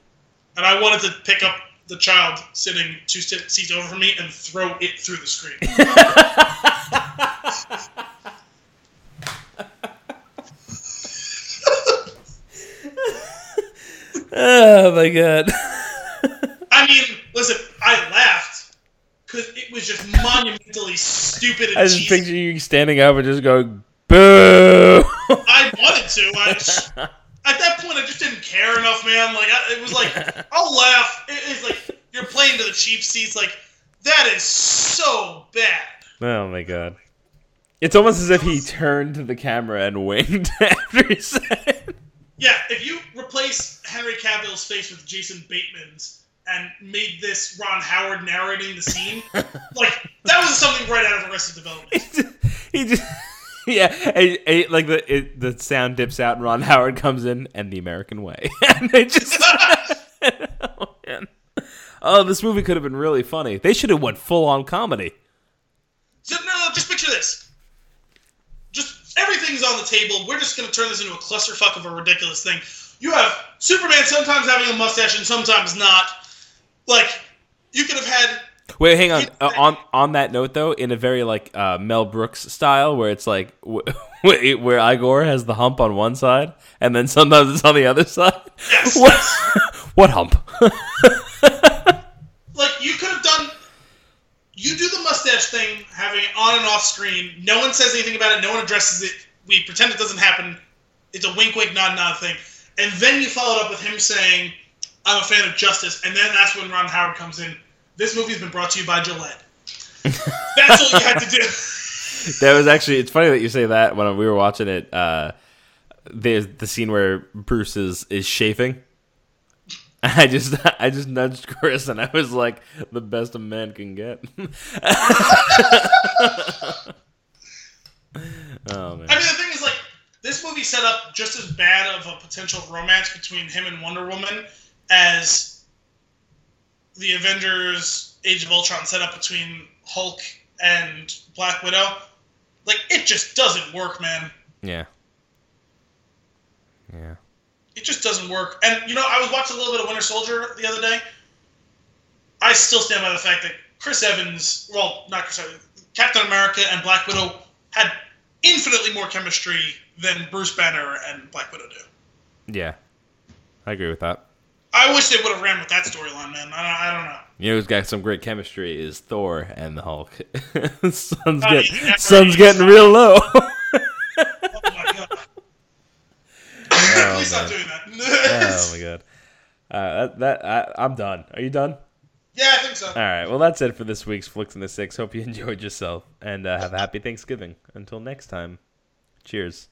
Speaker 2: And I wanted to pick up the child sitting two seats over from me and throw it through the screen.
Speaker 1: Oh my god.
Speaker 2: I mean, listen, I laughed because it was just monumentally stupid and
Speaker 1: I just
Speaker 2: cheesy.
Speaker 1: picture you standing up and just going boo.
Speaker 2: I wanted to. I, at that point, I just didn't care enough, man. Like, I, it was like, I'll laugh. It, it's like you're playing to the cheap seats. Like, that is so bad.
Speaker 1: oh my god. It's almost as if he turned to the camera and winked after he said.
Speaker 2: Yeah, if you replace Henry Cavill's face with Jason Bateman's and made this Ron Howard narrating the scene, like that was something right out of Arrested Development.
Speaker 1: he just yeah, like the it, the sound dips out and Ron Howard comes in and the American way, and they just oh man, oh this movie could have been really funny. They should have went full on comedy.
Speaker 2: So, no, no, just picture this. Just everything's on the table. We're just going to turn this into a clusterfuck of a ridiculous thing. You have Superman sometimes having a mustache and sometimes not. Like, you could have had.
Speaker 1: Wait, hang on. Uh, on on that note, though, in a very like uh, Mel Brooks style, where it's like w- w- where Igor has the hump on one side, and then sometimes it's on the other side.
Speaker 2: Yes.
Speaker 1: What, what hump?
Speaker 2: Like, you could have done. You do the mustache thing, having it on and off screen. No one says anything about it. No one addresses it. We pretend it doesn't happen. It's a wink, wink, nod, nod thing. And then you follow it up with him saying, I'm a fan of justice. And then that's when Ron Howard comes in. This movie's been brought to you by Gillette. That's all you had to do.
Speaker 1: that was actually. It's funny that you say that. When we were watching it, uh, there's the scene where Bruce is is chafing. I just I just nudged Chris and I was like, the best a man can get. oh man.
Speaker 2: I mean, the thing is, like, this movie set up just as bad of a potential romance between him and Wonder Woman as the Avengers Age of Ultron set up between Hulk and Black Widow. Like it just doesn't work, man.
Speaker 1: Yeah. Yeah.
Speaker 2: It just doesn't work. And you know, I was watching a little bit of Winter Soldier the other day. I still stand by the fact that Chris Evans, well, not Chris Evans, Captain America and Black Widow had infinitely more chemistry than Bruce Banner and Black Widow do.
Speaker 1: Yeah. I agree with that.
Speaker 2: I wish they would have ran with that storyline, man. I don't, I don't know.
Speaker 1: You know who's got some great chemistry is Thor and the Hulk. sun's get, sun's getting real low.
Speaker 2: Oh my god.
Speaker 1: Oh,
Speaker 2: Please stop doing that.
Speaker 1: oh my god. Uh, that that I, I'm done. Are you done?
Speaker 2: yeah, I think so.
Speaker 1: All right. Well, that's it for this week's Flicks in the Six. Hope you enjoyed yourself and uh, have a happy Thanksgiving. Until next time. Cheers.